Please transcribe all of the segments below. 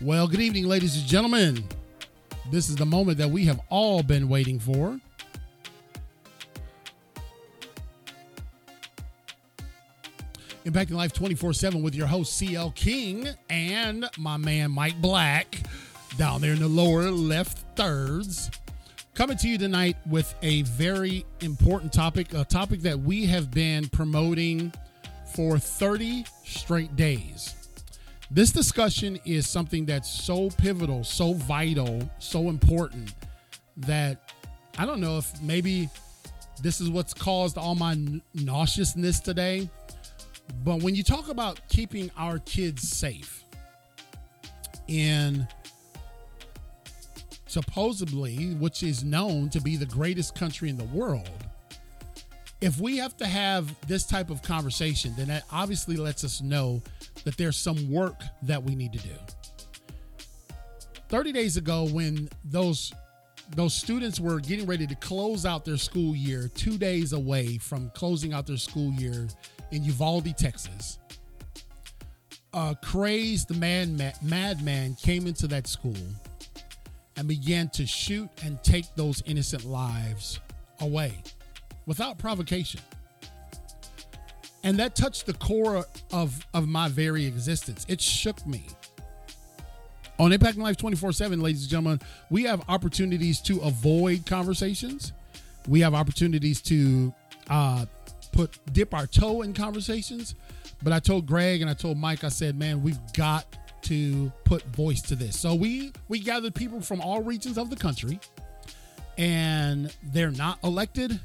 Well, good evening, ladies and gentlemen. This is the moment that we have all been waiting for. Impacting Life 24 7 with your host, CL King, and my man, Mike Black, down there in the lower left thirds. Coming to you tonight with a very important topic, a topic that we have been promoting for 30 straight days. This discussion is something that's so pivotal, so vital, so important that I don't know if maybe this is what's caused all my nauseousness today. But when you talk about keeping our kids safe in supposedly, which is known to be the greatest country in the world, if we have to have this type of conversation, then that obviously lets us know that there's some work that we need to do. 30 days ago, when those those students were getting ready to close out their school year, two days away from closing out their school year in Uvalde, Texas, a crazed man, madman came into that school and began to shoot and take those innocent lives away without provocation. And that touched the core of, of my very existence. It shook me. On Impacting Life 24 7, ladies and gentlemen, we have opportunities to avoid conversations. We have opportunities to uh, put dip our toe in conversations. But I told Greg and I told Mike, I said, man, we've got to put voice to this. So we we gathered people from all regions of the country, and they're not elected,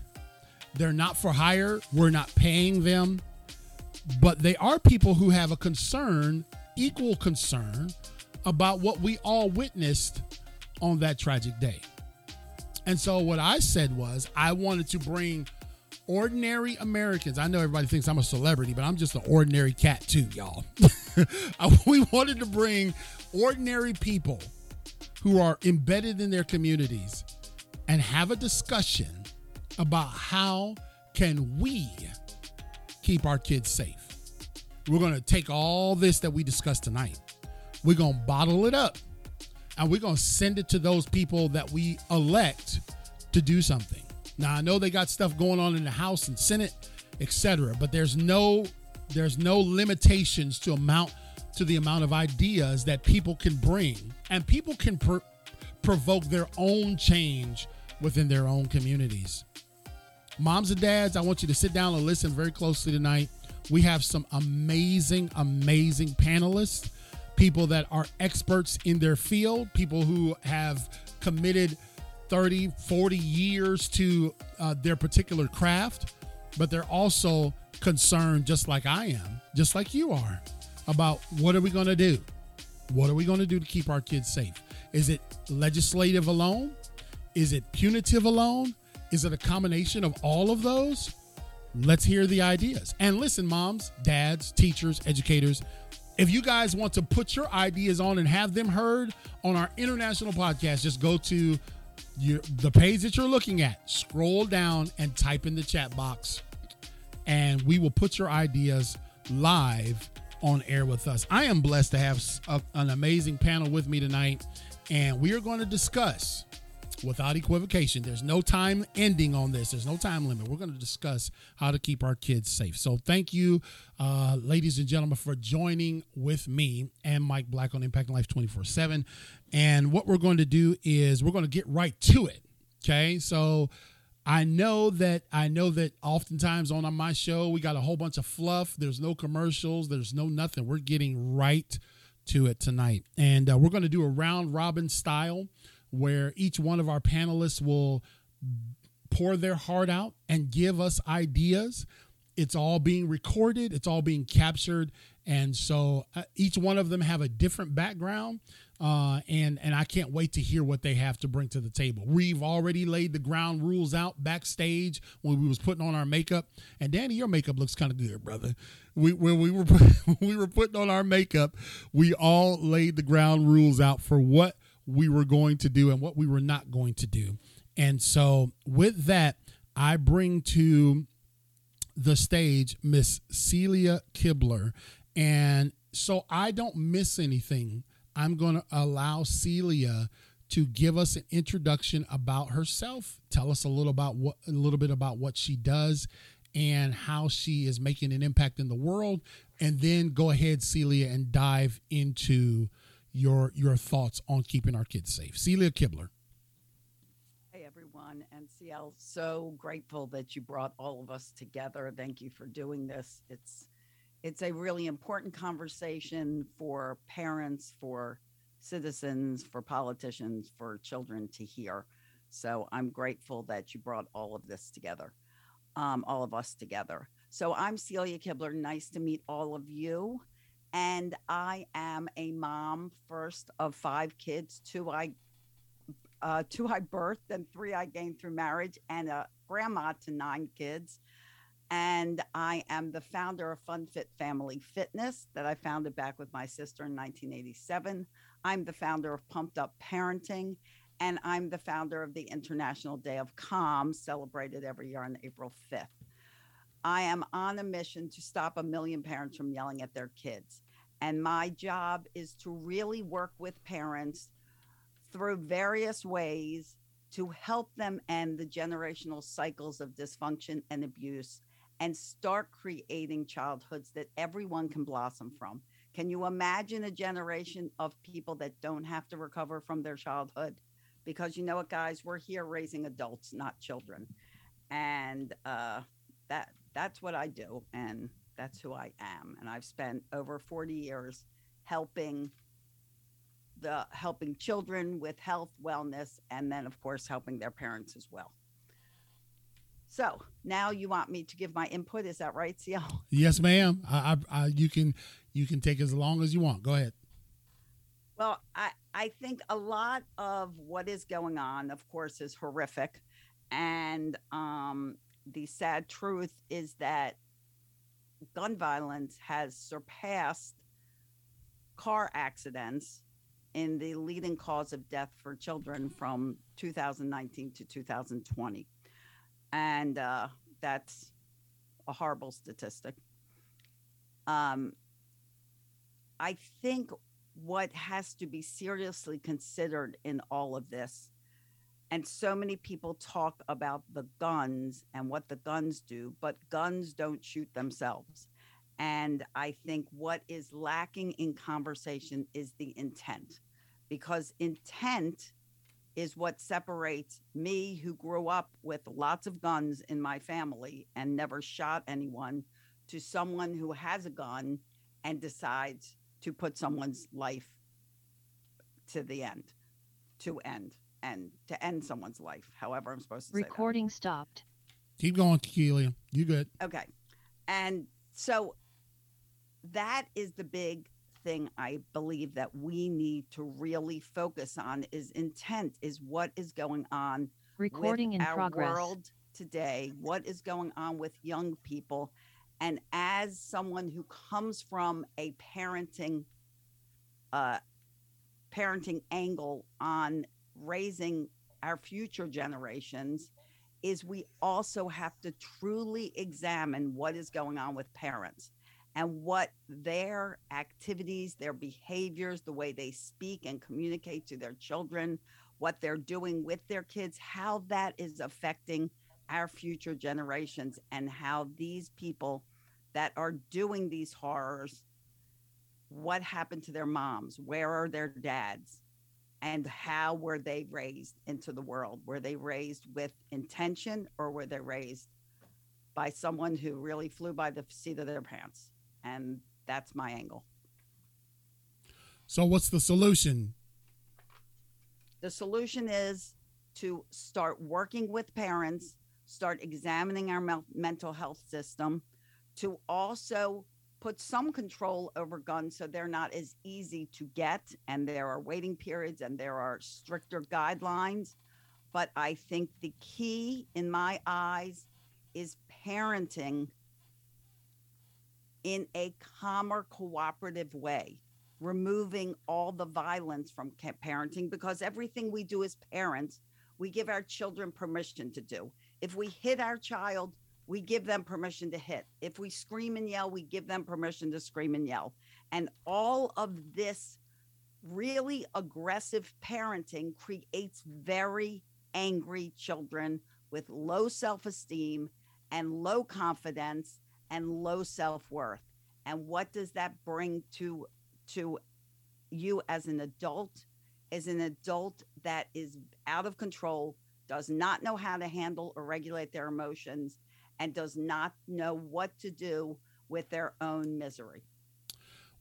they're not for hire, we're not paying them, but they are people who have a concern, equal concern, about what we all witnessed on that tragic day. And so what I said was I wanted to bring ordinary Americans. I know everybody thinks I'm a celebrity, but I'm just an ordinary cat too, y'all. we wanted to bring ordinary people who are embedded in their communities and have a discussion about how can we keep our kids safe. We're going to take all this that we discussed tonight. We're going to bottle it up and we're going to send it to those people that we elect to do something. Now I know they got stuff going on in the House and Senate, etc., but there's no there's no limitations to amount to the amount of ideas that people can bring and people can pr- provoke their own change within their own communities. Moms and dads, I want you to sit down and listen very closely tonight. We have some amazing, amazing panelists, people that are experts in their field, people who have committed 30, 40 years to uh, their particular craft, but they're also concerned, just like I am, just like you are, about what are we going to do? What are we going to do to keep our kids safe? Is it legislative alone? Is it punitive alone? Is it a combination of all of those? Let's hear the ideas. And listen, moms, dads, teachers, educators, if you guys want to put your ideas on and have them heard on our international podcast, just go to your, the page that you're looking at, scroll down and type in the chat box, and we will put your ideas live on air with us. I am blessed to have a, an amazing panel with me tonight, and we are going to discuss without equivocation. There's no time ending on this. There's no time limit. We're going to discuss how to keep our kids safe. So thank you, uh, ladies and gentlemen, for joining with me and Mike Black on Impacting Life 24 7. And what we're going to do is we're going to get right to it. Okay. So I know that I know that oftentimes on my show we got a whole bunch of fluff. There's no commercials. There's no nothing. We're getting right to it tonight, and uh, we're going to do a round robin style where each one of our panelists will pour their heart out and give us ideas. It's all being recorded, it's all being captured. And so uh, each one of them have a different background. Uh, and and I can't wait to hear what they have to bring to the table. We've already laid the ground rules out backstage when we was putting on our makeup. And Danny, your makeup looks kind of good, brother. We when we were when we were putting on our makeup, we all laid the ground rules out for what we were going to do and what we were not going to do. And so, with that, I bring to the stage Miss Celia Kibler. And so I don't miss anything. I'm going to allow Celia to give us an introduction about herself. Tell us a little about what a little bit about what she does and how she is making an impact in the world and then go ahead Celia and dive into your your thoughts on keeping our kids safe. Celia Kibler. Hey everyone and CL so grateful that you brought all of us together. Thank you for doing this. It's it's a really important conversation for parents, for citizens, for politicians, for children to hear. So I'm grateful that you brought all of this together, um, all of us together. So I'm Celia Kibler. Nice to meet all of you. And I am a mom first of five kids. Two I uh, two I birthed and three I gained through marriage, and a grandma to nine kids. And I am the founder of FunFit Family Fitness that I founded back with my sister in 1987. I'm the founder of Pumped Up Parenting, and I'm the founder of the International Day of Calm, celebrated every year on April 5th. I am on a mission to stop a million parents from yelling at their kids. And my job is to really work with parents through various ways to help them end the generational cycles of dysfunction and abuse and start creating childhoods that everyone can blossom from. Can you imagine a generation of people that don't have to recover from their childhood? Because you know what, guys, we're here raising adults, not children, and uh, that that's what I do, and that's who I am. And I've spent over 40 years helping the helping children with health, wellness, and then of course helping their parents as well. So now you want me to give my input? Is that right, CL? Yes, ma'am. I, I, I, you can you can take as long as you want. Go ahead. Well, I I think a lot of what is going on, of course, is horrific, and um, the sad truth is that gun violence has surpassed car accidents in the leading cause of death for children from 2019 to 2020 and uh, that's a horrible statistic. Um, I think what has to be seriously considered in all of this, and so many people talk about the guns and what the guns do, but guns don't shoot themselves. And I think what is lacking in conversation is the intent, because intent is what separates me, who grew up with lots of guns in my family and never shot anyone, to someone who has a gun and decides to put someone's life to the end, to end, and to end someone's life. However, I'm supposed to say that. Recording stopped. Keep going, Celia. You good? Okay, and so that is the big thing I believe that we need to really focus on is intent, is what is going on Recording with in our progress. world today, what is going on with young people. And as someone who comes from a parenting uh, parenting angle on raising our future generations, is we also have to truly examine what is going on with parents and what their activities, their behaviors, the way they speak and communicate to their children, what they're doing with their kids, how that is affecting our future generations, and how these people that are doing these horrors, what happened to their moms? Where are their dads? And how were they raised into the world? Were they raised with intention or were they raised by someone who really flew by the seat of their pants? and that's my angle. So, what's the solution? The solution is to start working with parents, start examining our mental health system, to also put some control over guns so they're not as easy to get and there are waiting periods and there are stricter guidelines. But I think the key in my eyes is parenting in a calmer, cooperative way, removing all the violence from parenting because everything we do as parents, we give our children permission to do. If we hit our child, we give them permission to hit. If we scream and yell, we give them permission to scream and yell. And all of this really aggressive parenting creates very angry children with low self esteem and low confidence and low self worth. And what does that bring to, to you as an adult? As an adult that is out of control, does not know how to handle or regulate their emotions, and does not know what to do with their own misery.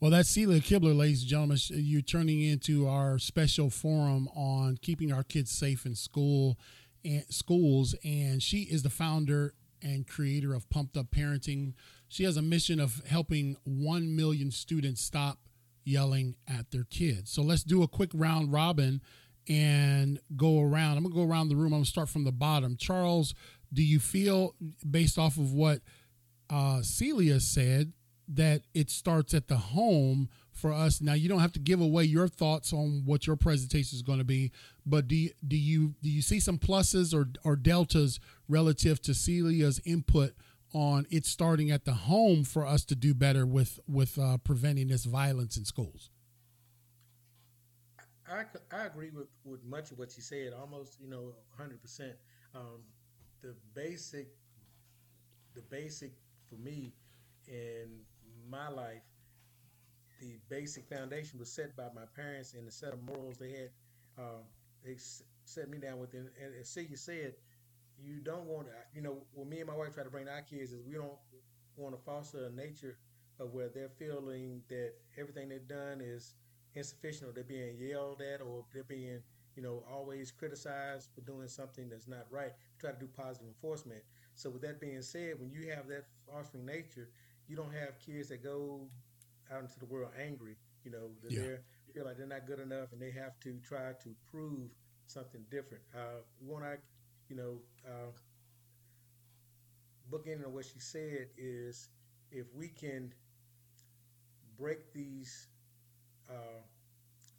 Well, that's Celia Kibler, ladies and gentlemen. You're turning into our special forum on keeping our kids safe in school and schools, and she is the founder and creator of Pumped Up Parenting. She has a mission of helping 1 million students stop yelling at their kids. So let's do a quick round robin and go around. I'm going to go around the room. I'm going to start from the bottom. Charles, do you feel, based off of what uh, Celia said, that it starts at the home for us? Now, you don't have to give away your thoughts on what your presentation is going to be, but do you, do you do you see some pluses or or deltas relative to Celia's input on it starting at the home for us to do better with with uh, preventing this violence in schools? I, I agree with, with much of what you said, almost you know 100. Um, percent The basic the basic for me in my life, the basic foundation was set by my parents and the set of morals they had. Um, they set me down with, and, and as Celia said, you don't want to, you know, what me and my wife try to bring our kids is we don't want to foster a nature of where they're feeling that everything they've done is insufficient or they're being yelled at or they're being, you know, always criticized for doing something that's not right. We try to do positive enforcement. So with that being said, when you have that fostering nature, you don't have kids that go out into the world angry, you know, that yeah. they feel like they're not good enough and they have to try to prove something different. Uh, we want our you know, uh, bookending on what she said is if we can break these uh,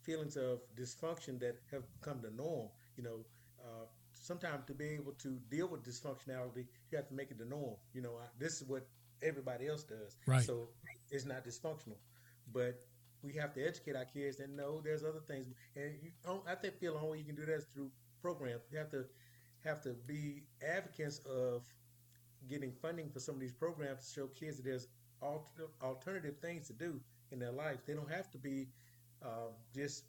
feelings of dysfunction that have become the norm, you know, uh, sometimes to be able to deal with dysfunctionality, you have to make it the norm. You know, I, this is what everybody else does. Right. So it's not dysfunctional. But we have to educate our kids and know there's other things. And you, I think feel the only way you can do that is through programs. You have to have to be advocates of getting funding for some of these programs to show kids that there's alter- alternative things to do in their life. They don't have to be uh, just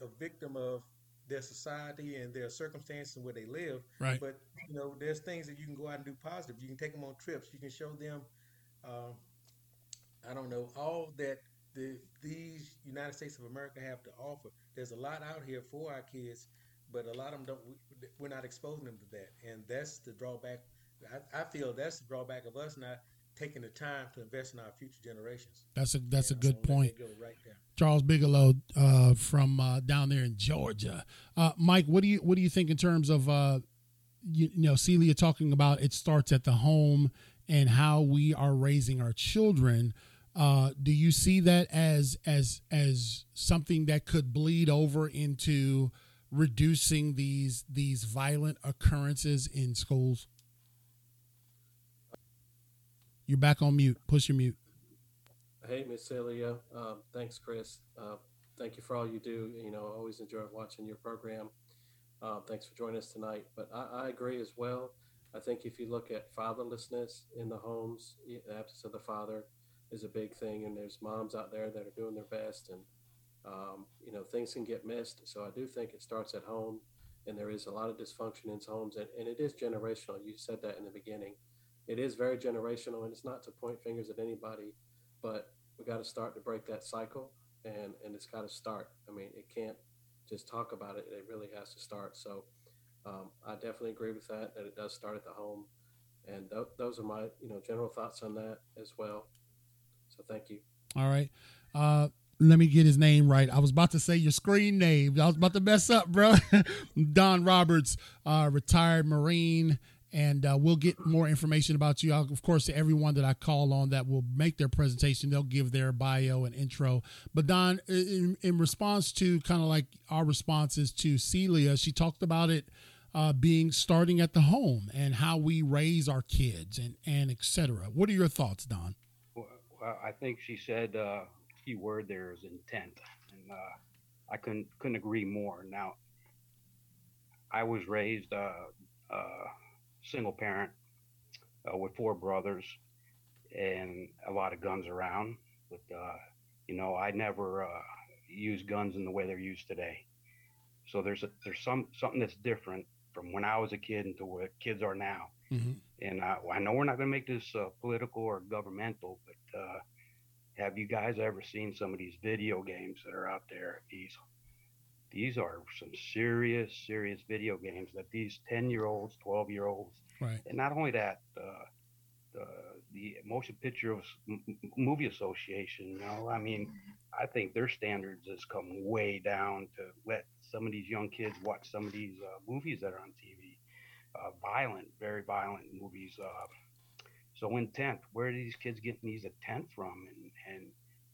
a victim of their society and their circumstances where they live. Right. But you know, there's things that you can go out and do positive. You can take them on trips. You can show them, uh, I don't know, all that the these United States of America have to offer. There's a lot out here for our kids but a lot of them don't. We're not exposing them to that, and that's the drawback. I, I feel that's the drawback of us not taking the time to invest in our future generations. That's a that's a good point. Right Charles Bigelow uh, from uh, down there in Georgia. Uh, Mike, what do you what do you think in terms of uh, you, you, know Celia talking about it starts at the home and how we are raising our children. Uh, do you see that as as as something that could bleed over into reducing these these violent occurrences in schools? You're back on mute. Push your mute. Hey, Miss Celia. Uh, thanks, Chris. Uh, thank you for all you do. You know, I always enjoy watching your program. Uh, thanks for joining us tonight. But I, I, agree as well. I think if you look at fatherlessness in the homes, the absence of the father is a big thing, and there's moms out there that are doing their best and um, you know, things can get missed. So I do think it starts at home, and there is a lot of dysfunction in homes, and, and it is generational. You said that in the beginning. It is very generational, and it's not to point fingers at anybody, but we got to start to break that cycle, and and it's got to start. I mean, it can't just talk about it; it really has to start. So um, I definitely agree with that. That it does start at the home, and th- those are my you know general thoughts on that as well. So thank you. All right. Uh, let me get his name right. I was about to say your screen name. I was about to mess up, bro. Don Roberts, uh, retired Marine, and uh, we'll get more information about you. I'll, of course, to everyone that I call on that will make their presentation, they'll give their bio and intro. But Don, in, in response to kind of like our responses to Celia, she talked about it uh, being starting at the home and how we raise our kids and and etc. What are your thoughts, Don? Well, I think she said uh, key word there is intent, and uh, I couldn't couldn't agree more. Now, I was raised uh, uh, single parent uh, with four brothers and a lot of guns around. But uh, you know, I never uh, used guns in the way they're used today. So there's a, there's some something that's different from when I was a kid into what kids are now. Mm-hmm. And I, I know we're not going to make this uh, political or governmental, but uh, have you guys ever seen some of these video games that are out there? These these are some serious, serious video games that these 10 year olds, 12 year olds, Right. and not only that, uh, the, the Motion Picture Movie Association, you know, I mean, I think their standards has come way down to let some of these young kids watch some of these uh, movies that are on TV. Uh, violent, very violent movies. Uh, so intent, where are these kids getting these intent from? And, and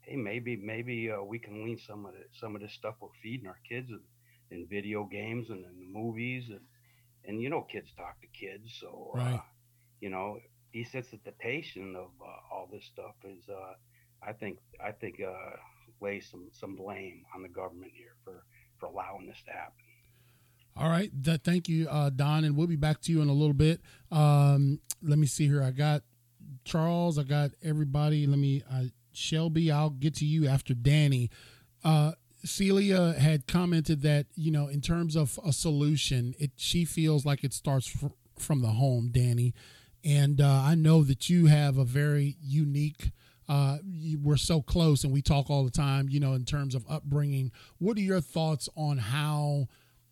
hey, maybe maybe uh, we can lean some of the, some of this stuff we're feeding our kids in, in video games and in the movies and and you know kids talk to kids, so uh, you know desensitization of uh, all this stuff is uh, I think I think uh, lay some some blame on the government here for for allowing this to happen. All right. Th- thank you, uh, Don, and we'll be back to you in a little bit. Um, let me see here. I got Charles. I got everybody. Let me uh, Shelby. I'll get to you after Danny. Uh, Celia had commented that you know, in terms of a solution, it she feels like it starts fr- from the home, Danny. And uh, I know that you have a very unique. Uh, you, we're so close, and we talk all the time. You know, in terms of upbringing, what are your thoughts on how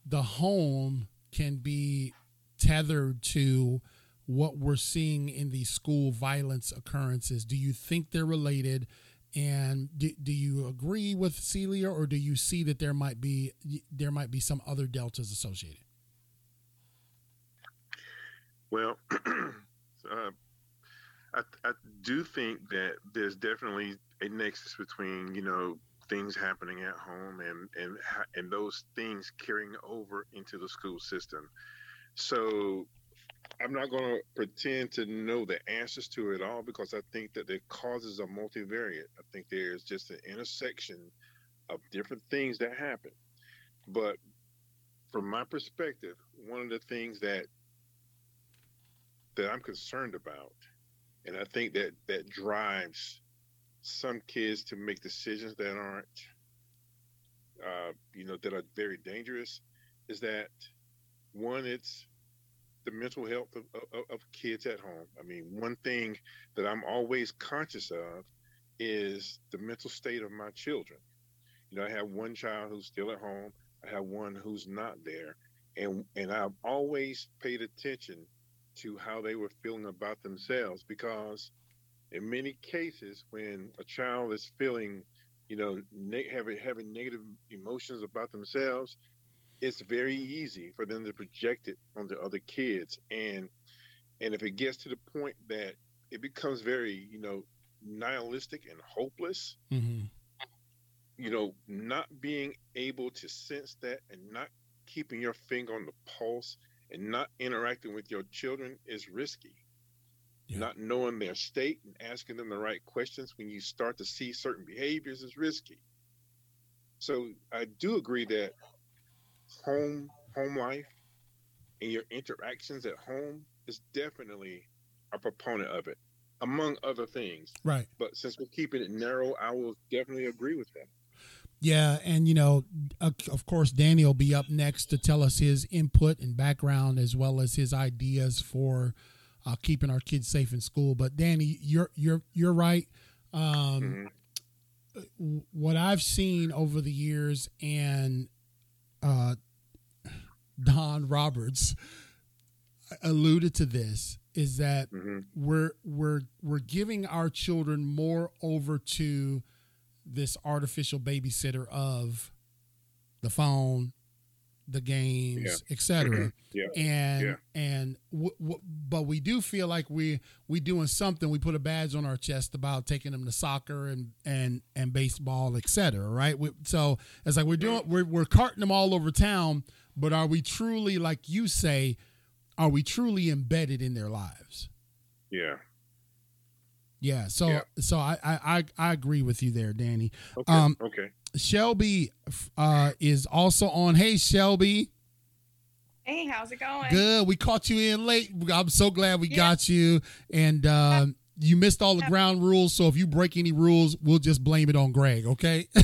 the home can be tethered to what we're seeing in these school violence occurrences? Do you think they're related? And do, do you agree with Celia, or do you see that there might be there might be some other deltas associated? Well, uh, I, I do think that there's definitely a nexus between you know things happening at home and and and those things carrying over into the school system. So I'm not going to pretend to know the answers to it all because I think that the causes are multivariate. I think there's just an intersection of different things that happen. But from my perspective, one of the things that that I'm concerned about, and I think that that drives some kids to make decisions that aren't, uh, you know, that are very dangerous, is that one, it's the mental health of, of, of kids at home. I mean, one thing that I'm always conscious of is the mental state of my children. You know, I have one child who's still at home. I have one who's not there, and and I've always paid attention to how they were feeling about themselves because in many cases when a child is feeling you know ne- having having negative emotions about themselves it's very easy for them to project it onto other kids and and if it gets to the point that it becomes very you know nihilistic and hopeless Mm-hmm. you know not being able to sense that and not keeping your finger on the pulse and not interacting with your children is risky. Yeah. Not knowing their state and asking them the right questions when you start to see certain behaviors is risky. So I do agree that home home life and your interactions at home is definitely a proponent of it, among other things. Right. But since we're keeping it narrow, I will definitely agree with that. Yeah, and you know, uh, of course, Danny will be up next to tell us his input and background as well as his ideas for uh, keeping our kids safe in school. But Danny, you're you're you're right. Um, Mhm. What I've seen over the years, and uh, Don Roberts alluded to this, is that Mhm. we're we're we're giving our children more over to this artificial babysitter of the phone, the games, etc. Yeah. And Yeah. and w- w- but we do feel like we we doing something. We put a badge on our chest about taking them to soccer and and and baseball, etc. Right? We, so it's like we're doing we're we're carting them all over town. But are we truly, like you say, are we truly embedded in their lives? Yeah. Yeah. So Yeah. so I, I I I agree with you there, Danny. Okay. Um, okay. Shelby uh, is also on. Hey, Shelby. Hey, how's it going? Good. We caught you in late. I'm so glad we Yeah. got you. And uh, you missed all the ground rules. So if you break any rules, we'll just blame it on Greg. Okay.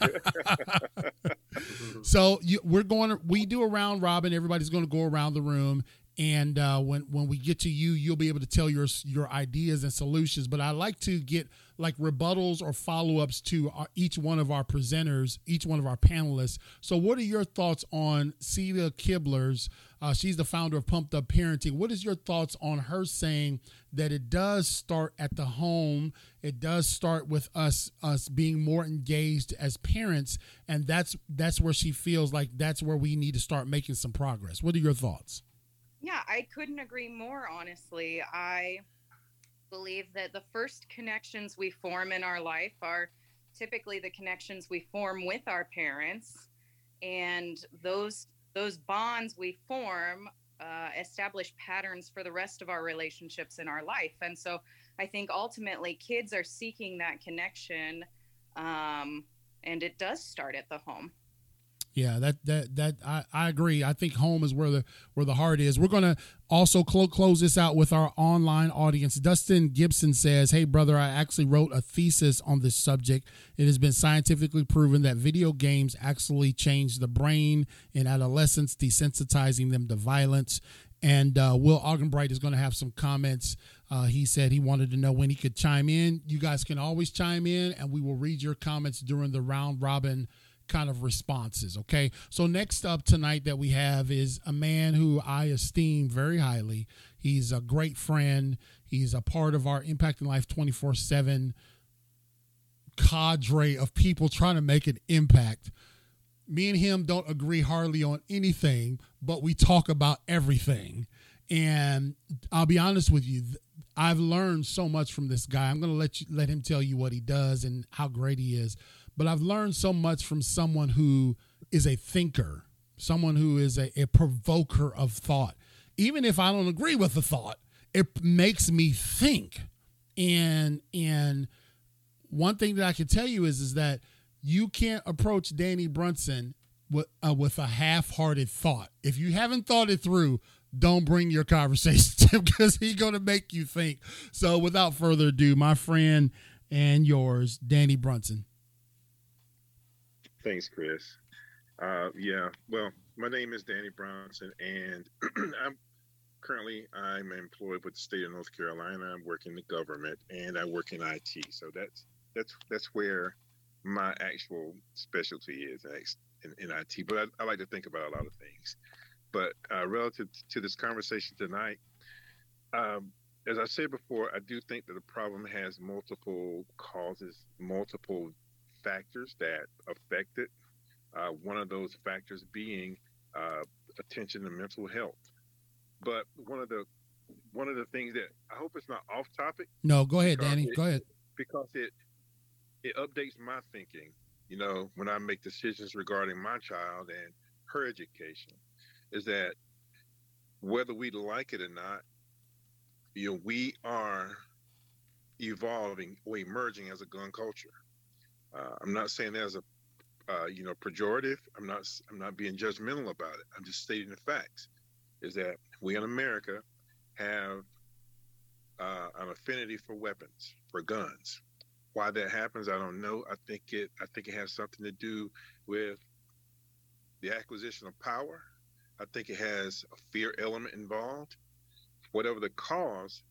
so you, we're going to we do a round robin. Everybody's going to go around the room. And uh, when when we get to you, you'll be able to tell your your ideas and solutions. But I like to get like rebuttals or follow ups to our, each one of our presenters, each one of our panelists. So, what are your thoughts on Celia Kibler's? Uh, she's the founder of Pumped Up Parenting. What is your thoughts on her saying that it does start at the home? It does start with us us being more engaged as parents, and that's that's where she feels like that's where we need to start making some progress. What are your thoughts? Yeah, I couldn't agree more, honestly. I believe that the first connections we form in our life are typically the connections we form with our parents. And those those bonds we form uh, establish patterns for the rest of our relationships in our life. And so I think ultimately kids are seeking that connection. Um, and it does start at the home. Yeah, that that that I, I agree. I think home is where the where the heart is. We're gonna also clo- close this out with our online audience. Dustin Gibson says, "Hey brother, I actually wrote a thesis on this subject. It has been scientifically proven that video games actually change the brain in adolescents, desensitizing them to violence." And uh, Will Augenbright is going to have some comments. Uh, he said he wanted to know when he could chime in. You guys can always chime in, and we will read your comments during the round robin kind of responses. Okay. So next up tonight that we have is a man who I esteem very highly. He's a great friend. He's a part of our Impacting Life 24 7 cadre of people trying to make an impact. Me and him don't agree hardly on anything, but we talk about everything. And I'll be honest with you, I've learned so much from this guy. I'm going to let you let him tell you what he does and how great he is but I've learned so much from someone who is a thinker, someone who is a, a, provoker of thought. Even if I don't agree with the thought, it makes me think. And and one thing that I can tell you is is that you can't approach Danny Brunson with uh, with a half-hearted thought. If you haven't thought it through, don't bring your conversation to him because he's going to make you think. So, without further ado, my friend and yours, Danny Brunson. Thanks, Chris. Uh, yeah, well, my name is Danny Bronson, and I'm currently I'm employed with the state of North Carolina. I'm working the government, and I work in IT. So that's that's that's where my actual specialty is in, in IT. But I, I, like to think about a lot of things. But uh, relative to this conversation tonight, um, as I said before, I do think that the problem has multiple causes, multiple factors that affect it. Uh, one of those factors being uh, attention to mental health. But one of the one of the things that I hope it's not off topic. No, go ahead, Danny. It, go ahead. Because it it updates my thinking. You know, when I make decisions regarding my child and her education, is that whether we like it or not, you know, we are evolving or emerging as a gun culture. Uh, I'm not saying that as a uh, you know pejorative. I'm not I'm not being judgmental about it. I'm just stating the facts. Is that we in America have uh, an affinity for weapons, for guns. Why that happens, I don't know. I think it I think it has something to do with the acquisition of power. I think it has a fear element involved. Whatever the cause,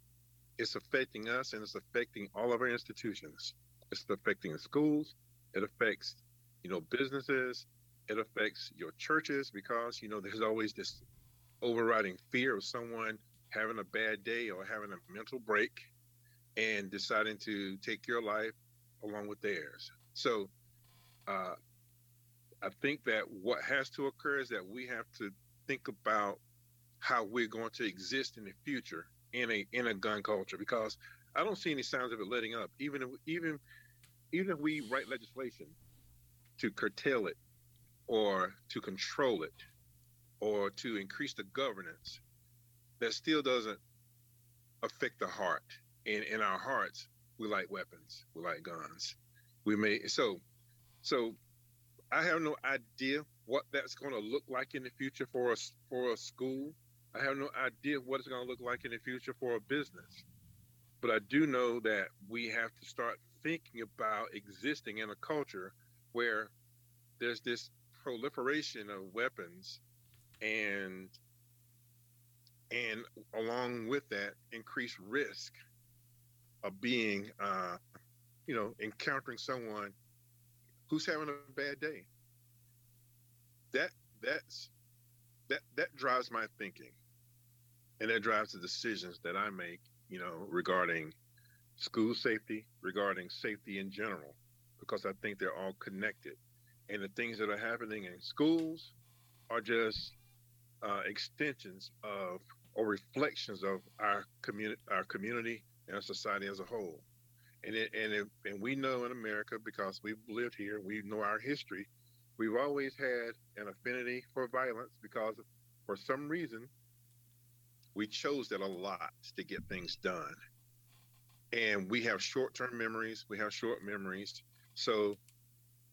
it's affecting us and it's affecting all of our institutions. It's affecting schools. It affects, you know, businesses. It affects your churches because, you know, there's always this overriding fear of someone having a bad day or having a mental break and deciding to take your life along with theirs. So uh, I think that what has to occur is that we have to think about how we're going to exist in the future in a in a gun culture because I don't see any signs of it letting up. Even if even even if we write legislation to curtail it or to control it or to increase the governance, that still doesn't affect the heart. And in our hearts, we like weapons, we like guns. We may so so I have no idea what that's going to look like in the future for us for a school. I have no idea what it's going to look like in the future for a business. But I do know that we have to start thinking about existing in a culture where there's this proliferation of weapons and and along with that increased risk of being uh, you know encountering someone who's having a bad day. That that's that that drives my thinking. And that drives the decisions that i make you know regarding school safety regarding safety in general because i think they're all connected and the things that are happening in schools are just uh, extensions of or reflections of our community our community and our society as a whole and it, and it, and we know in America because we've lived here, we know our history. We've always had an affinity for violence because for some reason we chose that a lot to get things done. And we have short-term memories, we have short memories. So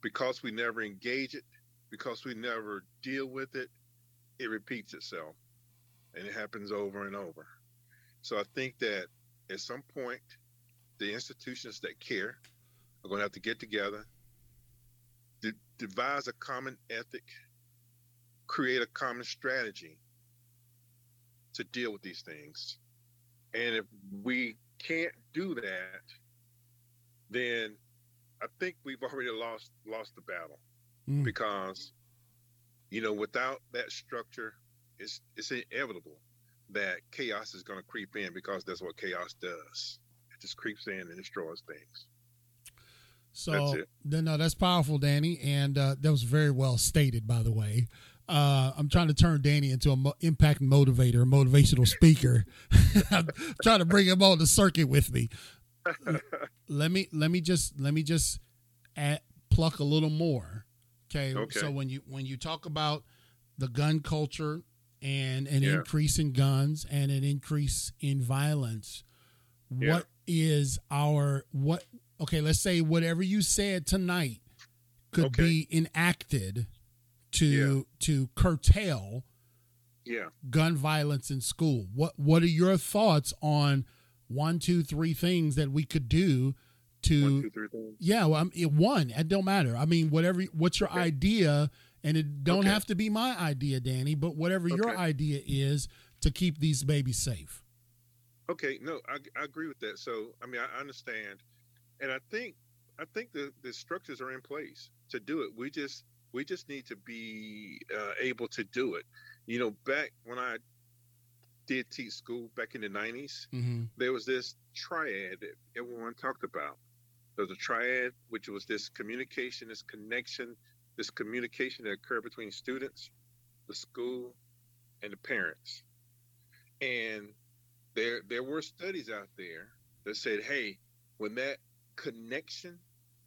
because we never engage it, because we never deal with it, it repeats itself. And it happens over and over. So I think that at some point the institutions that care are going to have to get together, de- devise a common ethic, create a common strategy to deal with these things. And if we can't do that, then I think we've already lost lost the battle Mm. because you know without that structure, it's it's inevitable that chaos is going to creep in because that's what chaos does It just creeps in and destroys things. So That's then, no, that's powerful, Danny, and uh, that was very well stated, by the way. Uh, I'm trying to turn Danny into an mo- impact motivator, motivational speaker. I'm trying to bring him on the circuit with me. let me let me just let me just add, pluck a little more. Okay? Okay. So when you when you talk about the gun culture and an Yeah. increase in guns and an increase in violence, Yeah. what is our what? Okay, let's say whatever you said tonight could Okay. be enacted to Yeah. to curtail yeah. gun violence in school. What what are your thoughts on one, two, three things that we could do to One, two, three things. yeah, well, I'm, it, one, it don't matter. I mean, whatever. What's your Okay. idea? And it don't Okay. have to be my idea, Danny, but whatever your idea is to keep these babies safe. Okay, no, I, I agree with that. So, I mean, I understand, and I think I think the the structures are in place to do it. We just we just need to be uh, able to do it. You know, back when I did teach school back in the '90s, Mm-hmm. there was this triad that everyone talked about. There was a triad, which was this communication, this connection, this communication that occurred between students, the school, and the parents. And there, there were studies out there that said, hey, when that connection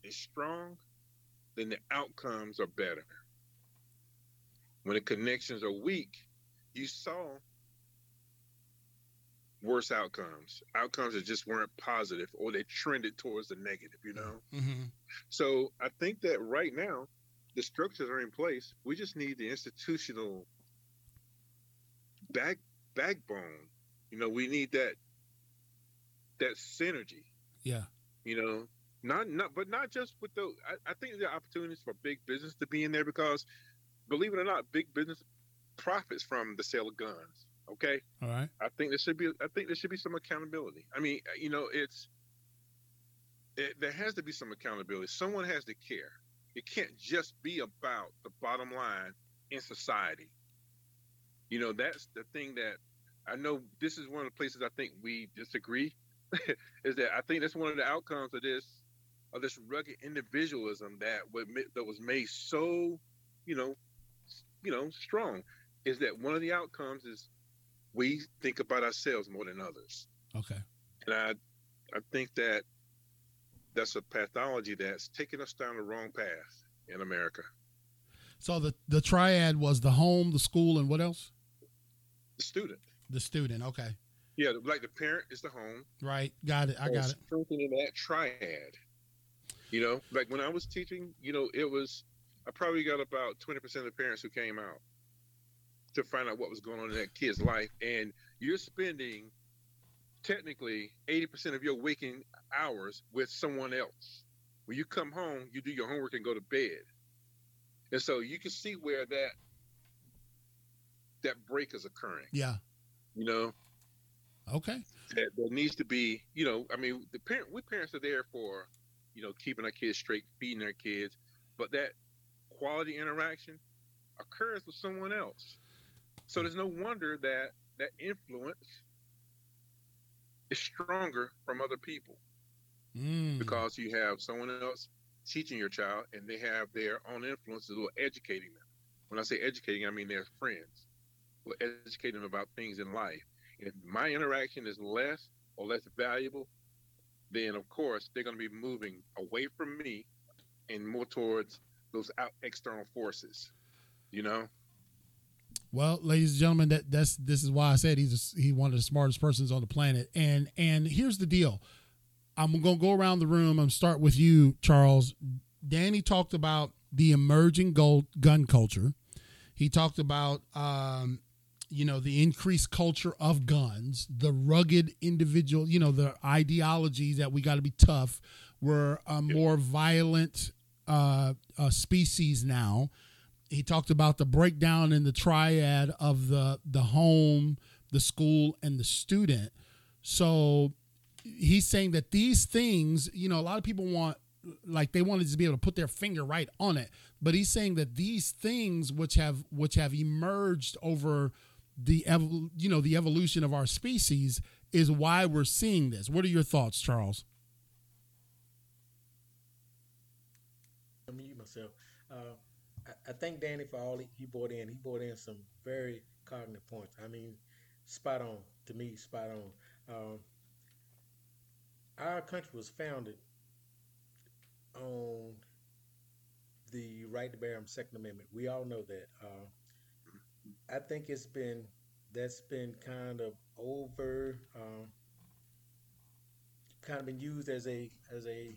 is strong, then the outcomes are better. When the connections are weak, you saw worse outcomes, outcomes that just weren't positive or they trended towards the negative, you know? Mm-hmm. So I think that right now the structures are in place. We just need the institutional back backbone. You know, we need that that synergy. Yeah. You know, not not but not just with the. I, I think there are opportunities for big business to be in there because, believe it or not, big business profits from the sale of guns. Okay, All right. I think there should be. I think there should be some accountability. I mean, you know, it's it, there has to be some accountability. Someone has to care. It can't just be about the bottom line in society. You know, that's the thing that I know. This is one of the places I think we disagree. is that I think that's one of the outcomes of this of this rugged individualism that was that was made so, you know, you know, strong. Is that one of the outcomes is we think about ourselves more than others. Okay. And I, I think that that's a pathology that's taking us down the wrong path in America. So the the triad was the home, the school, and what else? The student. The student. Okay. Yeah, like the parent is the home. Right. Got it. I got it. Strengthening that triad. You know, like when I was teaching, you know, it was I probably got about twenty percent of the parents who came out to find out what was going on in that kid's life, and you're spending technically eighty percent of your waking hours with someone else. When you come home, you do your homework and go to bed, and so you can see where that that break is occurring. Yeah. You know, Okay. that there needs to be, you know, I mean, the parent, we parents are there for, you know, keeping our kids straight, feeding our kids, but that quality interaction occurs with someone else. So there's no wonder that that influence is stronger from other people Mm. because you have someone else teaching your child and they have their own influences or educating them. When I say educating, I mean their friends will educate them about things in life. And if my interaction is less or less valuable, then of course they're going to be moving away from me and more towards those out external forces. You know? Well, ladies and gentlemen, that that's this is why I said he's a, he one of the smartest persons on the planet. And and here's the deal. I'm gonna go around the room and start with you, Charles. Danny talked about the emerging gold gun culture. He talked about um, you know the increased culture of guns, the rugged individual, you know the ideology that we got to be tough. We're a more violent uh, uh, species now he talked about the breakdown in the triad of the the home, the school, and the student. So he's saying that these things, you know, a lot of people want like they wanted to be able to put their finger right on it, but he's saying that these things which have which have emerged over the evol- you know the evolution of our species is why we're seeing this. What are your thoughts, Charles? Me mute myself. Uh, I, I thank Danny for all he, he brought in. He brought in some very cognitive points. I mean, spot on to me, spot on. Um, our country was founded on the right to bear arms Second Amendment. We all know that. Uh, I think it's been that's been kind of over, um, kind of been used as a as a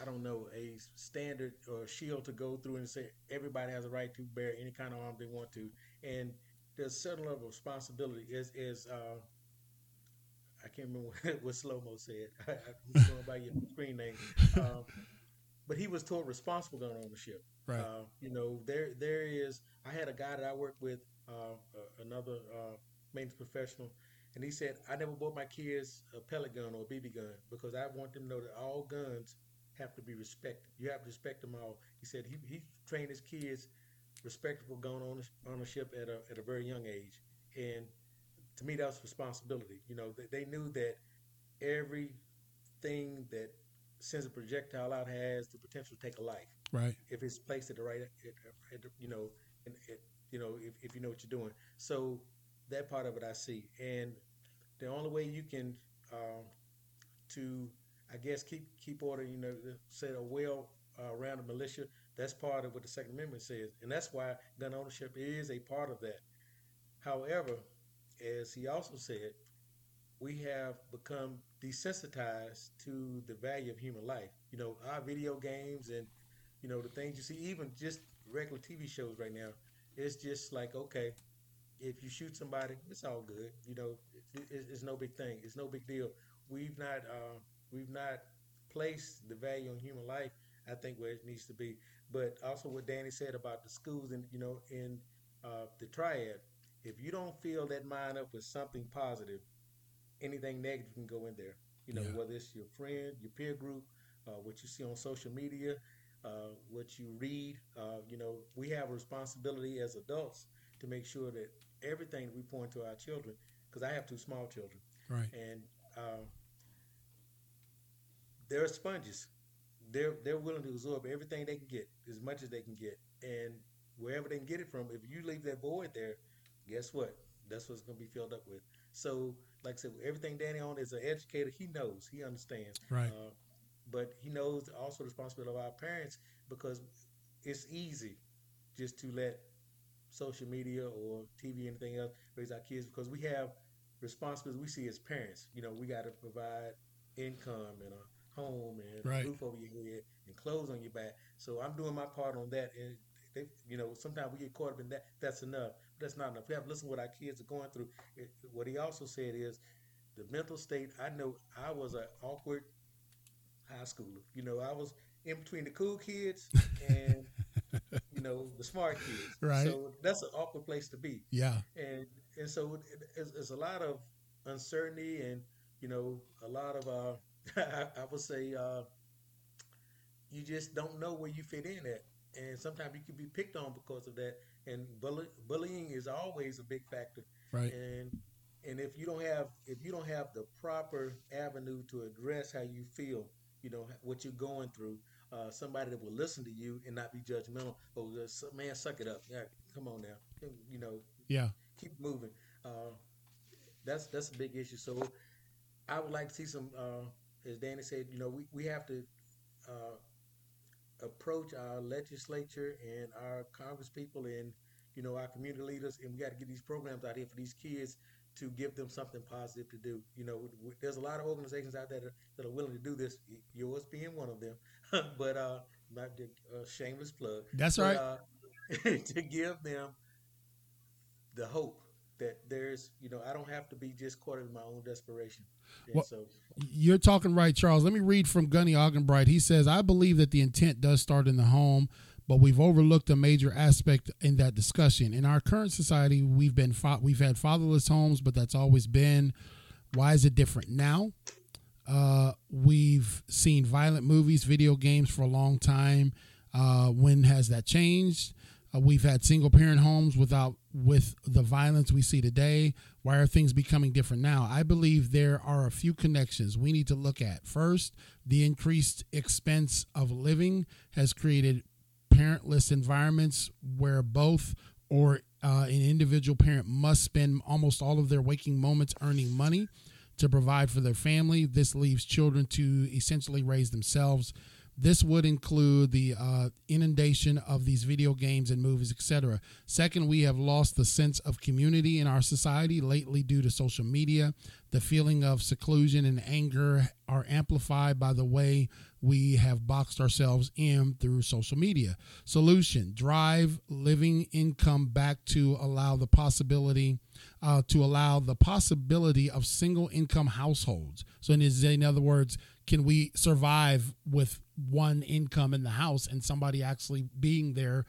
I don't know, a standard or shield to go through and say everybody has a right to bear any kind of arm they want to. And there's a certain level of responsibility. Is is uh, I can't remember what, what Slow Mo said. I'm going by your screen name. Um, but he was toward responsible gun ownership. Right. Uh, you know, there there is. I had a guy that I worked with, uh, another uh, maintenance professional, and he said, "I never bought my kids a pellet gun or a BB gun because I want them to know that all guns have to be respected. You have to respect them all." He said he, he trained his kids respectable gun ownership at a at a very young age, and to me that was responsibility. You know, they, they knew that everything that sends a projectile out has the potential to take a life Right. if it's placed at the right, at, at, you know, you know, if, if you know what you're doing. So that part of it I see, and the only way you can, um, to, I guess, keep keep order, you know, say a well uh, rounded militia. That's part of what the Second Amendment says, and that's why gun ownership is a part of that. However, as he also said, we have become desensitized to the value of human life. You know, our video games and you know the things you see, even just regular TV shows right now. It's just like okay, if you shoot somebody, it's all good. You know, it, it, it's no big thing. It's no big deal. We've not uh, we've not placed the value on human life. I think where it needs to be. But also what Danny said about the schools and you know in uh, the triad. If you don't fill that mind up with something positive, anything negative can go in there. You know, Yeah. whether it's your friend, your peer group, uh, what you see on social media, uh, what you read. Uh, you know, we have a responsibility as adults to make sure that everything we point to our children, because I have two small children, Right. and uh, they're sponges. They're they're willing to absorb everything they can get, as much as they can get, and wherever they can get it from. If you leave that void there, guess what? That's what's going to be filled up with. So, like I said, everything Danny on is an educator. He knows, he understands. Right. Uh, but he knows also the responsibility of our parents because it's easy just to let social media or TV, anything else, raise our kids because we have responsibilities we see as parents. You know, we got to provide income and a home and Right. a roof over your head and clothes on your back. So I'm doing my part on that. And they, you know, sometimes we get caught up in that. That's enough. But that's not enough. We have to listen to what our kids are going through. It, what he also said is the mental state. I know I was an awkward high schooler. You know, I was in between the cool kids and you know the smart kids. Right. So that's an awkward place to be Yeah. and and so it, it's, it's a lot of uncertainty and you know a lot of uh I, I would say uh you just don't know where you fit in at and sometimes you can be picked on because of that and bully, bullying is always a big factor Right. and and if you don't have if you don't have the proper avenue to address how you feel you know what you're going through uh, somebody that will listen to you and not be judgmental oh just, man suck it up yeah come on now you know Yeah. keep moving. Uh, that's that's a big issue. So I would like to see some, uh, as Danny said, you know, we, we have to uh, approach our legislature and our Congress people and you know our community leaders, and we got to get these programs out here for these kids to give them something positive to do. You know, there's a lot of organizations out there that, that are willing to do this. Yours being one of them, but uh, not the uh, shameless plug. That's but, right. Uh, to give them the hope that there's, you know, I don't have to be just caught in my own desperation. And Well- so, You're talking right, Charles. Let me read from Gunny Augenbright. He says, I believe that the intent does start in the home, but we've overlooked a major aspect in that discussion. In our current society, we've been we've had fatherless homes, but that's always been. Why is it different now? Uh, we've seen violent movies, video games for a long time. Uh, when has that changed? Uh, we've had single parent homes without with the violence we see today. Why are things becoming different now? I believe there are a few connections we need to look at. First, the increased expense of living has created parentless environments where both or uh, an individual parent must spend almost all of their waking moments earning money to provide for their family. This leaves children to essentially raise themselves. This would include the uh, inundation of these video games and movies, etc. Second, we have lost the sense of community in our society lately due to social media. The feeling of seclusion and anger are amplified by the way we have boxed ourselves in through social media. Solution drive living income back to allow the possibility uh, to allow the possibility of single income households. So, in, in other words, can we survive with one income in the house and somebody actually being there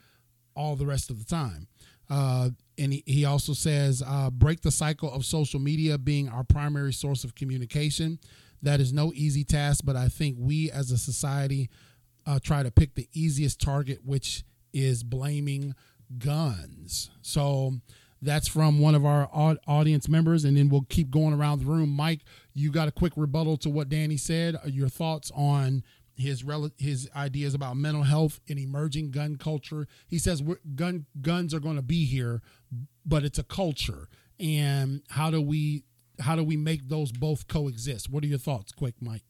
all the rest of the time? Uh, and he, he also says, uh, break the cycle of social media being our primary source of communication. That is no easy task, but I think we as a society uh, try to pick the easiest target, which is blaming guns. So that's from one of our audience members, and then we'll keep going around the room. Mike, you got a quick rebuttal to what Danny said. Your thoughts on his rel- his ideas about mental health and emerging gun culture. He says gun guns are going to be here, but it's a culture, and how do we how do we make those both coexist? What are your thoughts, quick, Mike?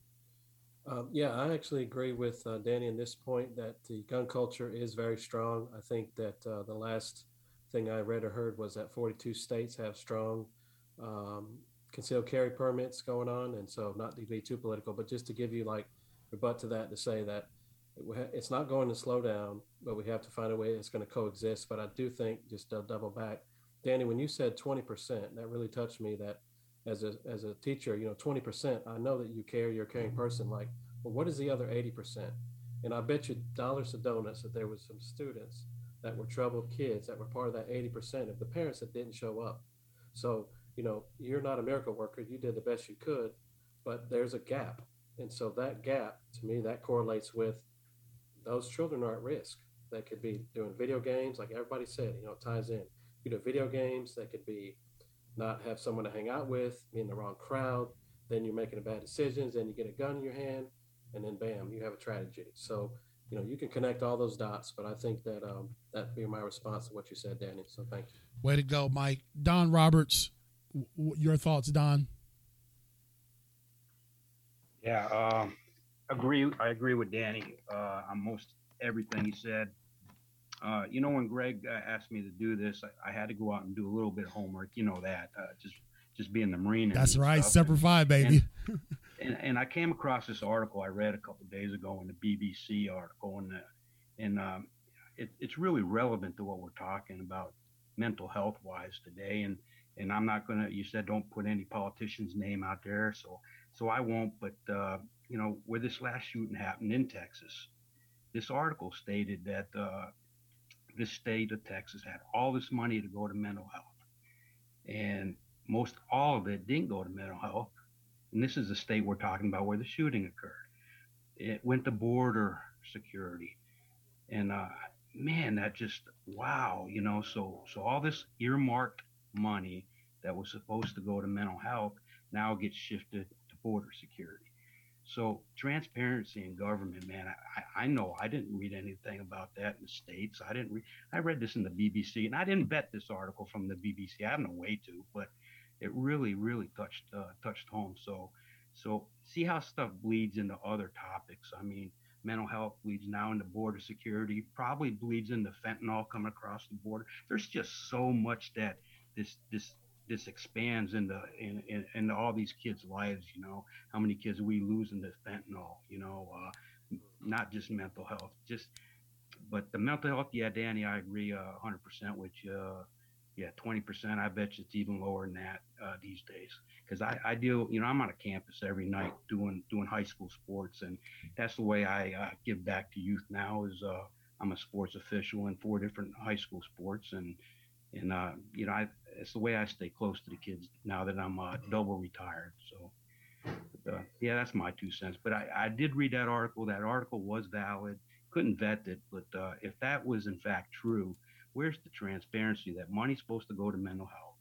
Um, yeah, I actually agree with uh, Danny in this point that the gun culture is very strong. I think that uh, the last thing I read or heard was that 42 states have strong um, concealed carry permits going on. And so, not to be too political, but just to give you like rebut to that to say that it's not going to slow down, but we have to find a way it's going to coexist. But I do think, just to double back, Danny, when you said 20%, that really touched me that as a as a teacher, you know, 20%, I know that you care, you're a caring person. Like, well, what is the other 80%? And I bet you dollars to donuts that there was some students that were troubled kids that were part of that 80% of the parents that didn't show up. So, you know, you're not a miracle worker. You did the best you could, but there's a gap. And so that gap, to me, that correlates with those children are at risk. They could be doing video games, like everybody said, you know, it ties in. You do video games, they could be not have someone to hang out with, be in the wrong crowd, then you're making bad decisions, then you get a gun in your hand, and then bam, you have a tragedy. So, you know, you can connect all those dots, but I think that um, that'd be my response to what you said, Danny. So thank you. Way to go, Mike. Don Roberts, w- your thoughts, Don? Yeah, um, agree. I agree with Danny uh, on most everything he said. Uh, you know, when Greg uh, asked me to do this, I, I had to go out and do a little bit of homework. You know that, uh, just just being the Marine. That's right, stuff. Semper Fi, baby. And, and, and I came across this article I read a couple days ago in the BBC article, and uh, and um, it, it's really relevant to what we're talking about mental health wise today. And and I'm not gonna. You said don't put any politician's name out there, so so I won't. But uh, you know, where this last shooting happened in Texas, this article stated that uh, this state of Texas had all this money to go to mental health, and most all of it didn't go to mental health. And this is the state we're talking about where the shooting occurred. It went to border security, and uh, man, that just wow, you know. So so all this earmarked money that was supposed to go to mental health now gets shifted border security. So transparency in government, man, I, I know I didn't read anything about that in the states. I didn't read. I read this in the BBC, and I didn't vet this article from the BBC. I have no way to, but it really, really touched uh, touched home. So, so see how stuff bleeds into other topics. I mean, mental health bleeds now into border security. Probably bleeds into fentanyl coming across the border. There's just so much that this this this expands into in, in, into all these kids' lives. You know, how many kids we losing to fentanyl? You know, uh, not just mental health, just but the mental health. Yeah, Danny, I agree uh, 100% with you. Yeah, 20%. I bet you it's even lower than that uh, these days. Because I, I deal, you know, I'm on a campus every night doing doing high school sports, and that's the way I uh, give back to youth now. Is uh, I'm a sports official in four different high school sports, and and uh, you know, I, it's the way I stay close to the kids now that I'm uh, double retired. So, but, uh, yeah, that's my two cents. But I, I did read that article. That article was valid. Couldn't vet it, but uh, if that was in fact true, where's the transparency that money's supposed to go to mental health,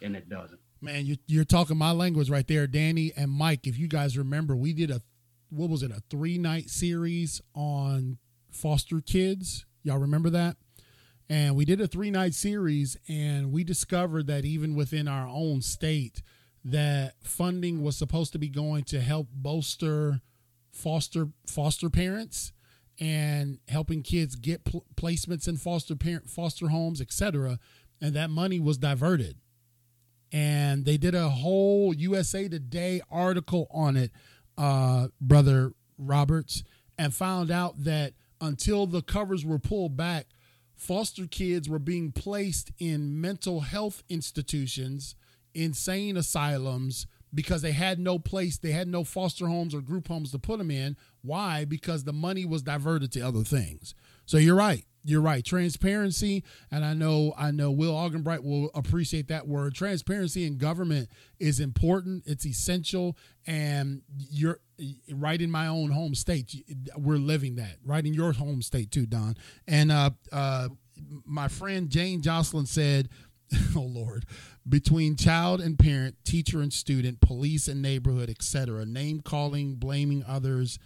and it doesn't? Man, you're, you're talking my language right there, Danny and Mike. If you guys remember, we did a what was it a three night series on foster kids. Y'all remember that? And we did a three night series, and we discovered that even within our own state, that funding was supposed to be going to help bolster foster foster parents and helping kids get pl- placements in foster parent foster homes, etc. And that money was diverted. And they did a whole USA Today article on it, uh, brother Roberts, and found out that until the covers were pulled back, foster kids were being placed in mental health institutions, insane asylums, because they had no place, they had no foster homes or group homes to put them in. Why? Because the money was diverted to other things. So you're right. You're right. Transparency, and I know I know Will Augenbright will appreciate that word. Transparency in government is important. It's essential, and you're right in my own home state. We're living that right in your home state too, Don. And uh, uh, my friend Jane Jocelyn said, "Oh Lord, between child and parent, teacher and student, police and neighborhood, etc., name calling, blaming others."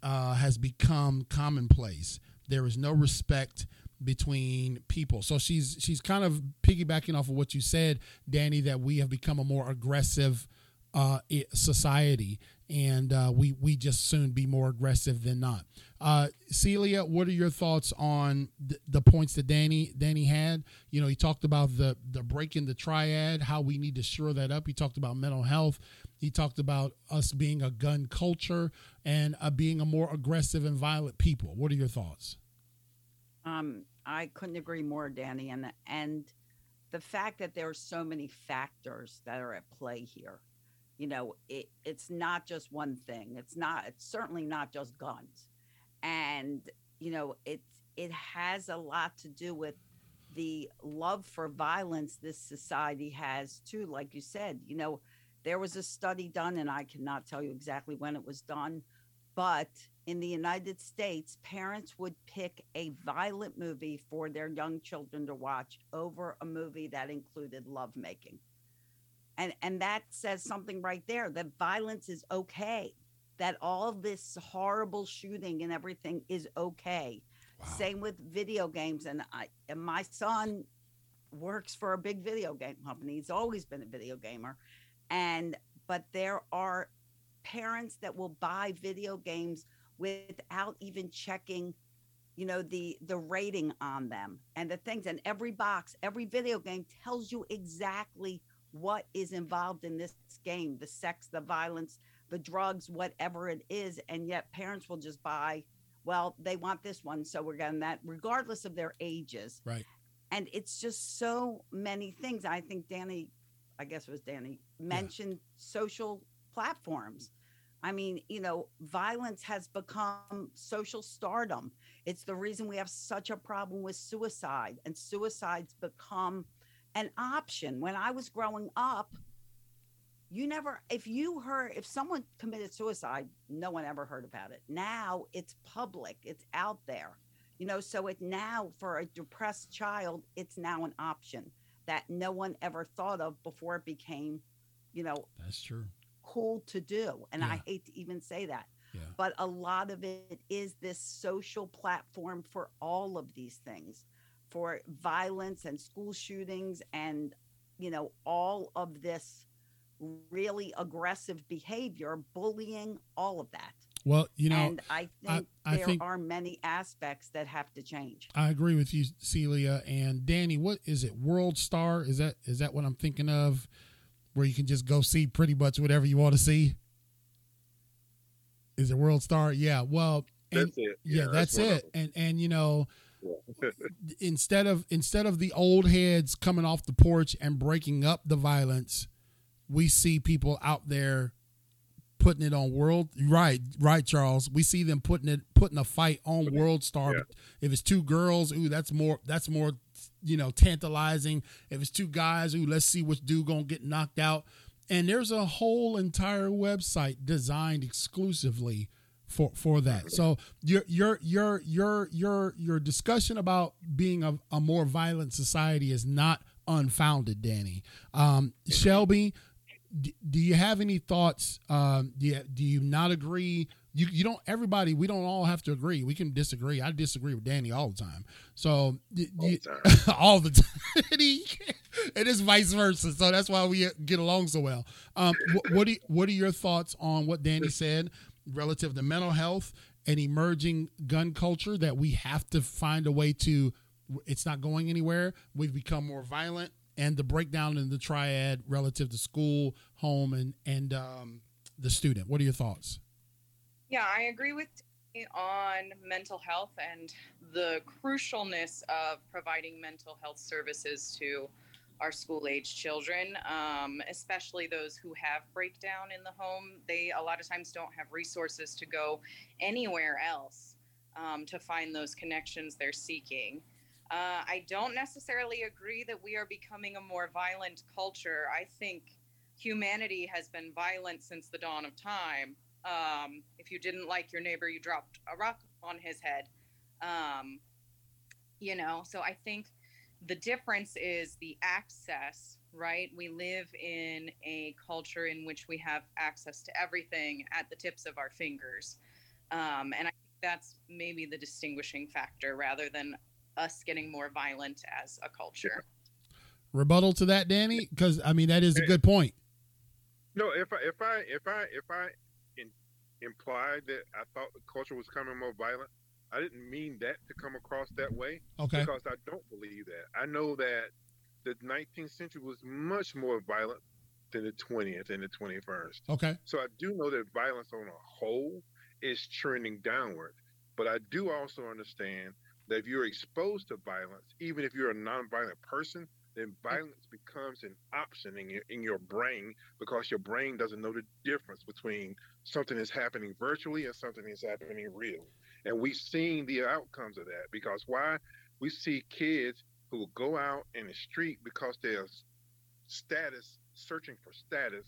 Uh, has become commonplace. There is no respect between people. So she's she's kind of piggybacking off of what you said, Danny, that we have become a more aggressive uh, society, and uh, we we just soon be more aggressive than not. Uh, Celia, what are your thoughts on th- the points that Danny Danny had? You know, he talked about the the breaking the triad, how we need to shore that up. He talked about mental health. He talked about us being a gun culture and uh, being a more aggressive and violent people. What are your thoughts? Um, I couldn't agree more, Danny. And and the fact that there are so many factors that are at play here. You know, it, it's not just one thing. It's not. It's certainly not just guns, and you know, it it has a lot to do with the love for violence this society has too. Like you said, you know, there was a study done, and I cannot tell you exactly when it was done, but in the United States, parents would pick a violent movie for their young children to watch over a movie that included lovemaking. And, and that says something right there that violence is okay, that all this horrible shooting and everything is okay. Wow. Same with video games. And, I, and my son works for a big video game company. He's always been a video gamer. And, but there are parents that will buy video games without even checking you know the the rating on them and the things and every box every video game tells you exactly what is involved in this game the sex the violence the drugs whatever it is and yet parents will just buy well they want this one so we're getting that regardless of their ages. Right. and it's just so many things. I think danny i guess it was danny mentioned social platforms. I mean you know violence has become social stardom. It's the reason we have such a problem with suicide and suicides become an option. When i was growing up you never if you heard if someone committed suicide no one ever heard about it. Now it's public. It's out there. You know so it now for a depressed child it's now an option that no one ever thought of before it became you know That's true. cool to do. And Yeah. i hate to even say that. Yeah. but a lot of it is this social platform for all of these things for violence and school shootings and you know all of this really aggressive behavior bullying all of that Well, you know, and i I- think I there think- are many aspects that have to change I agree with you, Celia and Danny. What is it? World Star? Is that is that what I'm thinking of? Where you can just go see pretty much whatever you want to see. Is it World Star? Yeah. Well, and That's it. yeah, that's, one of it. And and you know, instead of instead of the old heads coming off the porch and breaking up the violence, we see people out there putting it on world right right charles. We see them putting it putting a fight on world star. Yeah. if it's two girls ooh that's more that's more you know tantalizing. If it's two guys ooh let's see which dude gonna get knocked out. And there's a whole entire website designed exclusively for for that. So your your your your your your discussion about being a, a more violent society is not unfounded danny. Um shelby d- do you have any thoughts? Um do you, do you not agree? You, you don't everybody we don't all have to agree. We can disagree. I disagree with danny all the time. So d- All you- the time. all the time. It is vice versa. So that's why we get along so well. Um what, what, do you, what are your thoughts on what danny said relative to mental health and emerging gun culture that we have to find a way to it's not going anywhere. We've become more violent and the breakdown in the triad relative to school home and and um, the student. What are your thoughts? Yeah, I agree with on mental health and the crucialness of providing mental health services to our school age children, um, especially those who have breakdown in the home. They a lot of times don't have resources to go anywhere else um, to find those connections they're seeking. Uh, I don't necessarily agree that we are becoming a more violent culture. I think humanity has been violent since the dawn of time. Um, if you didn't like your neighbor, you dropped a rock on his head. Um, you know, so I think the difference is the access, right? We live in a culture in which we have access to everything at the tips of our fingers. Um, and I think that's maybe the distinguishing factor rather than us getting more violent as a culture. rebuttal to that danny because i mean that is a good point No, if I if I if I if I in, implied that I thought the culture was coming more violent, I didn't mean that to come across that way okay because I don't believe that. I know that the 19th century was much more violent than the 20th and the 21st. okay So I do know that violence on a whole is trending downward. But I do also understand that if you're exposed to violence, even if you're a nonviolent person, then violence becomes an option in your in your brain because your brain doesn't know the difference between something that's happening virtually and something that's happening real. And we've seen the outcomes of that because why? We see kids who will go out in the street because they're status searching for status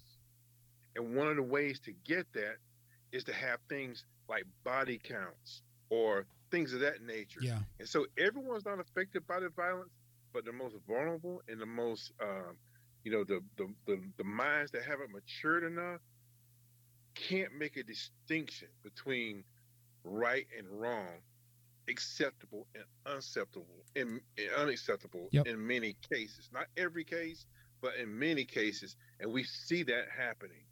and one of the ways to get that is to have things like body counts or things of that nature. yeah And so everyone's not affected by the violence, but the most vulnerable and the most, um, you know, the, the, the, the minds that haven't matured enough can't make a distinction between right and wrong, acceptable and unacceptable, and, and unacceptable Yep. in many cases. Not every case, but in many cases. And we see that happening.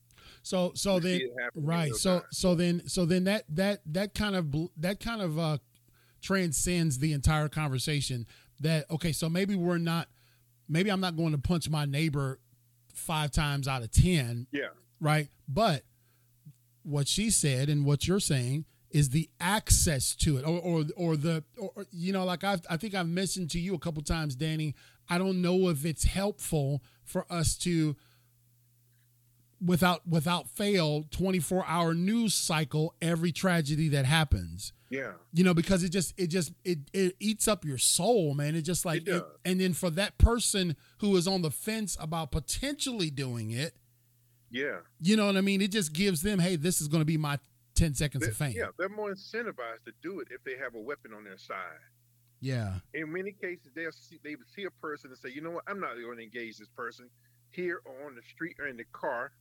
so so We then see it happening in right so time. so then so then that that that kind of that kind of uh transcends the entire conversation that okay so maybe we're not maybe i'm not going to punch my neighbor five times out of ten. Yeah. Right. But what she said and what you're saying is the access to it or or, or the or, you know like I've, i think i've mentioned to you a couple times danny i don't know if it's helpful for us to without without fail 24 hour news cycle every tragedy that happens Yeah. you know because it just it just it, it eats up your soul man it just like It does. and then for that person who is on the fence about potentially doing it Yeah. you know what i mean it just gives them hey this is going to be my 10 seconds of fame yeah, they're more incentivized to do it if they have a weapon on their side. yeah In many cases, they'll see, they would see a person and say, you know what, I'm not going to engage this person here or on the street or in the car.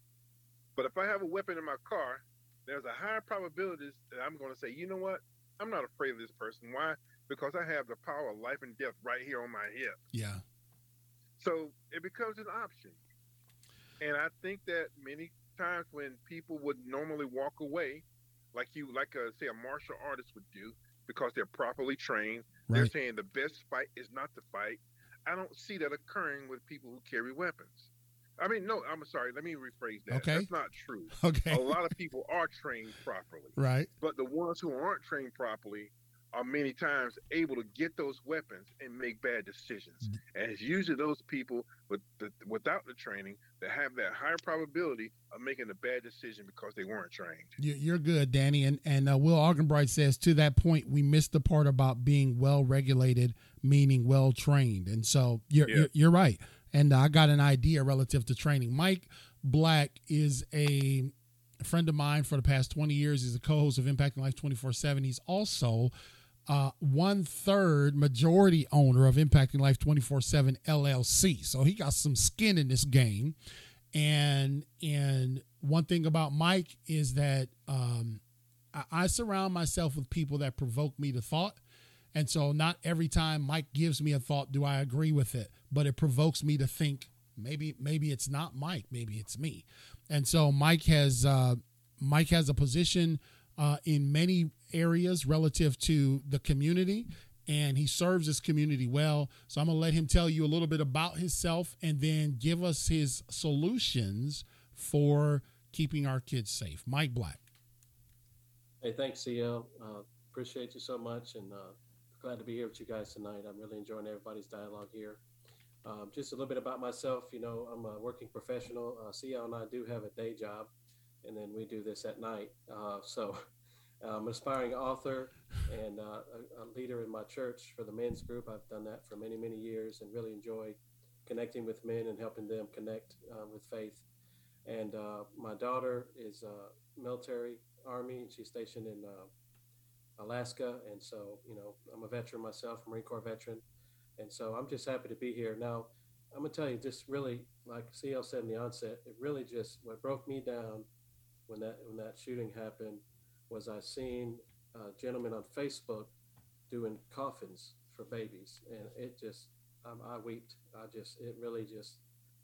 But if I have a weapon in my car, there's a higher probability that I'm going to say, you know what, I'm not afraid of this person. Why? Because I have the power of life and death right here on my hip. yeah So it becomes an option. And I think that many times when people would normally walk away, like you, like a, say a martial artist would do, because they're properly trained, they're saying the best fight is not to fight. I don't see that occurring with people who carry weapons. I mean, no, I'm sorry. Let me rephrase that. Okay. That's not true. okay A lot of people are trained properly, right but the ones who aren't trained properly are many times able to get those weapons and make bad decisions. And it's usually those people with the, without the training that have that higher probability of making a bad decision because they weren't trained. You- you're good danny and and uh, will augenbright says to that point we missed the part about being well regulated meaning well trained and so you're, Yeah. you're you're right and i got an idea relative to training mike black is a friend of mine for the past 20 years he's a co-host of impacting life 24-7 he's also uh, one third majority owner of Impacting Life 24 7 LLC. So he got some skin in this game. And and one thing about Mike is that um, I, I surround myself with people that provoke me to thought. And so not every time Mike gives me a thought do I agree with it, but it provokes me to think maybe maybe it's not Mike, maybe it's me. And so Mike has uh, Mike has a position uh, in many areas relative to the community, and he serves his community well. So I'm gonna let him tell you a little bit about himself, and then give us his solutions for keeping our kids safe. Mike Black. Hey, thanks, CL. Uh, appreciate you so much, and uh, glad to be here with you guys tonight. I'm really enjoying everybody's dialogue here. Um, just a little bit about myself. You know, I'm a working professional. Uh, CL and I do have a day job, and then we do this at night. Uh, so I'm an aspiring author and uh, a, a leader in my church for the men's group. I've done that for many, many years and really enjoy connecting with men and helping them connect uh, with faith. And uh, my daughter is military, Army, and she's stationed in uh, Alaska. And so, you know, I'm a veteran myself, Marine Corps veteran. And so I'm just happy to be here. Now, I'm going to tell you, just really, like CL said in the onset, it really just, what broke me down when that, when that shooting happened was I seen a gentleman on Facebook doing coffins for babies. And it just, um, I wept. I just, it really just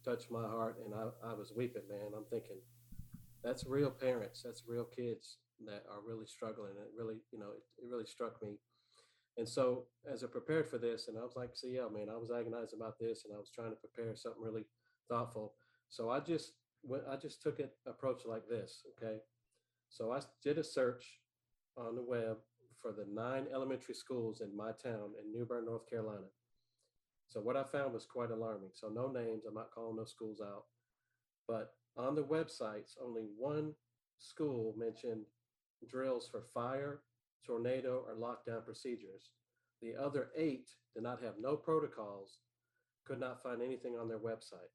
touched my heart. And I, I was weeping, man. I'm thinking, that's real parents. That's real kids that are really struggling. It really, you know, it, it really struck me. And so as I prepared for this, and I was like, CL, man, I was agonizing about this and I was trying to prepare something really thoughtful. So I just went, I just took it approach like this. Okay. So I did a search on the web for the nine elementary schools in my town in New Bern, North Carolina. So what I found was quite alarming. So no names, I'm not calling those schools out. But on the websites, only one school mentioned drills for fire, tornado, or lockdown procedures. The other eight did not have no protocols, could not find anything on their website.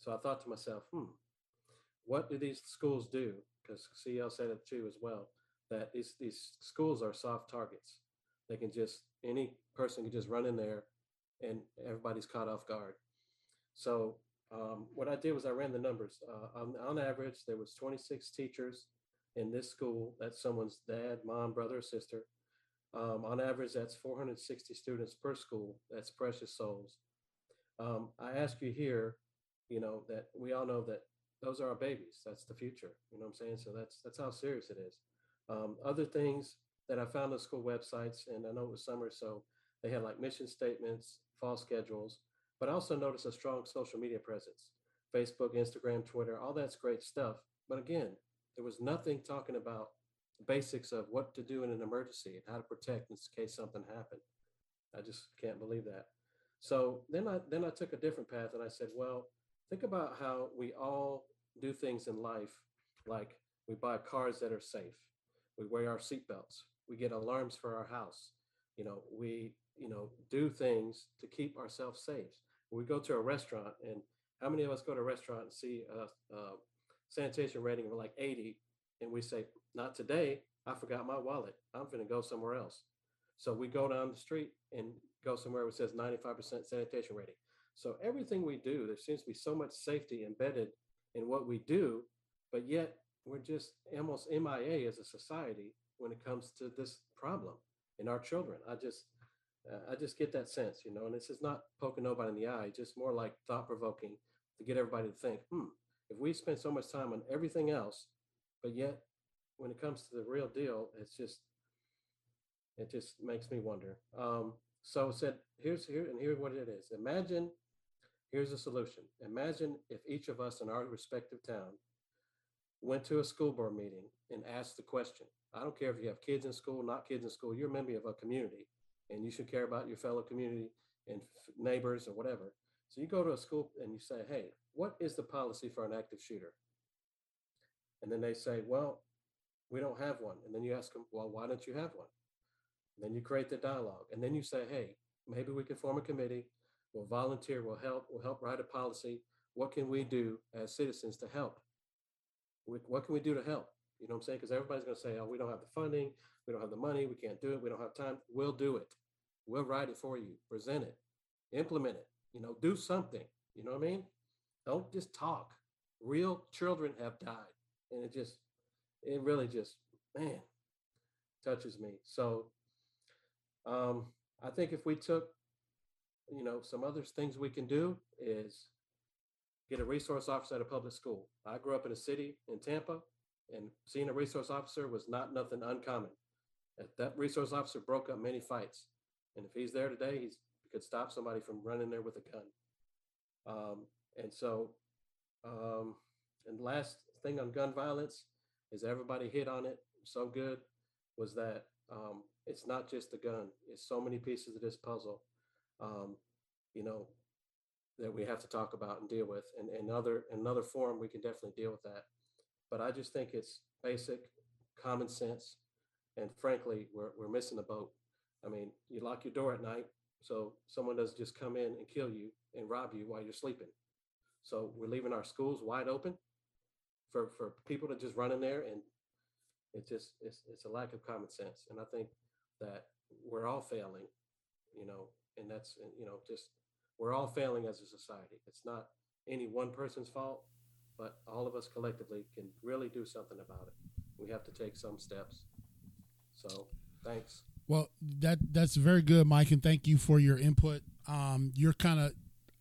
So I thought to myself, hmm, what do these schools do? Because CL said it too as well, that these, these schools are soft targets. They can just, any person can just run in there and everybody's caught off guard. So um, what I did was I ran the numbers. Uh, on, on average, there was 26 teachers in this school. That's someone's dad, mom, brother, or sister. Um, on average, that's 460 students per school. That's precious souls. Um, I ask you here, you know, that we all know that those are our babies. That's the future. You know what I'm saying? So that's that's how serious it is. Um, other things that I found on school websites, and I know it was summer, so they had like mission statements, fall schedules, but I also noticed a strong social media presence. Facebook, Instagram, Twitter, all that's great stuff. But again, there was nothing talking about the basics of what to do in an emergency and how to protect in case something happened. I just can't believe that. So then I then I took a different path and I said, well, think about how we all do things in life, like we buy cars that are safe, we wear our seatbelts, we get alarms for our house, you know, we you know do things to keep ourselves safe. We go to a restaurant, and how many of us go to a restaurant and see a, a sanitation rating of like 80, and we say, not today. I forgot my wallet. I'm going to go somewhere else. So we go down the street and go somewhere where it says 95% sanitation rating. So everything we do, there seems to be so much safety embedded in what we do, but yet we're just almost MIA as a society when it comes to this problem in our children. I just, uh, I just get that sense, you know, and this is not poking nobody in the eye, just more like thought provoking to get everybody to think, hmm, if we spend so much time on everything else, but yet when it comes to the real deal, it's just it just makes me wonder. Um, so said, here's here and here's what it is. Imagine, here's a solution. Imagine if each of us in our respective town went to a school board meeting and asked the question. I don't care if you have kids in school, not kids in school. You're a member of a community, and you should care about your fellow community and neighbors or whatever. So you go to a school and you say, "Hey, what is the policy for an active shooter?" And then they say, "Well, we don't have one." And then you ask them, "Well, why don't you have one?" then you create the dialogue. And then you say, hey, maybe we can form a committee. We'll volunteer, we'll help, we'll help write a policy. What can we do as citizens to help? What can we do to help? You know what I'm saying? Because everybody's going to say, oh, we don't have the funding, we don't have the money, we can't do it, we don't have time. We'll do it. We'll write it for you, present it, implement it, you know, do something. You know what I mean? Don't just talk. Real children have died. And it just, it really just, man, touches me. So um, I think if we took, you know, some other things we can do is get a resource officer at a public school. I grew up in a city in Tampa, and seeing a resource officer was not nothing uncommon. That resource officer broke up many fights, and if he's there today, he's he could stop somebody from running there with a gun. Um, and so, um, and last thing on gun violence is everybody hit on it so good was that um, it's not just the gun. It's so many pieces of this puzzle, um, you know, that we have to talk about and deal with. And in other another forum, we can definitely deal with that. But I just think it's basic common sense. And frankly, we're we're missing the boat. I mean, you lock your door at night, so someone doesn't just come in and kill you and rob you while you're sleeping. So we're leaving our schools wide open for for people to just run in there and it just it's it's a lack of common sense. And I think that we're all failing, you know, and that's, you know, just we're all failing as a society. It's not any one person's fault, but all of us collectively can really do something about it. We have to take some steps. So, thanks. Well, that that's very good, Mike, and thank you for your input. Um, you're kind of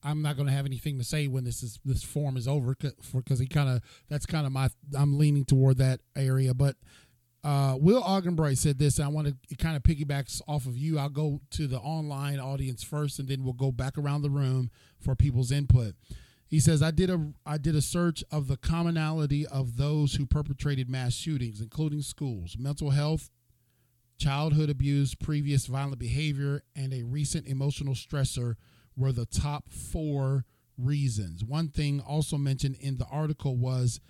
I'm not going to have anything to say when this is this form is over because he kind of that's kind of my I'm leaning toward that area, but uh, Will Augenbright said this. I want to kind of piggybacks off of you. I'll go to the online audience first, and then we'll go back around the room for people's input. He says, "I did a I did a search of the commonality of those who perpetrated mass shootings, including schools, mental health, childhood abuse, previous violent behavior, and a recent emotional stressor were the top four reasons. One thing also mentioned in the article was."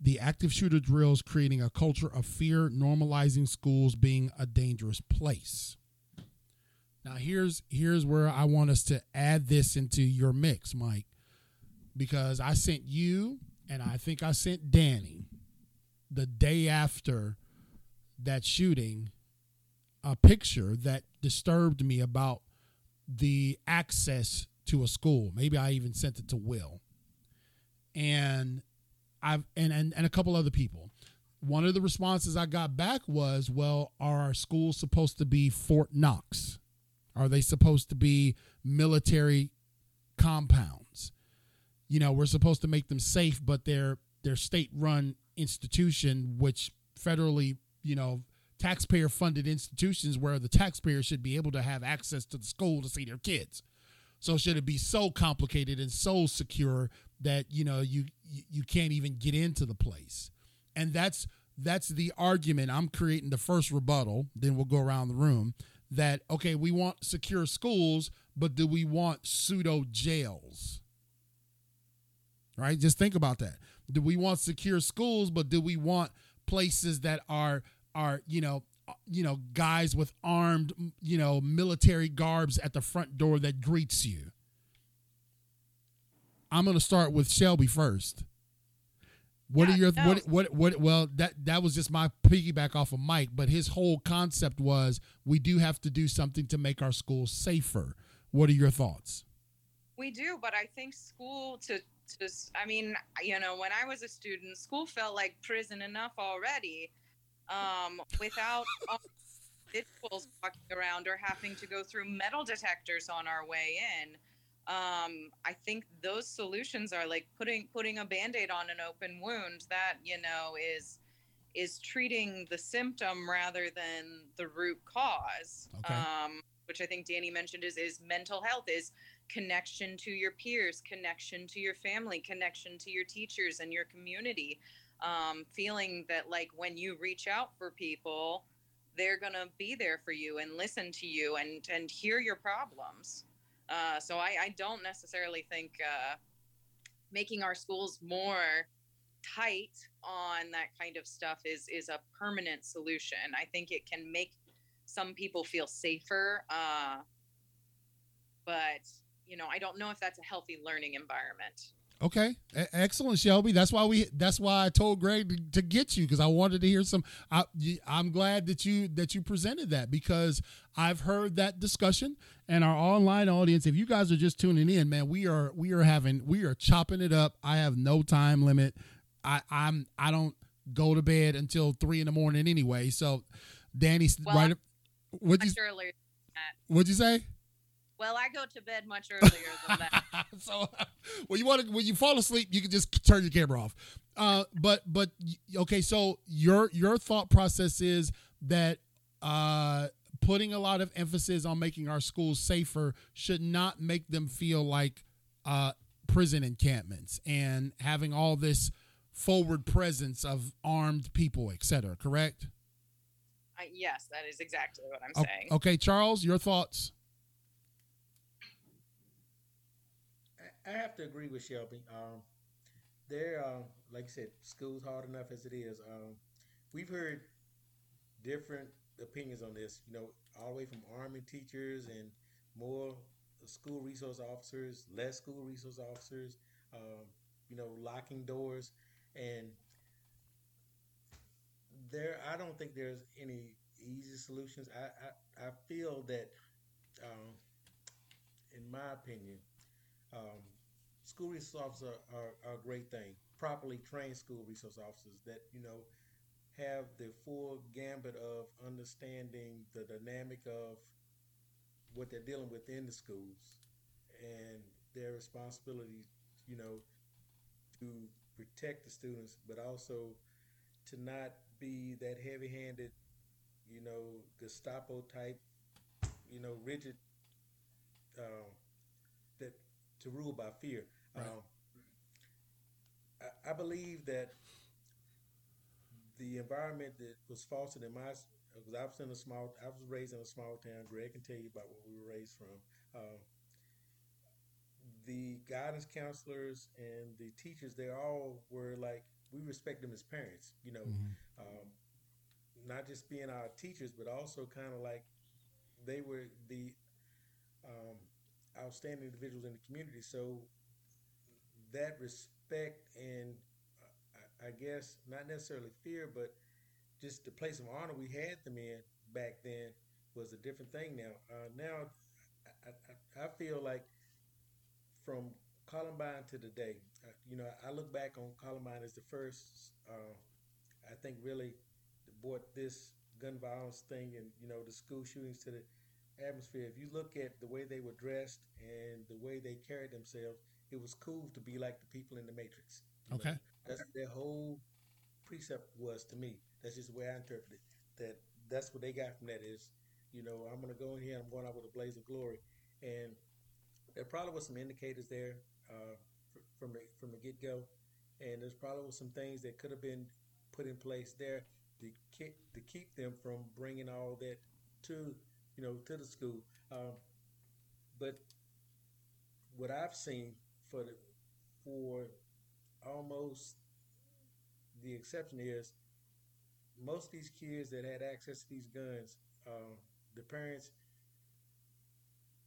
The active shooter drills creating a culture of fear, normalizing schools being a dangerous place. Now here's here's where I want us to add this into your mix, Mike, because I sent you and I think I sent Danny the day after that shooting a picture that disturbed me about the access to a school. Maybe I even sent it to Will. And I've and, and and a couple other people. One of the responses I got back was, "Well, are our schools supposed to be Fort Knox? Are they supposed to be military compounds? You know, we're supposed to make them safe, but they're they're state-run institution, which federally, you know, taxpayer-funded institutions where the taxpayer should be able to have access to the school to see their kids." So should it be so complicated and so secure that you know you you can't even get into the place. And that's that's the argument. I'm creating the first rebuttal then we'll go around the room that okay we want secure schools but do we want pseudo jails? Right? Just think about that. Do we want secure schools but do we want places that are are you know you know guys with armed you know military garbs at the front door that greets you i'm going to start with shelby first what Yeah, are your no. what what what well that that was just my piggyback off of Mike but his whole concept was we do have to do something to make our schools safer what are your thoughts We do, but I think school to to I mean, you know, when I was a student, school felt like prison enough already. Um, without individuals walking around or having to go through metal detectors on our way in. Um, I think those solutions are like putting putting a band-aid on an open wound that, you know, is is treating the symptom rather than the root cause. Okay. Um, which I think Danny mentioned is is mental health, is connection to your peers, connection to your family, connection to your teachers and your community. Um, feeling that like when you reach out for people, they're gonna be there for you and listen to you and and hear your problems. Uh, so I, I don't necessarily think uh, making our schools more tight on that kind of stuff is is a permanent solution. I think it can make some people feel safer, uh, but you know I don't know if that's a healthy learning environment. Okay, excellent, Shelby. That's why we. That's why I told Greg to, to get you because I wanted to hear some. I, am glad that you that you presented that because I've heard that discussion and our online audience. If you guys are just tuning in, man, we are we are having we are chopping it up. I have no time limit. I I'm I don't go to bed until three in the morning anyway. So, Danny's Well, right. What'd you Much earlier. What'd you say? Well, I go to bed much earlier than that. so when you want to when you fall asleep you can just turn your camera off uh but but okay so your your thought process is that uh putting a lot of emphasis on making our schools safer should not make them feel like uh prison encampments and having all this forward presence of armed people etc correct I, yes, that is exactly what I'm saying. okay charles your thoughts I, have to agree with Shelby. Um, there, uh, like I said, school's hard enough as it is. Um, we've heard different opinions on this. You know, all the way from army teachers and more school resource officers, less school resource officers. Um, you know, locking doors, and there. I don't think there's any easy solutions. I I, I feel that, um, in my opinion, um, school resource officers are, are, are a great thing. Properly trained school resource officers that you know have the full gambit of understanding the dynamic of what they're dealing with in the schools and their responsibility, you know, to protect the students, but also to not be that heavy-handed, you know, Gestapo type, you know, rigid. Um, that to rule by fear. Right. Um, I, I believe that the environment that was fostered in my, because I was in a small, I was raised in a small town. Greg can tell you about where we were raised from. Uh, the guidance counselors and the teachers, they all were like, we respect them as parents, you know, um, not just being our teachers, but also kind of like they were the um, outstanding individuals in the community. So that respect and uh, I, I guess not necessarily fear, but just the place of honor we had them in back then was a different thing. Now, uh, now I, I, I feel like from Columbine to today, uh, you know, I look back on Columbine as the first. Uh, I think really brought this gun violence thing and you know the school shootings to the atmosphere. If you look at the way they were dressed and the way they carried themselves, it was cool to be like the people in the Matrix. you know? Okay. That's their whole precept was to me. That's just the way I interpret it. That that's what they got from that is, you know, I'm gonna go in here. I'm going out with a blaze of glory, and there probably was some indicators there. Uh, from the from the get go, and there's probably some things that could have been put in place there to keep to keep them from bringing all that to you know to the school. Um, but what I've seen for the for almost the exception is most of these kids that had access to these guns, uh, the parents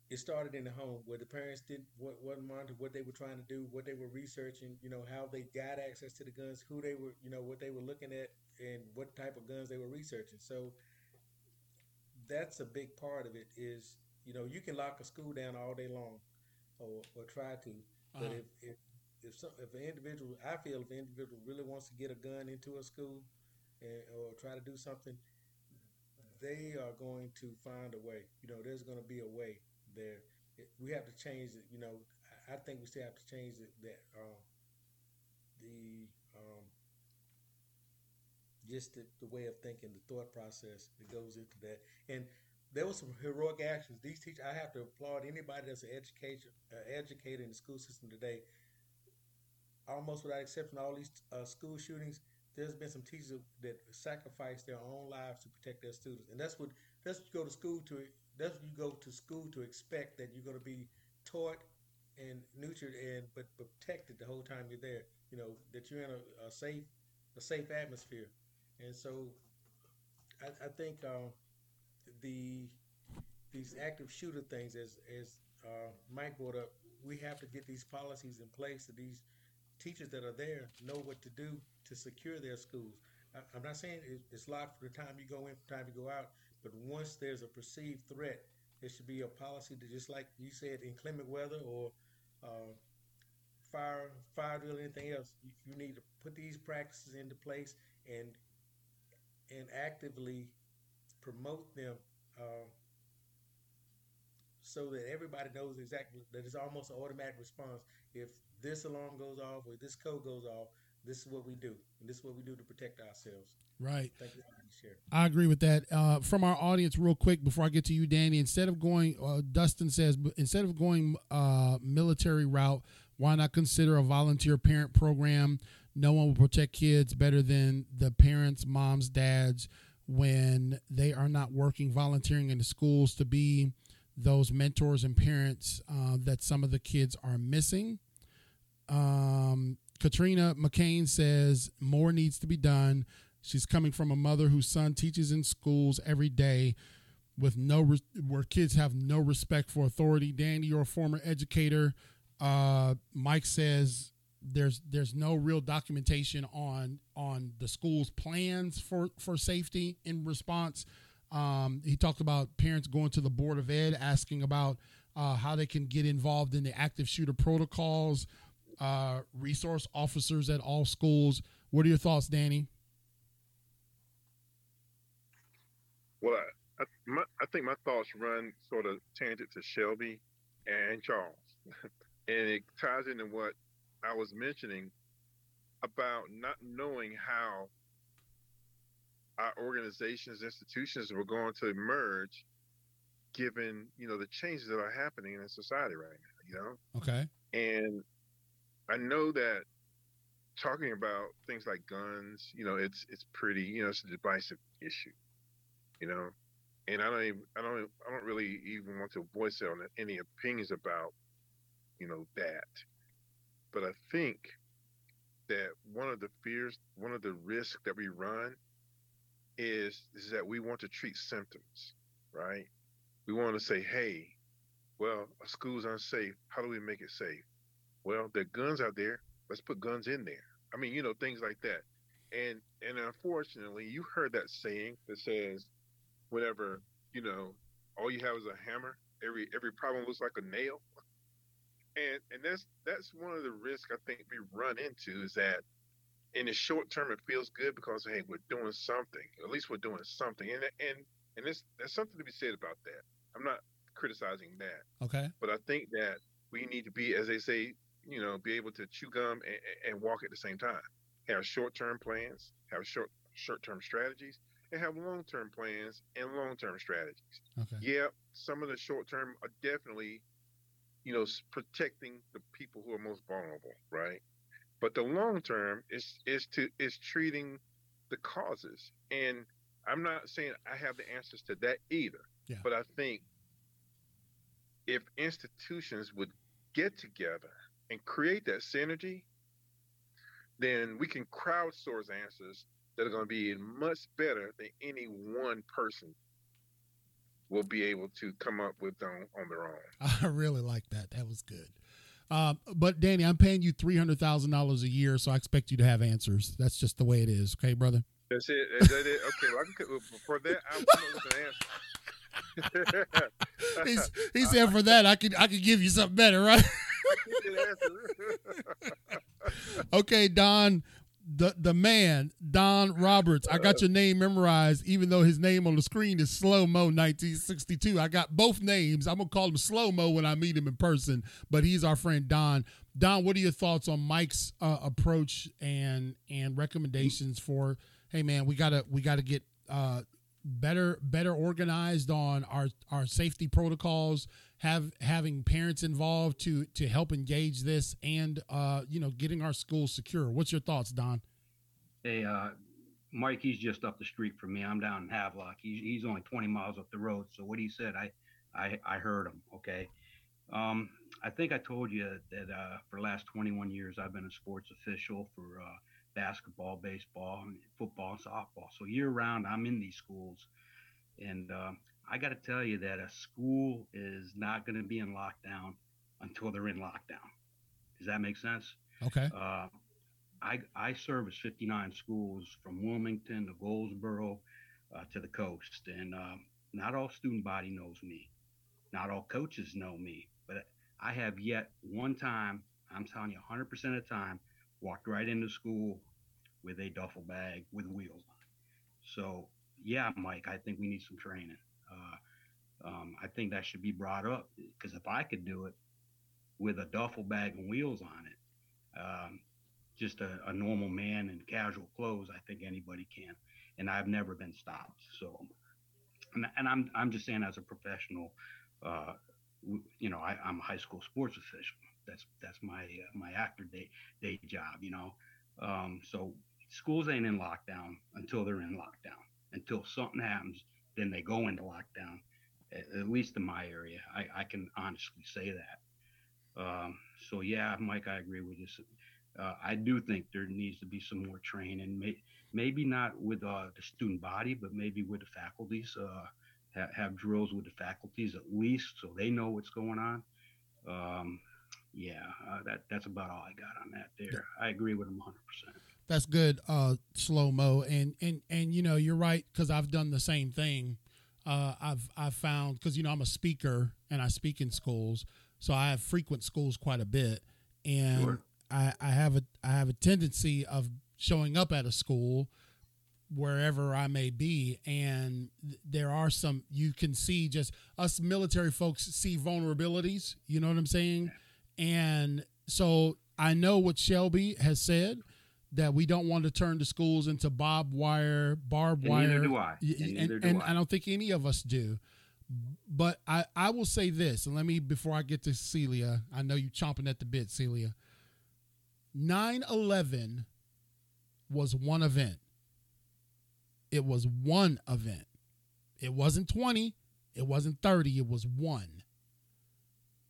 it started in the home where the parents didn't what wasn't monitor what they were trying to do, what they were researching, you know, how they got access to the guns, who they were, you know, what they were looking at, and what type of guns they were researching. So that's a big part of it. Is you know you can lock a school down all day long, or or try to, but Uh-huh. if if if, some, if an individual, I feel if an individual really wants to get a gun into a school, and, or try to do something, they are going to find a way. You know, there's going to be a way there. It, we have to change it. You know, I, I think we still have to change it. That um, the um, just the, the way of thinking, the thought process that goes into that, and there was some heroic actions. These teachers, I have to applaud anybody that's an educator, uh, educator in the school system today. Almost without exception, all these uh, school shootings, there's been some teachers that sacrificed their own lives to protect their students, and that's what that's what you go to school to. That's what you go to school to expect that you're going to be taught and nurtured and but protected the whole time you're there. You know that you're in a, a safe a safe atmosphere, and so I, I think uh, the these active shooter things, as as uh, Mike brought up, we have to get these policies in place so these teachers that are there know what to do to secure their schools. I, I'm not saying it, it's locked for the time you go in, for the time you go out, but once there's a perceived threat, there should be a policy to just like you said, inclement weather or uh, fire, fire drill, anything else. You, you need to put these practices into place and and actively promote them uh, so that everybody knows exactly that it's almost an automatic response. If this alarm goes off or this code goes off, this is what we do, and this is what we do to protect ourselves. Right. Thank you for letting me share. I agree with that. Uh, from our audience, real quick before I get to you, Danny, instead of going, uh, Dustin says, instead of going uh, military route, why not consider a volunteer parent program? No one will protect kids better than the parents, moms, dads, when they are not working, volunteering in the schools to be those mentors and parents uh, that some of the kids are missing. Um, Katrina McCain says more needs to be done. She's coming from a mother whose son teaches in schools every day with no res- where kids have no respect for authority. Danny, you're a former educator. Uh, Mike says there's there's no real documentation on on the school's plans for for safety in response. Um, he talked about parents going to the board of ed asking about uh, how they can get involved in the active shooter protocols. Uh, resource officers at all schools. What are your thoughts, Danny? Well, I, I, my, I think my thoughts run sort of tangent to Shelby and Charles, and it ties into what I was mentioning about not knowing how our organizations, institutions were going to emerge, given you know the changes that are happening in society right now. You know, Okay. and I know that talking about things like guns, you know, it's it's pretty, you know, it's a divisive issue, you know, and I don't even, I don't, I don't really even want to voice any opinions about, you know, that. But I think that one of the fears, one of the risks that we run is is that we want to treat symptoms, right? We want to say, hey, well, a school's unsafe. How do we make it safe? Well, there are guns out there. Let's put guns in there. I mean, you know, things like that. And and unfortunately, you heard that saying that says, whenever you know, all you have is a hammer. Every every problem looks like a nail. And and that's that's one of the risks I think we run into is that in the short term it feels good because hey we're doing something. At least we're doing something. And and and there's there's something to be said about that. I'm not criticizing that. Okay. But I think that we need to be, as they say, you know, be able to chew gum and, and walk at the same time. Have short-term plans, have short short-term strategies, and have long-term plans and long-term strategies. Okay. Yeah, some of the short-term are definitely, you know, protecting the people who are most vulnerable, right? But the long term is is to is treating the causes. And I'm not saying I have the answers to that either. Yeah. But I think if institutions would get together and create that synergy, then we can crowdsource answers that are going to be much better than any one person will be able to come up with on, on their own. I really like that. That was good. Um, but Danny, I'm paying you three hundred thousand dollars a year, so I expect you to have answers. That's just the way it is, okay, brother? That's it. Is that it? Okay, well, I can, for that, I'm with an answer. He's, he said for that I could I could give you something better, right? okay, Don, the the man, Don Roberts. I got your name memorized, even though his name on the screen is Slow Mo 1962. I got both names. I'm gonna call him Slow Mo when I meet him in person, but he's our friend Don. Don, what are your thoughts on Mike's uh, approach and and recommendations for? Hey, man, we gotta we gotta get uh, better better organized on our our safety protocols have having parents involved to to help engage this and uh you know getting our schools secure. What's your thoughts don? Hey uh mike he's just up the street from me. I'm down in havelock. He's, he's only 20 miles up the road. So what he said i i i heard him. Okay. Um i think i told you that uh for the last 21 years i've been a sports official for uh basketball baseball football softball. So year round i'm in these schools and uh, I got to tell you that a school is not going to be in lockdown until they're in lockdown. Does that make sense? Okay. Uh, I, I service 59 schools from Wilmington to Goldsboro uh, to the coast. And uh, not all student body knows me. Not all coaches know me. But I have yet one time, I'm telling you 100% of the time, walked right into school with a duffel bag with wheels on. So, yeah, Mike, I think we need some training. Uh, um, I think that should be brought up because if I could do it with a duffel bag and wheels on it, um, just a, a, normal man in casual clothes, I think anybody can. And I've never been stopped. So, and, and I'm I'm just saying as a professional, uh, you know, I, am a high school sports official. That's that's my uh, my actor day day job. You know, um, so schools ain't in lockdown until they're in lockdown. Until something happens then they go into lockdown. At, at least in my area, I, I can honestly say that. Um, so yeah, Mike, I agree with this. Uh, I do think there needs to be some more training, may, maybe not with uh, the student body, but maybe with the faculties. Uh, ha- have drills with the faculties at least, so they know what's going on. Um, yeah, uh, that that's about all I got on that. There, I agree with him 100. percent that's good, uh, slow mo, and and and you know you're right because I've done the same thing. Uh, I've I've found because you know I'm a speaker and I speak in schools, so I have frequent schools quite a bit, and sure. I, I have a I have a tendency of showing up at a school wherever I may be, and there are some you can see just us military folks see vulnerabilities. You know what I'm saying? And so I know what Shelby has said that we don't want to turn the schools into barbed wire, barbed and wire. Neither do I. And, and, do and I. I don't think any of us do. But I, I will say this, and let me before I get to Celia, I know you chomping at the bit, Celia. 9-11 was one event. It was one event. It wasn't 20, it wasn't 30, it was one.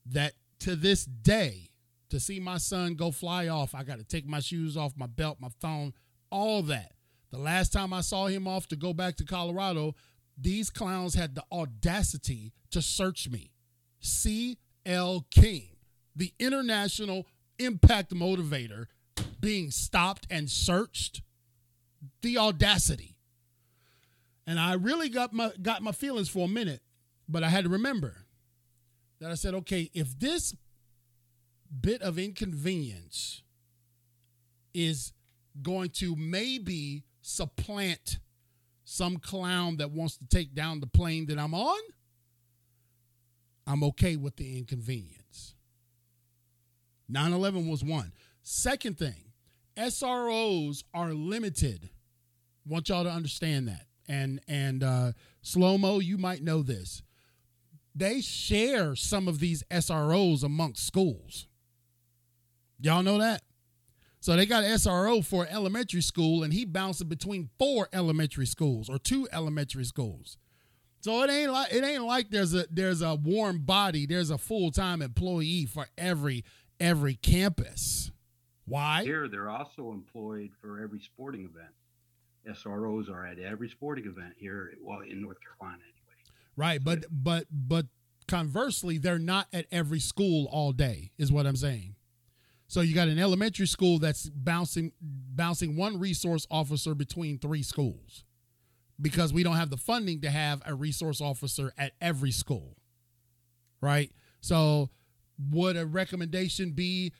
That to this day, to see my son go fly off, I got to take my shoes off, my belt, my phone, all that. The last time I saw him off to go back to Colorado, these clowns had the audacity to search me. C.L. King, the international impact motivator, being stopped and searched. The audacity. And I really got my got my feelings for a minute, but I had to remember that I said, okay, if this bit of inconvenience is going to maybe supplant some clown that wants to take down the plane that I'm on, I'm okay with the inconvenience. 9 11 was one. Second thing, SROs are limited. Want y'all to understand that. And and uh, slow mo, you might know this. they share some of these SROs amongst schools. Y'all know that? So they got SRO for elementary school, and he bouncing between four elementary schools or two elementary schools. So it ain't like it ain't like there's a there's a warm body, there's a full time employee for every every campus. Why? Here, they're also employed for every sporting event. SROs are at every sporting event here, well, in North Carolina anyway. Right, but but but conversely, they're not at every school all day. Is what I'm saying. So you got an elementary school that's bouncing bouncing one resource officer between three schools because we don't have the funding to have a resource officer at every school. Right? So would a recommendation be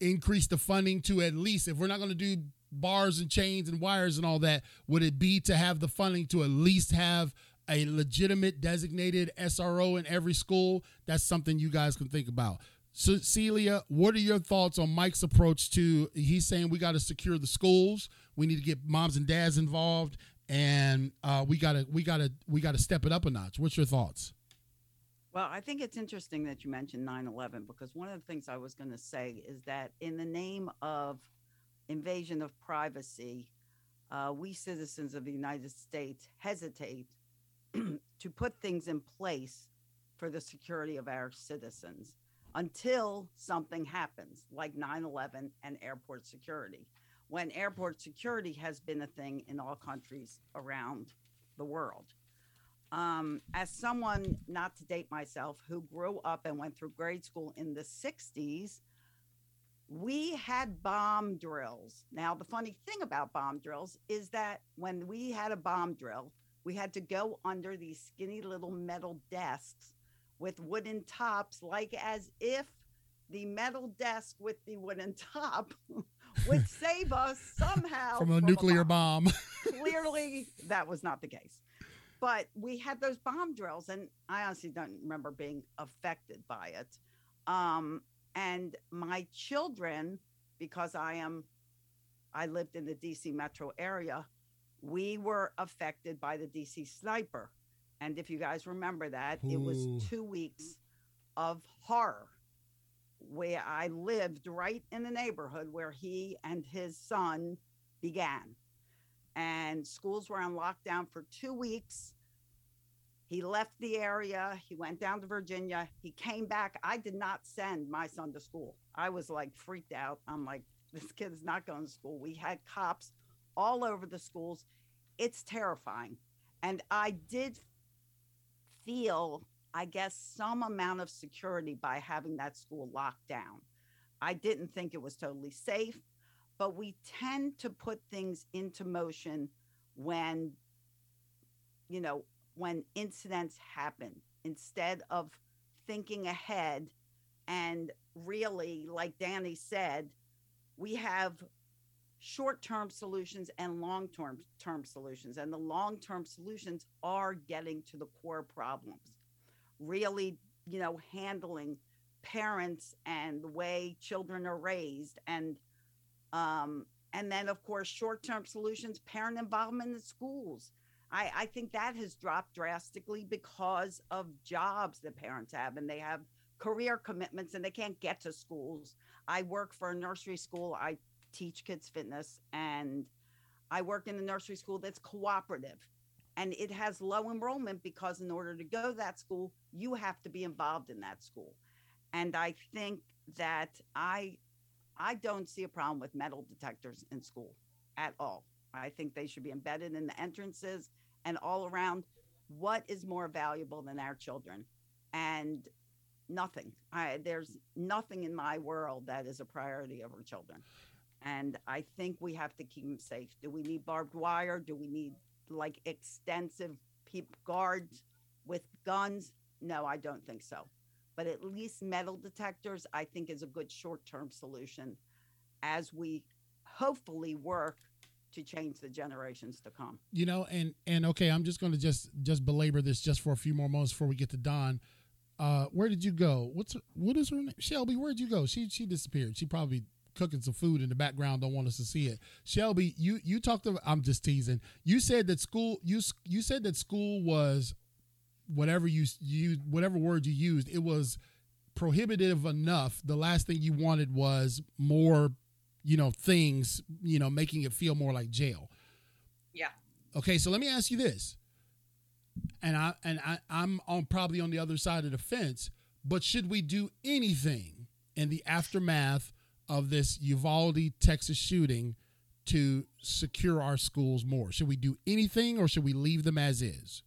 increase the funding to at least if we're not going to do bars and chains and wires and all that, would it be to have the funding to at least have a legitimate designated SRO in every school? That's something you guys can think about. So, Celia, what are your thoughts on Mike's approach to? He's saying we got to secure the schools. We need to get moms and dads involved, and uh, we gotta we gotta we gotta step it up a notch. What's your thoughts? Well, I think it's interesting that you mentioned 9 11 because one of the things I was going to say is that in the name of invasion of privacy, uh, we citizens of the United States hesitate to put things in place for the security of our citizens until something happens, like 9 11 and airport security. When airport security has been a thing in all countries around the world. Um, as someone, not to date myself, who grew up and went through grade school in the 60s, we had bomb drills. Now, the funny thing about bomb drills is that when we had a bomb drill, we had to go under these skinny little metal desks with wooden tops, like as if the metal desk with the wooden top would save us somehow from a from nuclear a bomb. bomb. Clearly, that was not the case. But we had those bomb drills, and I honestly don't remember being affected by it. Um, and my children, because I am, I lived in the DC metro area, we were affected by the DC sniper. And if you guys remember that, Ooh. it was two weeks of horror where I lived right in the neighborhood where he and his son began. And schools were on lockdown for two weeks. He left the area. He went down to Virginia. He came back. I did not send my son to school. I was like freaked out. I'm like, this kid is not going to school. We had cops all over the schools. It's terrifying. And I did feel, I guess, some amount of security by having that school locked down. I didn't think it was totally safe, but we tend to put things into motion when, you know, when incidents happen instead of thinking ahead and really like danny said we have short-term solutions and long-term term solutions and the long-term solutions are getting to the core problems really you know handling parents and the way children are raised and um, and then of course short-term solutions parent involvement in schools I, I think that has dropped drastically because of jobs that parents have and they have career commitments and they can't get to schools. I work for a nursery school. I teach kids fitness and I work in a nursery school that's cooperative and it has low enrollment because in order to go to that school, you have to be involved in that school. And I think that I I don't see a problem with metal detectors in school at all. I think they should be embedded in the entrances and all around. What is more valuable than our children? And nothing. I, there's nothing in my world that is a priority over children. And I think we have to keep them safe. Do we need barbed wire? Do we need like extensive peep guards with guns? No, I don't think so. But at least metal detectors, I think, is a good short term solution as we hopefully work to change the generations to come. You know, and and okay, I'm just going to just just belabor this just for a few more moments before we get to Don. Uh, where did you go? What's what is her name? Shelby. Where'd you go? She she disappeared. She probably cooking some food in the background. Don't want us to see it. Shelby, you you talked about. I'm just teasing. You said that school. You you said that school was whatever you you whatever word you used, it was prohibitive enough. The last thing you wanted was more, you know, things, you know, making it feel more like jail. Yeah. Okay, so let me ask you this. And I and I, I'm on probably on the other side of the fence, but should we do anything in the aftermath of this Uvalde, Texas shooting to secure our schools more? Should we do anything or should we leave them as is?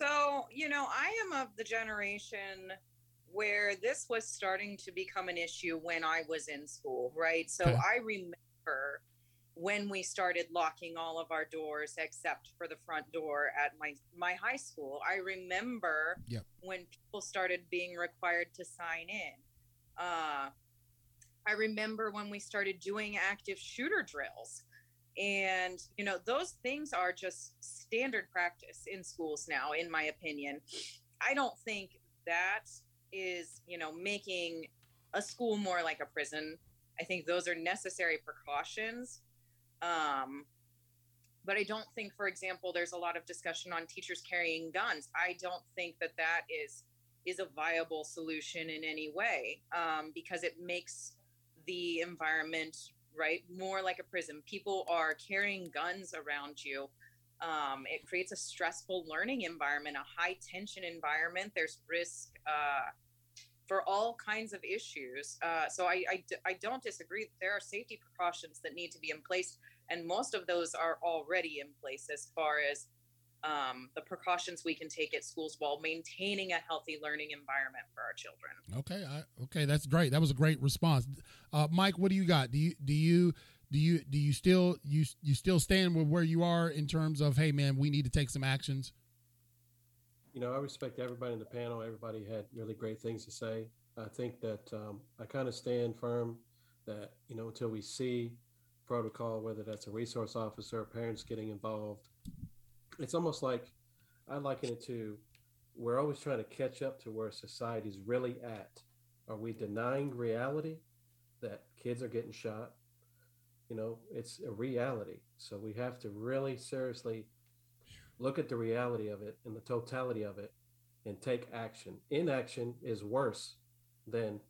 So, you know, I am of the generation where this was starting to become an issue when I was in school, right? So Okay. I remember when we started locking all of our doors except for the front door at my my high school. I remember Yep. when people started being required to sign in. Uh, I remember when we started doing active shooter drills. And, you know, those things are just standard practice in schools now, in my opinion. I don't think that is, you know, making a school more like a prison. I think those are necessary precautions. Um, but I don't think, for example, there's a lot of discussion on teachers carrying guns. I don't think that that is is a viable solution in any way um, because it makes the environment right more like a prison. People are carrying guns around you. Um, it creates a stressful learning environment, a high tension environment. There's risk uh, for all kinds of issues. Uh, so I don't disagree. There are safety precautions that need to be in place, and most of those are already in place as far as um, the precautions we can take at schools while maintaining a healthy learning environment for our children. Okay, I, okay, that's great. That was a great response, uh, Mike. What do you got? Do you do you do you do you still you you still stand with where you are in terms of hey man, we need to take some actions? You know, I respect everybody in the panel. Everybody had really great things to say. I think that um, I kind of stand firm that, you know, until we see protocol, whether that's a resource officer, parents getting involved, it's almost like I liken it to we're always trying to catch up to where society's really at. Are we denying reality that kids are getting shot? You know, it's a reality. So we have to really seriously look at the reality of it and the totality of it and take action. Inaction is worse than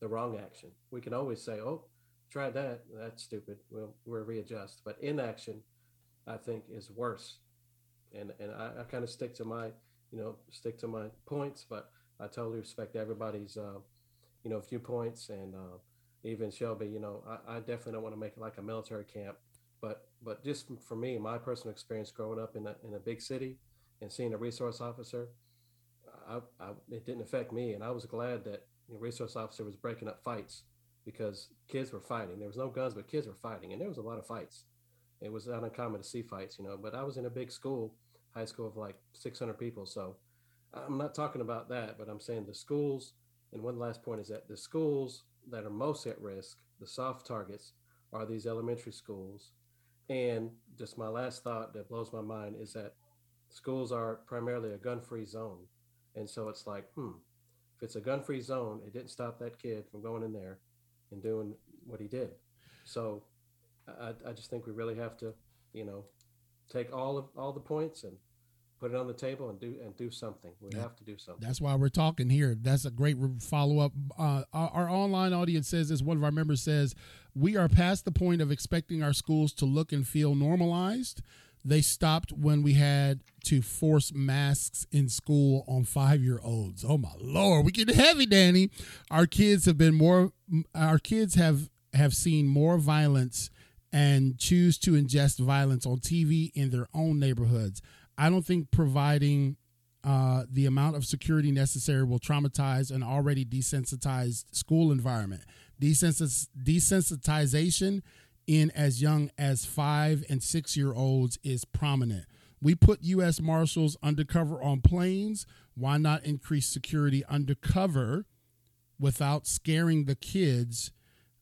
the wrong action. We can always say, oh, try that. That's stupid. We'll, we'll readjust. But inaction, I think, is worse. And, and I, I kind of stick to my, you know, stick to my points, but I totally respect everybody's, uh, you know, viewpoints. And uh, even Shelby, you know, I, I definitely don't want to make it like a military camp but but just for me, my personal experience growing up in a, in a big city and seeing a resource officer, I, I, it didn't affect me, and I was glad that the resource officer was breaking up fights because kids were fighting. There was no guns, but kids were fighting, and there was a lot of fights. It was not uncommon to see fights, you know. But I was in a big school, high school of like 600 people, so I'm not talking about that, but I'm saying the schools. And one last point is that the schools that are most at risk, the soft targets, are these elementary schools and just my last thought that blows my mind is that schools are primarily a gun free zone. And so it's like, hmm, if it's a gun free zone, it didn't stop that kid from going in there and doing what he did. So I, I just think we really have to, you know, take all of all the points and put it on the table and do and do something. We Yeah. have to do something. That's why we're talking here. That's a great follow up. Uh, our, our online audience says this. One of our members says, We are past the point of expecting our schools to look and feel normalized. They stopped when we had to force masks in school on five year olds. Oh my lord, we get heavy, Danny. Our kids have been more. Our kids have have seen more violence and choose to ingest violence on TV in their own neighborhoods. I don't think providing uh, the amount of security necessary will traumatize an already desensitized school environment. Desensitiz- desensitization in as young as five and six year olds is prominent. We put U.S. Marshals undercover on planes. Why not increase security undercover without scaring the kids?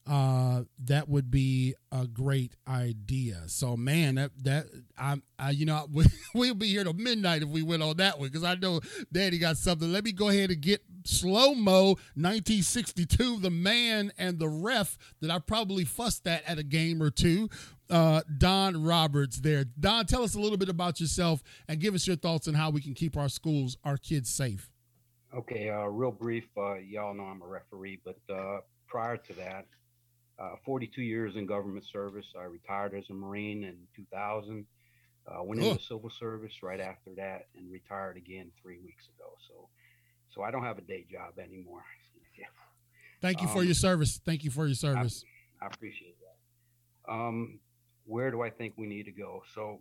Uh, that would be a great idea. So, man, that that I'm, I, you know, we, we'll be here till midnight if we went on that one because I know Daddy got something. Let me go ahead and get slow mo 1962, the man and the ref that I probably fussed at at a game or two. uh, Don Roberts there. Don, tell us a little bit about yourself and give us your thoughts on how we can keep our schools, our kids safe. Okay, uh, real brief. Uh, y'all know I'm a referee, but uh, prior to that, uh, 42 years in government service. I retired as a Marine in 2000. Uh, went into civil service right after that, and retired again three weeks ago. So, so I don't have a day job anymore. yeah. Thank you for um, your service. Thank you for your service. I, I appreciate that. Um, where do I think we need to go? So,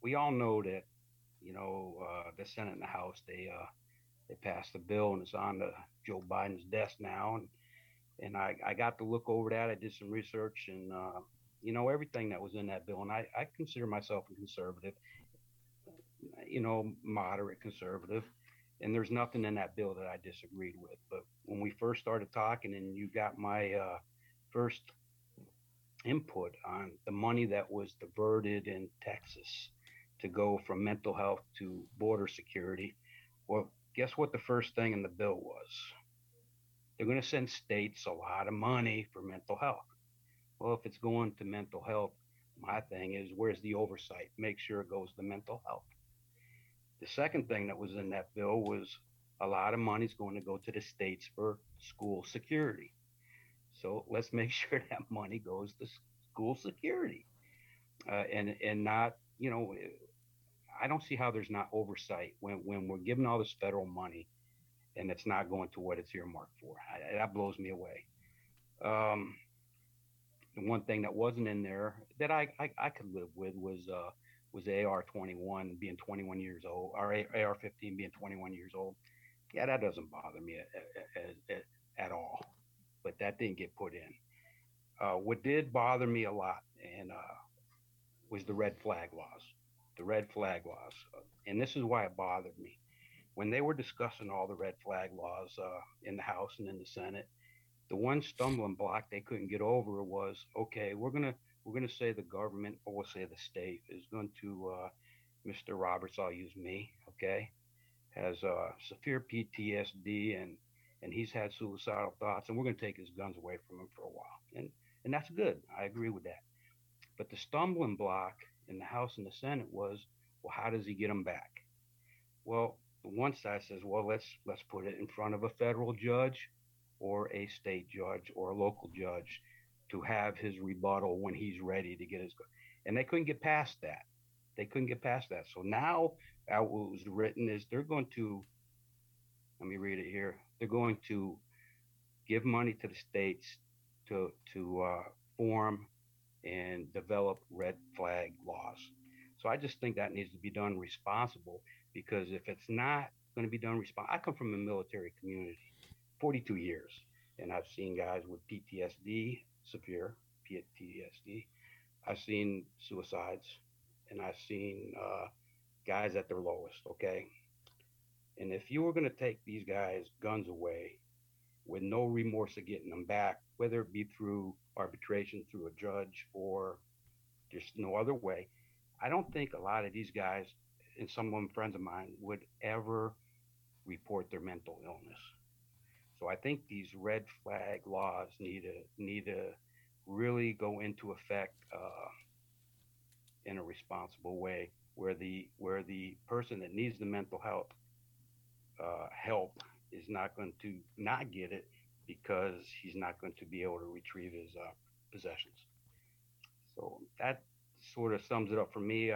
we all know that, you know, uh, the Senate and the House they they passed the bill and it's on the Joe Biden's desk now. And and I, I got to look over that. I did some research and uh, you know everything that was in that bill. And I, I consider myself a conservative, you know, moderate conservative. And there's nothing in that bill that I disagreed with. But when we first started talking, and you got my uh, first input on the money that was diverted in Texas to go from mental health to border security, well, guess what the first thing in the bill was? They're going to send states a lot of money for mental health. Well, if it's going to mental health, my thing is where's the oversight? Make sure it goes to mental health. The second thing that was in that bill was a lot of money is going to go to the states for school security. So let's make sure that money goes to school security, uh, and and not you know I don't see how there's not oversight when when we're giving all this federal money and it's not going to what it's earmarked for. I, that blows me away. Um, the one thing that wasn't in there that I, I, I could live with was uh, was AR 21 being 21 years old, or AR 15 being 21 years old. Yeah, that doesn't bother me at, at, at all. But that didn't get put in. Uh, what did bother me a lot and uh, was the red flag laws the red flag laws. And this is why it bothered me. When they were discussing all the red flag laws uh, in the House and in the Senate, the one stumbling block they couldn't get over was okay, we're gonna we're gonna say the government or we'll say the state is going to uh, Mr. Roberts, I'll use me, okay, has uh, severe PTSD and and he's had suicidal thoughts, and we're going to take his guns away from him for a while, and and that's good. I agree with that. But the stumbling block in the House and the Senate was, well, how does he get them back? Well, one side says, well, let's let's put it in front of a federal judge or a state judge or a local judge to have his rebuttal when he's ready to get his and they couldn't get past that. They couldn't get past that. So now what was written is they're going to let me read it here they're going to give money to the states to to uh, form and develop red flag laws. So I just think that needs to be done responsible because if it's not going to be done responsible, I come from a military community, 42 years, and I've seen guys with PTSD, severe PTSD. I've seen suicides, and I've seen uh, guys at their lowest. Okay, and if you were going to take these guys' guns away with no remorse of getting them back, whether it be through arbitration, through a judge, or just no other way. I don't think a lot of these guys, and some of them friends of mine, would ever report their mental illness. So I think these red flag laws need to need to really go into effect uh, in a responsible way, where the where the person that needs the mental health uh, help is not going to not get it because he's not going to be able to retrieve his uh, possessions. So that sort of sums it up for me.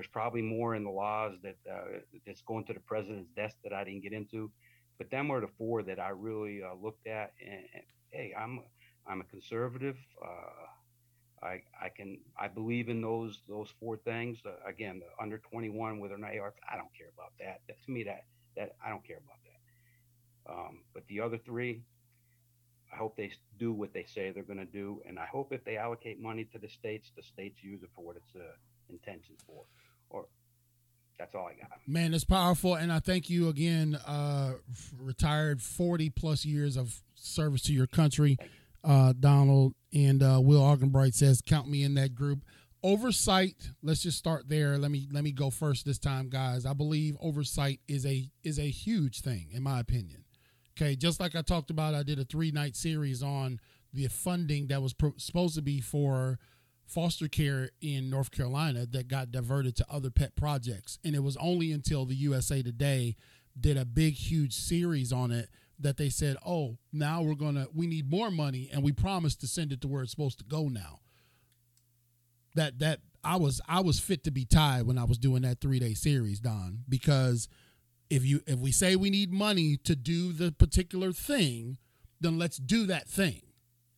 Uh, uh, there's probably more in the laws that uh, that's going to the president's desk that I didn't get into, but them were the four that I really uh, looked at. And, and, hey, I'm I'm a conservative. Uh, I I can I believe in those those four things. again, the under 21 with an AR, I don't care about that. that. To me, that that I don't care about that. Um, but the other three, I hope they do what they say they're going to do, and I hope if they allocate money to the states, the states use it for what it's uh, for. Or that's all I got. Man, it's powerful, and I thank you again. Uh, retired forty plus years of service to your country, uh, Donald and uh, Will Augenbright says, "Count me in that group." Oversight. Let's just start there. Let me let me go first this time, guys. I believe oversight is a is a huge thing, in my opinion. Okay, just like I talked about, I did a three night series on the funding that was pro- supposed to be for foster care in North Carolina that got diverted to other pet projects. And it was only until the USA Today did a big, huge series on it that they said, oh, now we're going to, we need more money and we promised to send it to where it's supposed to go now. That, that, I was I was fit to be tied when I was doing that three day series, Don, because if you if we say we need money to do the particular thing, then let's do that thing.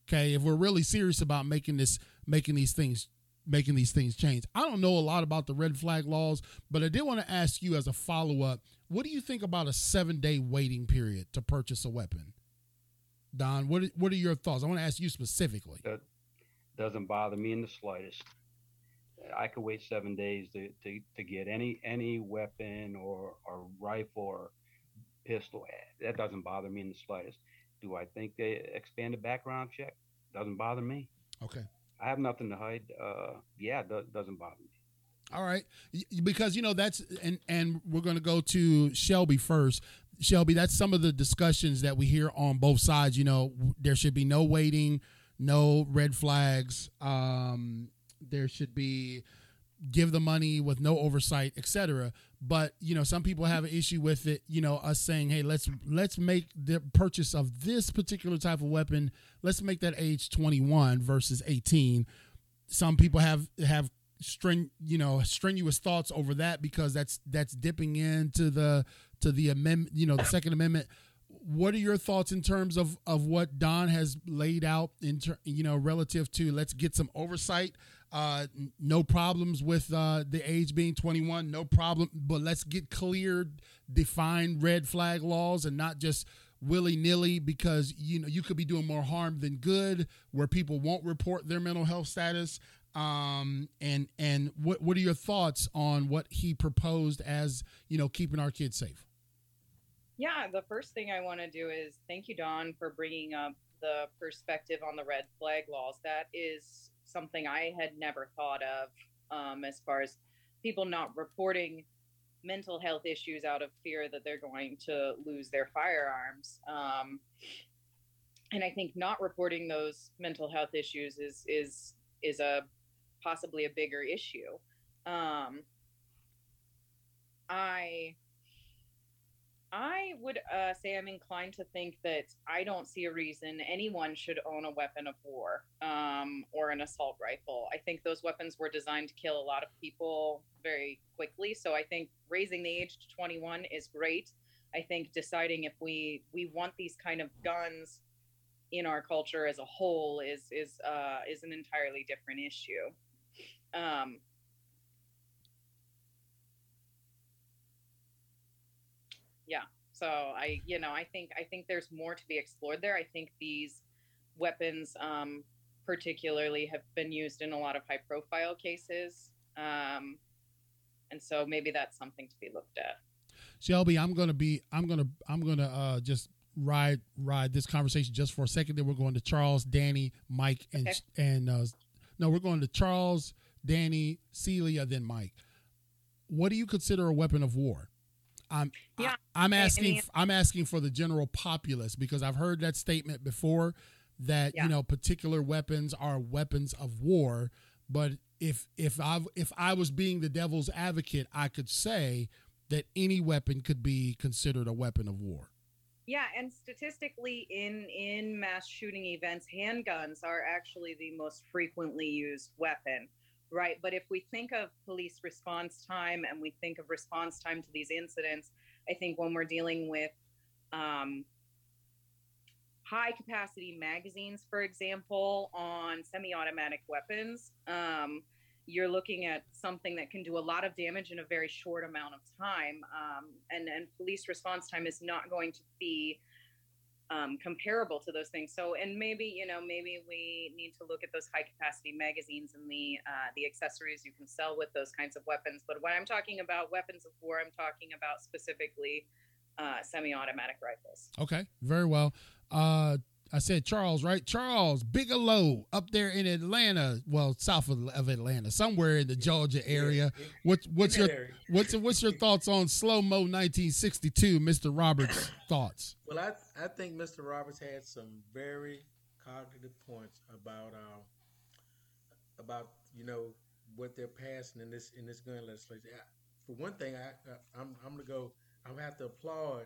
Okay, if we're really serious about making this making these things making these things change. I don't know a lot about the red flag laws, but I did want to ask you as a follow up, what do you think about a 7-day waiting period to purchase a weapon? Don, what what are your thoughts? I want to ask you specifically. That doesn't bother me in the slightest. I could wait seven days to, to, to get any any weapon or, or rifle or pistol. That doesn't bother me in the slightest. Do I think they expand the background check? Doesn't bother me. Okay. I have nothing to hide. Uh, yeah, it doesn't bother me. All right, because you know that's and and we're going to go to Shelby first. Shelby, that's some of the discussions that we hear on both sides. You know, there should be no waiting, no red flags. Um, there should be give the money with no oversight, etc. But you know, some people have an issue with it. You know, us saying, "Hey, let's let's make the purchase of this particular type of weapon. Let's make that age 21 versus 18." Some people have have string you know strenuous thoughts over that because that's that's dipping into the to the amendment you know the second amendment what are your thoughts in terms of of what don has laid out in ter, you know relative to let's get some oversight uh, no problems with uh, the age being 21. No problem. But let's get clear, defined red flag laws and not just willy nilly because you know you could be doing more harm than good where people won't report their mental health status. Um, and and what what are your thoughts on what he proposed as you know keeping our kids safe? Yeah, the first thing I want to do is thank you, Don, for bringing up the perspective on the red flag laws. That is something I had never thought of um, as far as people not reporting mental health issues out of fear that they're going to lose their firearms. Um, and I think not reporting those mental health issues is is is a possibly a bigger issue. Um, I I would uh, say I'm inclined to think that I don't see a reason anyone should own a weapon of war um, or an assault rifle. I think those weapons were designed to kill a lot of people very quickly. So I think raising the age to 21 is great. I think deciding if we we want these kind of guns in our culture as a whole is is uh, is an entirely different issue. Um, yeah so i you know i think i think there's more to be explored there. I think these weapons um, particularly have been used in a lot of high profile cases um, and so maybe that's something to be looked at. Shelby i'm gonna be i'm gonna i'm gonna uh, just ride ride this conversation just for a second then we're going to charles danny mike and okay. and uh, no we're going to charles danny celia then mike. What do you consider a weapon of war I'm yeah. I, am asking I'm asking for the general populace because I've heard that statement before that yeah. you know particular weapons are weapons of war, but if if I if I was being the devil's advocate, I could say that any weapon could be considered a weapon of war. Yeah, and statistically in in mass shooting events, handguns are actually the most frequently used weapon right? But if we think of police response time and we think of response time to these incidents, I think when we're dealing with um, high capacity magazines, for example, on semi automatic weapons, um, you're looking at something that can do a lot of damage in a very short amount of time. Um, and, and police response time is not going to be um, comparable to those things. So, and maybe you know, maybe we need to look at those high capacity magazines and the uh, the accessories you can sell with those kinds of weapons. But when I'm talking about weapons of war, I'm talking about specifically uh, semi-automatic rifles. Okay, very well. Uh, I said Charles, right? Charles Bigelow up there in Atlanta, well, south of, of Atlanta, somewhere in the Georgia area. What's what's your what's what's your thoughts on slow mo 1962, Mr. Roberts' thoughts? Well, I I think Mr. Roberts had some very cognitive points about uh, about you know, what they're passing in this in this gun legislation. I, for one thing, I, I I'm I'm gonna go. I'm gonna have to applaud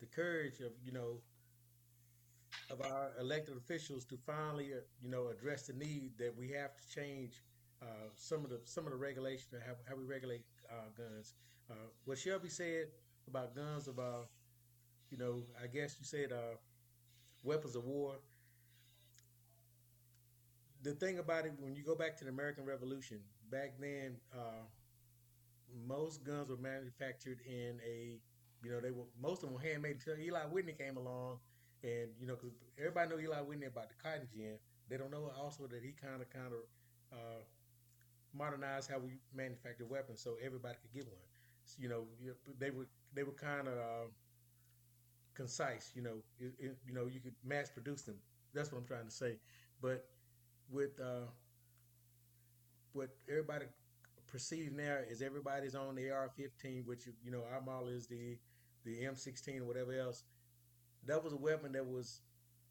the courage of you know of our elected officials to finally uh, you know address the need that we have to change uh, some of the some of the regulation how, how we regulate uh, guns. Uh, what Shelby said about guns, about you know, I guess you said uh, weapons of war. The thing about it, when you go back to the American Revolution, back then, uh, most guns were manufactured in a, you know, they were most of them were handmade until Eli Whitney came along, and you know, because everybody know Eli Whitney about the cotton gin, they don't know also that he kind of kind of uh, modernized how we manufacture weapons so everybody could get one. So, you know, they were they were kind of uh, concise. You know, it, it, you know, you could mass produce them. That's what I'm trying to say. But with uh, what everybody perceives now is everybody's on the AR-15, which you know our model is the the M16 or whatever else. That was a weapon that was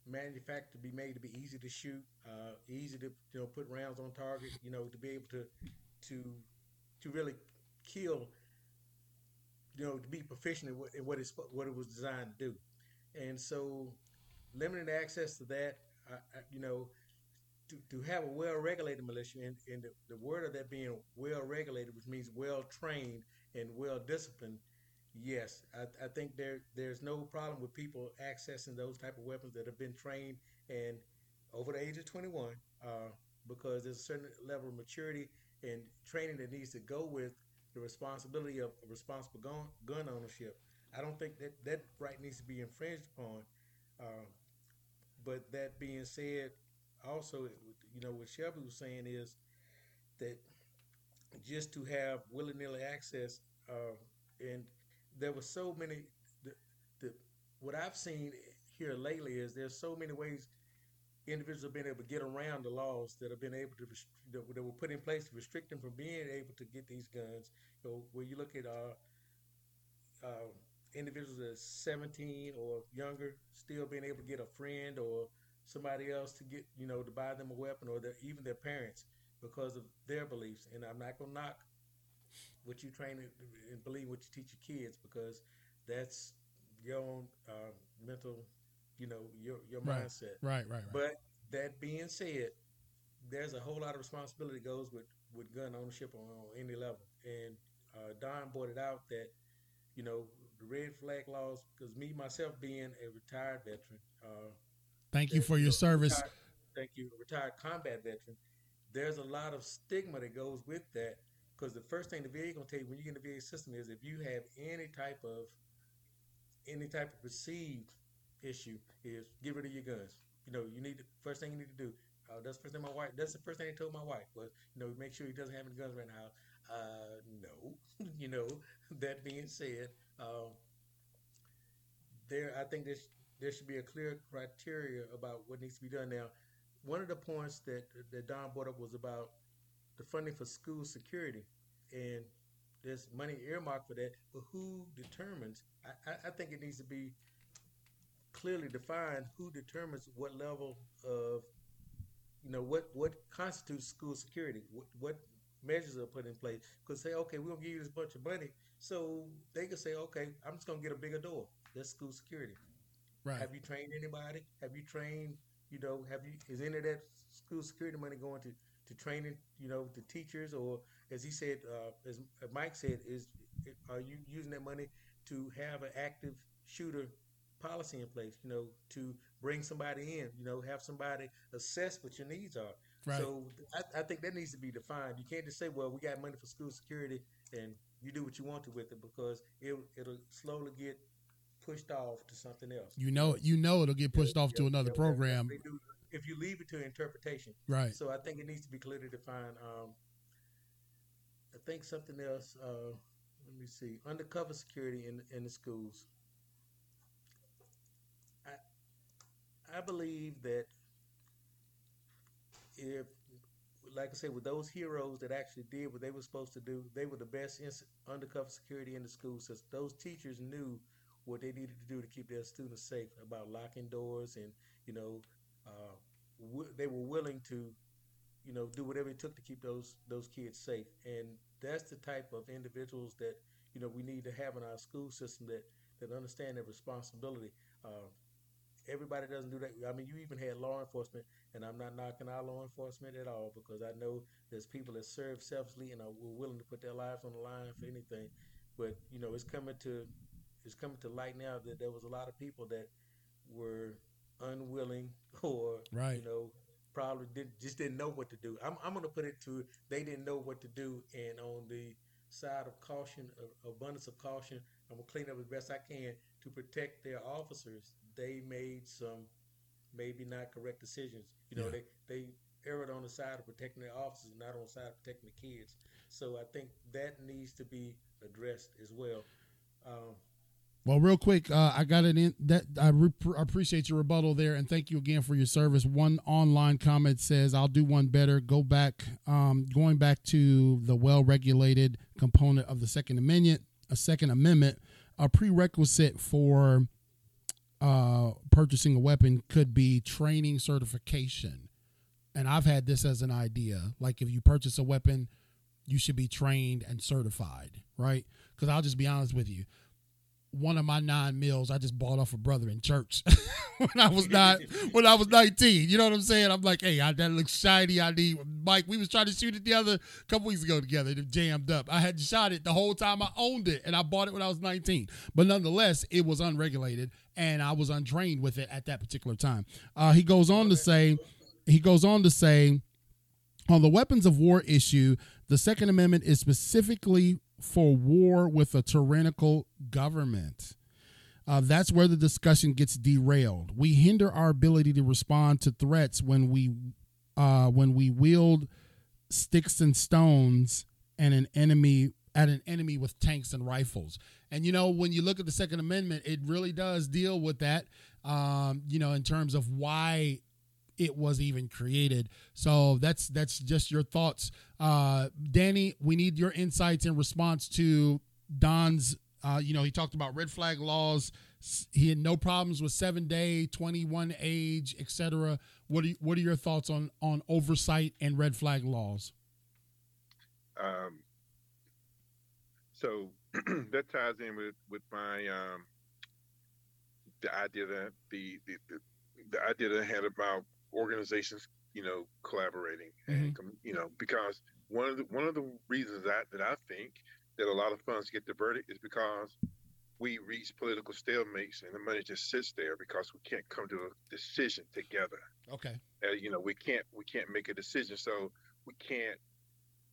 manufactured to be made to be easy to shoot, uh, easy to you know put rounds on target. You know to be able to to to really kill. You know to be proficient in what, in what, what it was designed to do, and so limited access to that. You know, to, to have a well regulated militia, and, and the, the, word of that being well regulated, which means well trained and well disciplined, yes, I, I, think there there's no problem with people accessing those type of weapons that have been trained and over the age of 21, uh, because there's a certain level of maturity and training that needs to go with the responsibility of responsible gun, gun ownership. I don't think that that right needs to be infringed upon. Uh, but that being said, also, you know, what Shelby was saying is that just to have willy nilly access, uh, and there were so many. The, the, what I've seen here lately is there's so many ways individuals have been able to get around the laws that have been able to that, that were put in place to restrict them from being able to get these guns. You know, where you look at uh, uh, individuals are 17 or younger still being able to get a friend or somebody else to get, you know, to buy them a weapon or their, even their parents because of their beliefs. And I'm not going to knock what you train and believe what you teach your kids because that's your own uh, mental, you know, your your right. mindset. Right, right, right. But that being said, there's a whole lot of responsibility goes with with gun ownership on, on any level. And uh, Don brought it out that, you know, the red flag laws. Because me myself being a retired veteran, uh, Thank you for your service. Retired, thank you, retired combat veteran. There's a lot of stigma that goes with that because the first thing the VA is gonna tell you when you get in the VA system is if you have any type of any type of perceived issue is get rid of your guns. You know, you need the first thing you need to do. Uh, that's the first thing my wife. That's the first thing I told my wife was, you know, make sure he doesn't have any guns right now. Uh, no, you know. That being said, um, there I think there's there should be a clear criteria about what needs to be done. Now, one of the points that that Don brought up was about the funding for school security, and there's money earmarked for that. But who determines? I, I think it needs to be clearly defined who determines what level of you know what what constitutes school security what, what measures are put in place because say okay we're gonna give you this bunch of money so they can say okay i'm just gonna get a bigger door that's school security Right. Have you trained anybody? Have you trained, you know, have you, is any of that school security money going to, to training, you know, the teachers or as he said, uh, as Mike said, is, are you using that money to have an active shooter policy in place, you know, to bring somebody in, you know, have somebody assess what your needs are. Right. So I, I think that needs to be defined. You can't just say, well, we got money for school security and you do what you want to with it because it, it'll slowly get pushed off to something else. You know, you know, it'll get pushed Yeah, off to another yeah, program. they do- If you leave it to interpretation, Right. so I think it needs to be clearly defined. Um, I think something else. Uh, let me see. Undercover security in in the schools. I I believe that if, like I said, with those heroes that actually did what they were supposed to do, they were the best undercover security in the school. Since those teachers knew what they needed to do to keep their students safe about locking doors and you know w- they were willing to you know, do whatever it took to keep those those kids safe. And that's the type of individuals that you know we need to have in our school system that that understand their responsibility. Uh, everybody doesn't do that. I mean, you even had law enforcement, and I'm not knocking our law enforcement at all because I know there's people that serve selflessly and are willing to put their lives on the line for anything. But you know, it's coming to it's coming to light now that there was a lot of people that were unwilling or right. you know probably did, just didn't know what to do. I'm, I'm going to put it to they didn't know what to do, and on the side of caution, of abundance of caution, I'm gonna clean up as best I can to protect their officers. They made some maybe not correct decisions. You know, yeah. they they erred on the side of protecting their officers, not on the side of protecting the kids. So I think that needs to be addressed as well. Um, well, real quick, uh, I got it in that I re- appreciate your rebuttal there, and thank you again for your service. One online comment says, "I'll do one better." Go back, um, going back to the well-regulated component of the Second Amendment. A Second Amendment, a prerequisite for uh, purchasing a weapon could be training certification, and I've had this as an idea. Like, if you purchase a weapon, you should be trained and certified, right? Because I'll just be honest with you one of my nine mils I just bought off a brother in church when I was not when I was 19. You know what I'm saying? I'm like, hey, I, that looks shiny. I need Mike. We was trying to shoot it the other couple weeks ago together. It jammed up. I had shot it the whole time I owned it, and I bought it when I was 19. But nonetheless, it was unregulated, and I was untrained with it at that particular time. Uh, he goes on to say, he goes on to say, on the weapons of war issue, the Second Amendment is specifically for war with a tyrannical government. Uh, that's where the discussion gets derailed. We hinder our ability to respond to threats when we uh, when we wield sticks and stones and an enemy at an enemy with tanks and rifles. And you know, when you look at the Second Amendment, it really does deal with that. Um, you know, in terms of why it was even created. So that's that's just your thoughts, uh, Danny. We need your insights in response to Don's. Uh, you know, he talked about red flag laws. He had no problems with seven day, twenty one age, etc. What are what are your thoughts on on oversight and red flag laws? Um, so that ties in with with my um, the idea that the, the the the idea that I had about organizations, you know, collaborating, mm-hmm. and you know, because one of the one of the reasons that that I think that a lot of funds get diverted is because we reach political stalemates and the money just sits there because we can't come to a decision together. Okay. Uh, you know, we can't we can't make a decision, so we can't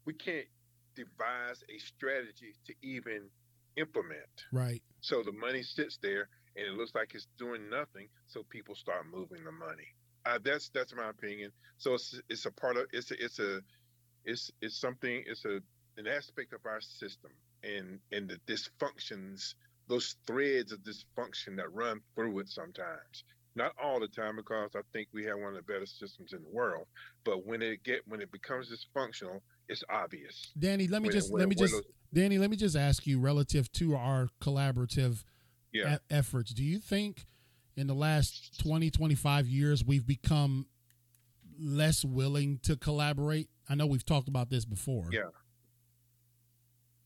we can't devise a strategy to even implement. Right. So the money sits there and it looks like it's doing nothing, so people start moving the money. Uh, that's that's my opinion. So it's it's a part of it's a, it's a it's it's something it's a an aspect of our system and and the dysfunctions those threads of dysfunction that run through it sometimes not all the time because i think we have one of the better systems in the world but when it get when it becomes dysfunctional it's obvious danny let me when, just when, let me just those, danny let me just ask you relative to our collaborative yeah. e- efforts do you think in the last 20, 25 years, we've become less willing to collaborate? I know we've talked about this before. Yeah.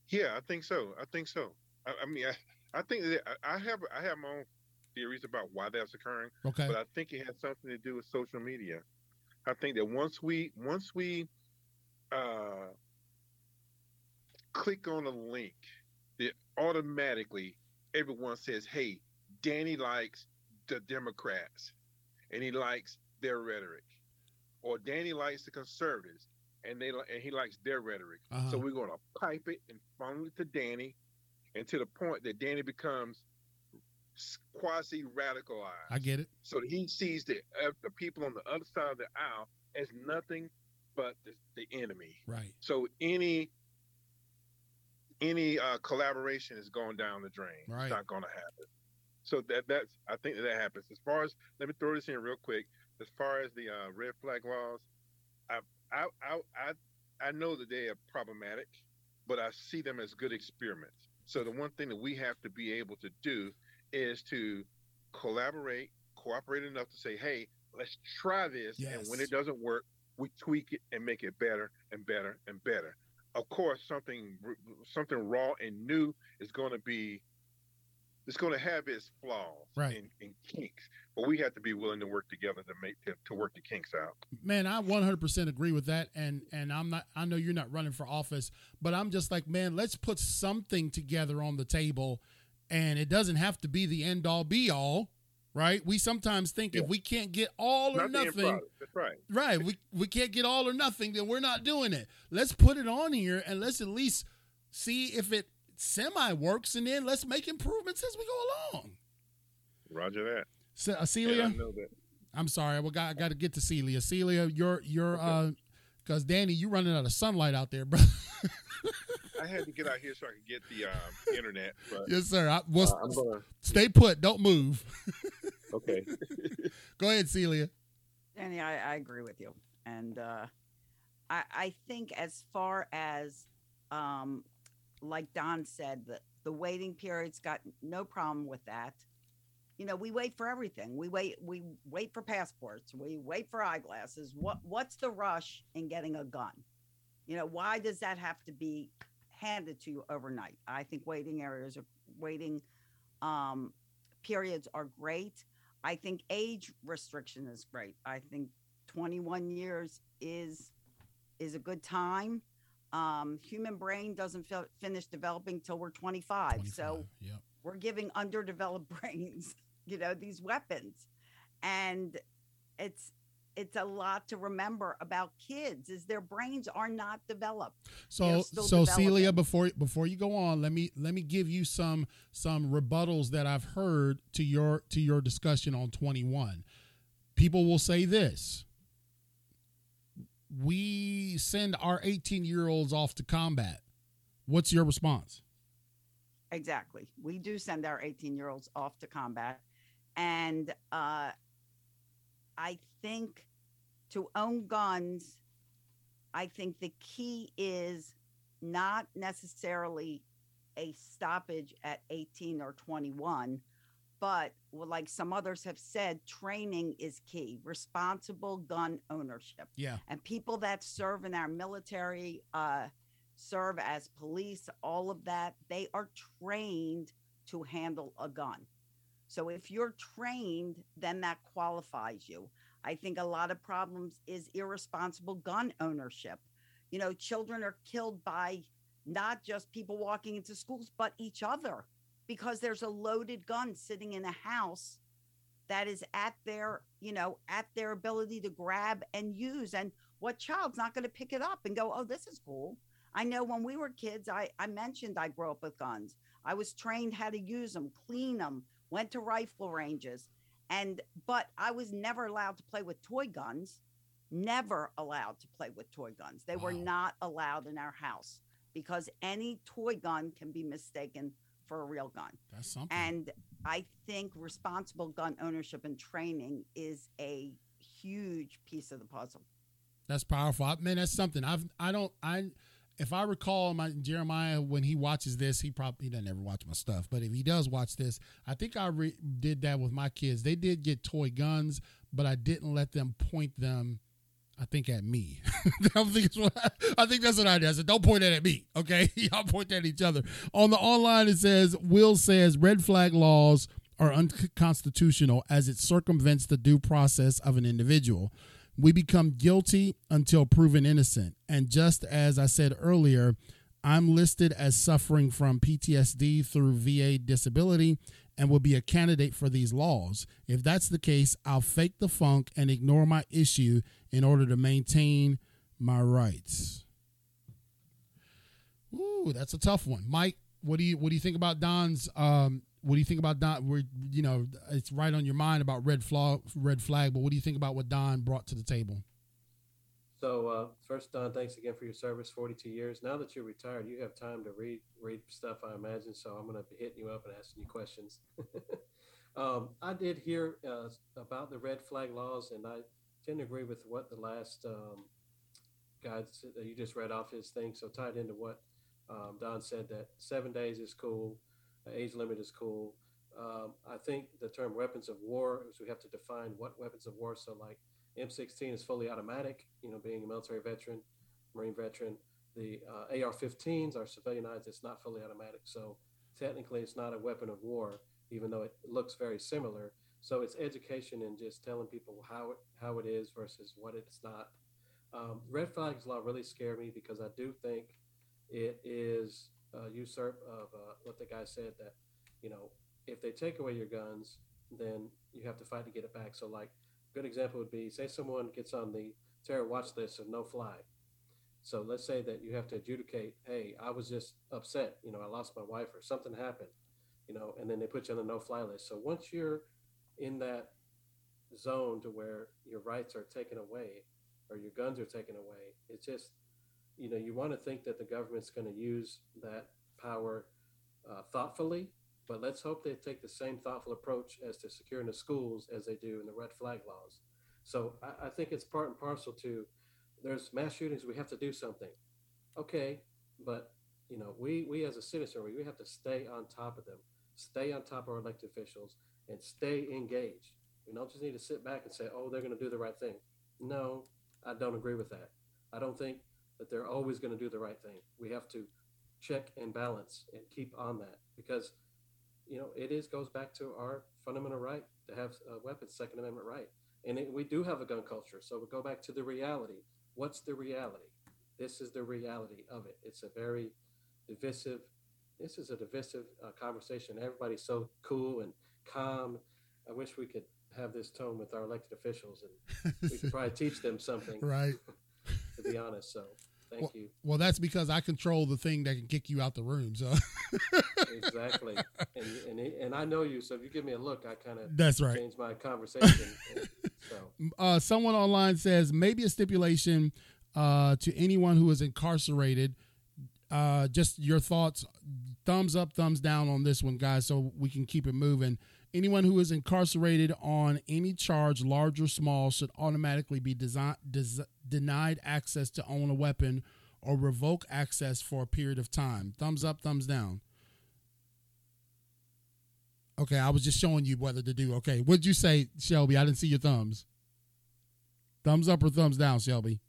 Yeah, I think so. I think so. I, I mean, I, I think that I have I have my own theories about why that's occurring. Okay. But I think it has something to do with social media. I think that once we once we uh, click on a link, it automatically everyone says, "Hey, Danny likes the Democrats and he likes their rhetoric, or Danny likes the conservatives and they and he likes their rhetoric. Uh-huh. So we're going to pipe it and funnel it to Danny, and to the point that Danny becomes quasi radicalized. I get it. So he sees the uh, the people on the other side of the aisle as nothing but the, the enemy. Right. So any any uh, collaboration is going down the drain. Right. It's not going to happen. So that that's I think that, that happens. As far as let me throw this in real quick. As far as the uh, red flag laws, I, I I I I know that they are problematic, but I see them as good experiments. So the one thing that we have to be able to do is to collaborate, cooperate enough to say, hey, let's try this, yes. and when it doesn't work, we tweak it and make it better and better and better. Of course, something something raw and new is going to be it's going to have its flaws right. and, and, kinks, but we have to be willing to work together to make to, to work the kinks out. Man, I 100% agree with that, and and I'm not. I know you're not running for office, but I'm just like, man, let's put something together on the table, and it doesn't have to be the end all be all. Right, we sometimes think yeah. if we can't get all or not nothing, that's right. Right, we we can't get all or nothing, then we're not doing it. Let's put it on here and let's at least see if it semi works, and then let's make improvements as we go along. Roger that. So, uh, Celia, yeah, I know that. I'm sorry, I got, I got to get to Celia. Celia, you're you're okay. uh, because Danny, you running out of sunlight out there, bro. I had to get out here so I could get the um, internet. But, yes, sir. I, well, uh, gonna... stay put. Don't move. okay. Go ahead, Celia. Danny, I, I agree with you, and uh, I, I think as far as um, like Don said, the, the waiting period's got no problem with that. You know, we wait for everything. We wait, we wait for passports. We wait for eyeglasses. What what's the rush in getting a gun? You know, why does that have to be handed to you overnight? I think waiting areas are waiting um, periods are great. I think age restriction is great. I think 21 years is is a good time um, human brain doesn't finish developing till we're 25. 25 so yep. we're giving underdeveloped brains, you know, these weapons. And it's it's a lot to remember about kids is their brains are not developed. So so Celia, before before you go on, let me let me give you some some rebuttals that I've heard to your to your discussion on 21. People will say this we send our 18 year olds off to combat. What's your response? Exactly. We do send our 18 year olds off to combat. And uh, I think to own guns, I think the key is not necessarily a stoppage at 18 or 21, but well, like some others have said, training is key. Responsible gun ownership. Yeah. And people that serve in our military, uh, serve as police, all of that, they are trained to handle a gun. So if you're trained, then that qualifies you. I think a lot of problems is irresponsible gun ownership. You know, children are killed by not just people walking into schools, but each other because there's a loaded gun sitting in a house that is at their, you know, at their ability to grab and use. And what child's not going to pick it up and go, oh, this is cool. I know when we were kids, I, I mentioned I grew up with guns. I was trained how to use them, clean them, went to rifle ranges. And, but I was never allowed to play with toy guns, never allowed to play with toy guns. They wow. were not allowed in our house because any toy gun can be mistaken for a real gun. That's something. And I think responsible gun ownership and training is a huge piece of the puzzle. That's powerful. I mean, that's something. I've I don't I if I recall my Jeremiah when he watches this, he probably he doesn't ever watch my stuff, but if he does watch this, I think I re- did that with my kids. They did get toy guns, but I didn't let them point them I think at me. I, think I, I think that's what I did. I said, don't point that at me. Okay. Y'all point that at each other. On the online, it says, Will says red flag laws are unconstitutional as it circumvents the due process of an individual. We become guilty until proven innocent. And just as I said earlier, I'm listed as suffering from PTSD through VA disability and will be a candidate for these laws. If that's the case, I'll fake the funk and ignore my issue in order to maintain my rights. Ooh, that's a tough one. Mike, what do you what do you think about Don's um what do you think about Don where you know it's right on your mind about red flag red flag, but what do you think about what Don brought to the table? So uh, first, Don, thanks again for your service, 42 years. Now that you're retired, you have time to read read stuff, I imagine. So I'm going to be hitting you up and asking you questions. um, I did hear uh, about the red flag laws, and I tend to agree with what the last um, guy that you just read off his thing. So tied into what um, Don said that seven days is cool, age limit is cool, Um, I think the term weapons of war is we have to define what weapons of war. So, like M16 is fully automatic, you know, being a military veteran, Marine veteran. The uh, AR 15s are civilianized, it's not fully automatic. So, technically, it's not a weapon of war, even though it looks very similar. So, it's education and just telling people how it, how it is versus what it's not. Um, red flags law really scare me because I do think it is a usurp of uh, what the guy said that, you know, if they take away your guns, then you have to fight to get it back. So, like, good example would be say someone gets on the terror watch list of no fly. So let's say that you have to adjudicate, hey, I was just upset, you know, I lost my wife or something happened, you know, and then they put you on the no fly list. So once you're in that zone to where your rights are taken away or your guns are taken away, it's just, you know, you want to think that the government's going to use that power uh, thoughtfully but let's hope they take the same thoughtful approach as to securing the schools as they do in the red flag laws. So I, I think it's part and parcel to there's mass shootings, we have to do something. Okay, but you know, we we as a citizenry, we have to stay on top of them, stay on top of our elected officials, and stay engaged. We don't just need to sit back and say, "Oh, they're going to do the right thing." No, I don't agree with that. I don't think that they're always going to do the right thing. We have to check and balance and keep on that because you know, it is goes back to our fundamental right to have a weapon, Second Amendment right, and it, we do have a gun culture. So we go back to the reality. What's the reality? This is the reality of it. It's a very divisive. This is a divisive uh, conversation. Everybody's so cool and calm. I wish we could have this tone with our elected officials, and we could probably teach them something. Right. to be honest, so Thank well, you. Well, that's because I control the thing that can kick you out the room. So exactly, and, and and I know you, so if you give me a look, I kind of that's right. Change my conversation. so, uh, someone online says maybe a stipulation uh, to anyone who is incarcerated. Uh, just your thoughts, thumbs up, thumbs down on this one, guys, so we can keep it moving. Anyone who is incarcerated on any charge, large or small, should automatically be desi- des- denied access to own a weapon or revoke access for a period of time. Thumbs up, thumbs down. Okay, I was just showing you whether to do. Okay, what'd you say, Shelby? I didn't see your thumbs. Thumbs up or thumbs down, Shelby?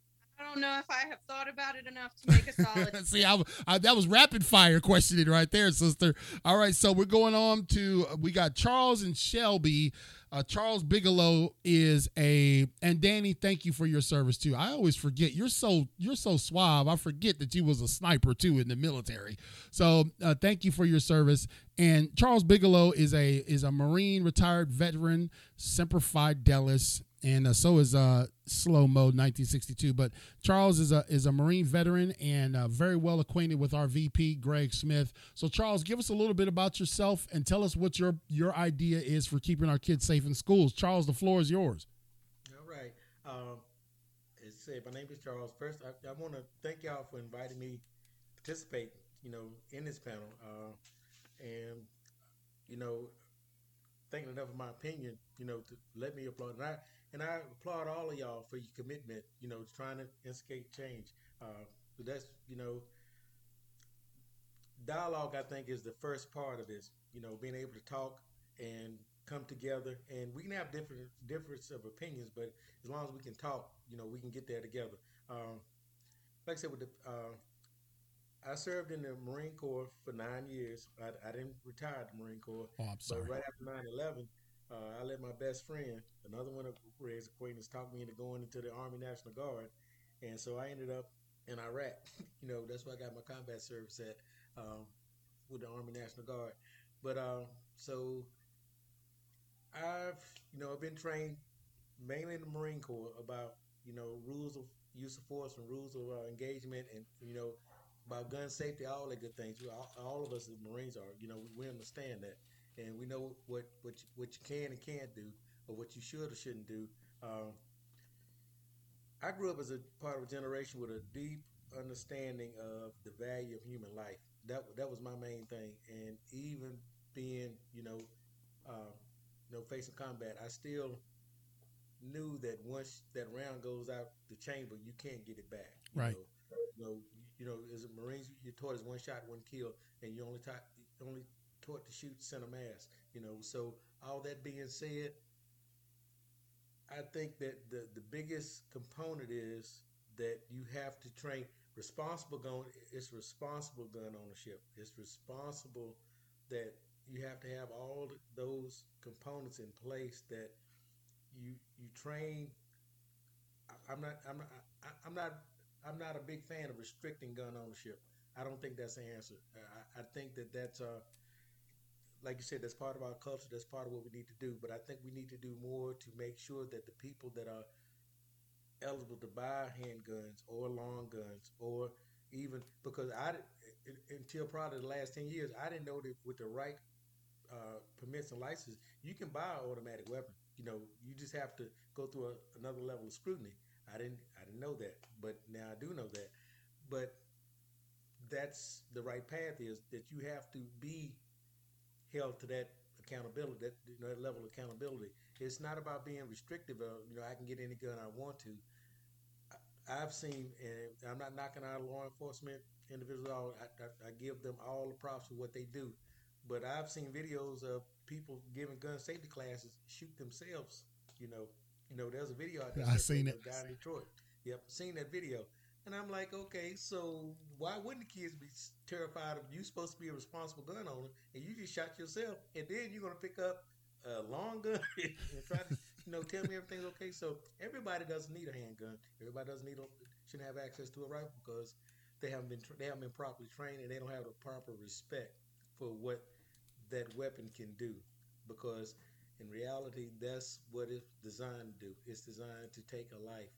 Don't know if I have thought about it enough to make a solid. See, I, I, that was rapid fire questioning right there, sister. All right, so we're going on to we got Charles and Shelby. Uh, Charles Bigelow is a and Danny. Thank you for your service too. I always forget you're so you're so suave. I forget that you was a sniper too in the military. So uh, thank you for your service. And Charles Bigelow is a is a Marine retired veteran, Semper Fidelis, and uh, so is uh, Slow Mo 1962. But Charles is a is a Marine veteran and uh, very well acquainted with our VP Greg Smith. So Charles, give us a little bit about yourself and tell us what your your idea is for keeping our kids safe in schools. Charles, the floor is yours. All right. Um, as said, my name is Charles. First, I, I want to thank y'all for inviting me to participate. You know, in this panel, uh, and you know, thinking enough of my opinion, you know, to let me applaud. And I and I applaud all of y'all for your commitment, you know, trying to instigate change. Uh, but that's, you know, dialogue, I think, is the first part of this, you know, being able to talk and come together. And we can have different difference of opinions, but as long as we can talk, you know, we can get there together. Um, like I said, with the, uh, I served in the Marine Corps for nine years. I, I didn't retire the Marine Corps. Oh. But right after 9 11, uh, I let my best friend, another one of Red's acquaintance, talk me into going into the Army National Guard, and so I ended up in Iraq. you know, that's where I got my combat service at um, with the Army National Guard. But uh, so I've, you know, I've been trained mainly in the Marine Corps about, you know, rules of use of force and rules of uh, engagement, and you know, about gun safety, all the good things. All, all of us as Marines are, you know, we understand that and we know what what you, what you can and can't do, or what you should or shouldn't do. Um, I grew up as a part of a generation with a deep understanding of the value of human life. That that was my main thing, and even being you know, uh, you know, facing combat, I still knew that once that round goes out the chamber, you can't get it back. right. Know, you know, you know, as a Marines, you're taught as one shot, one kill, and you only only taught to shoot center mass. You know, so all that being said, I think that the the biggest component is that you have to train responsible gun. It's responsible gun ownership. It's responsible that you have to have all those components in place that you you train. I'm not I'm not I'm not I'm not a big fan of restricting gun ownership. I don't think that's the answer. I, I think that that's uh, like you said, that's part of our culture. That's part of what we need to do. But I think we need to do more to make sure that the people that are eligible to buy handguns or long guns or even because I until probably the last ten years, I didn't know that with the right uh, permits and licenses, you can buy an automatic weapon. You know, you just have to go through a, another level of scrutiny. I didn't I didn't know that, but now I do know that. But that's the right path is that you have to be held to that accountability, that, you know, that level of accountability. It's not about being restrictive of, you know, I can get any gun I want to. I've seen, and I'm not knocking our law enforcement individuals. I, I, I, give them all the props for what they do, but I've seen videos of people giving gun safety classes shoot themselves. You know, you know, there's a video out there. I seen it down in Detroit. Yep, seen that video. And I'm like, okay, so why wouldn't the kids be terrified of you supposed to be a responsible gun owner and you just shot yourself and then you're gonna pick up a long gun and try to you know tell me everything's okay. So everybody doesn't need a handgun. Everybody doesn't need a, shouldn't have access to a rifle because they haven't been they haven't been properly trained and they don't have the proper respect for what that weapon can do because in reality that's what it's designed to do. It's designed to take a life,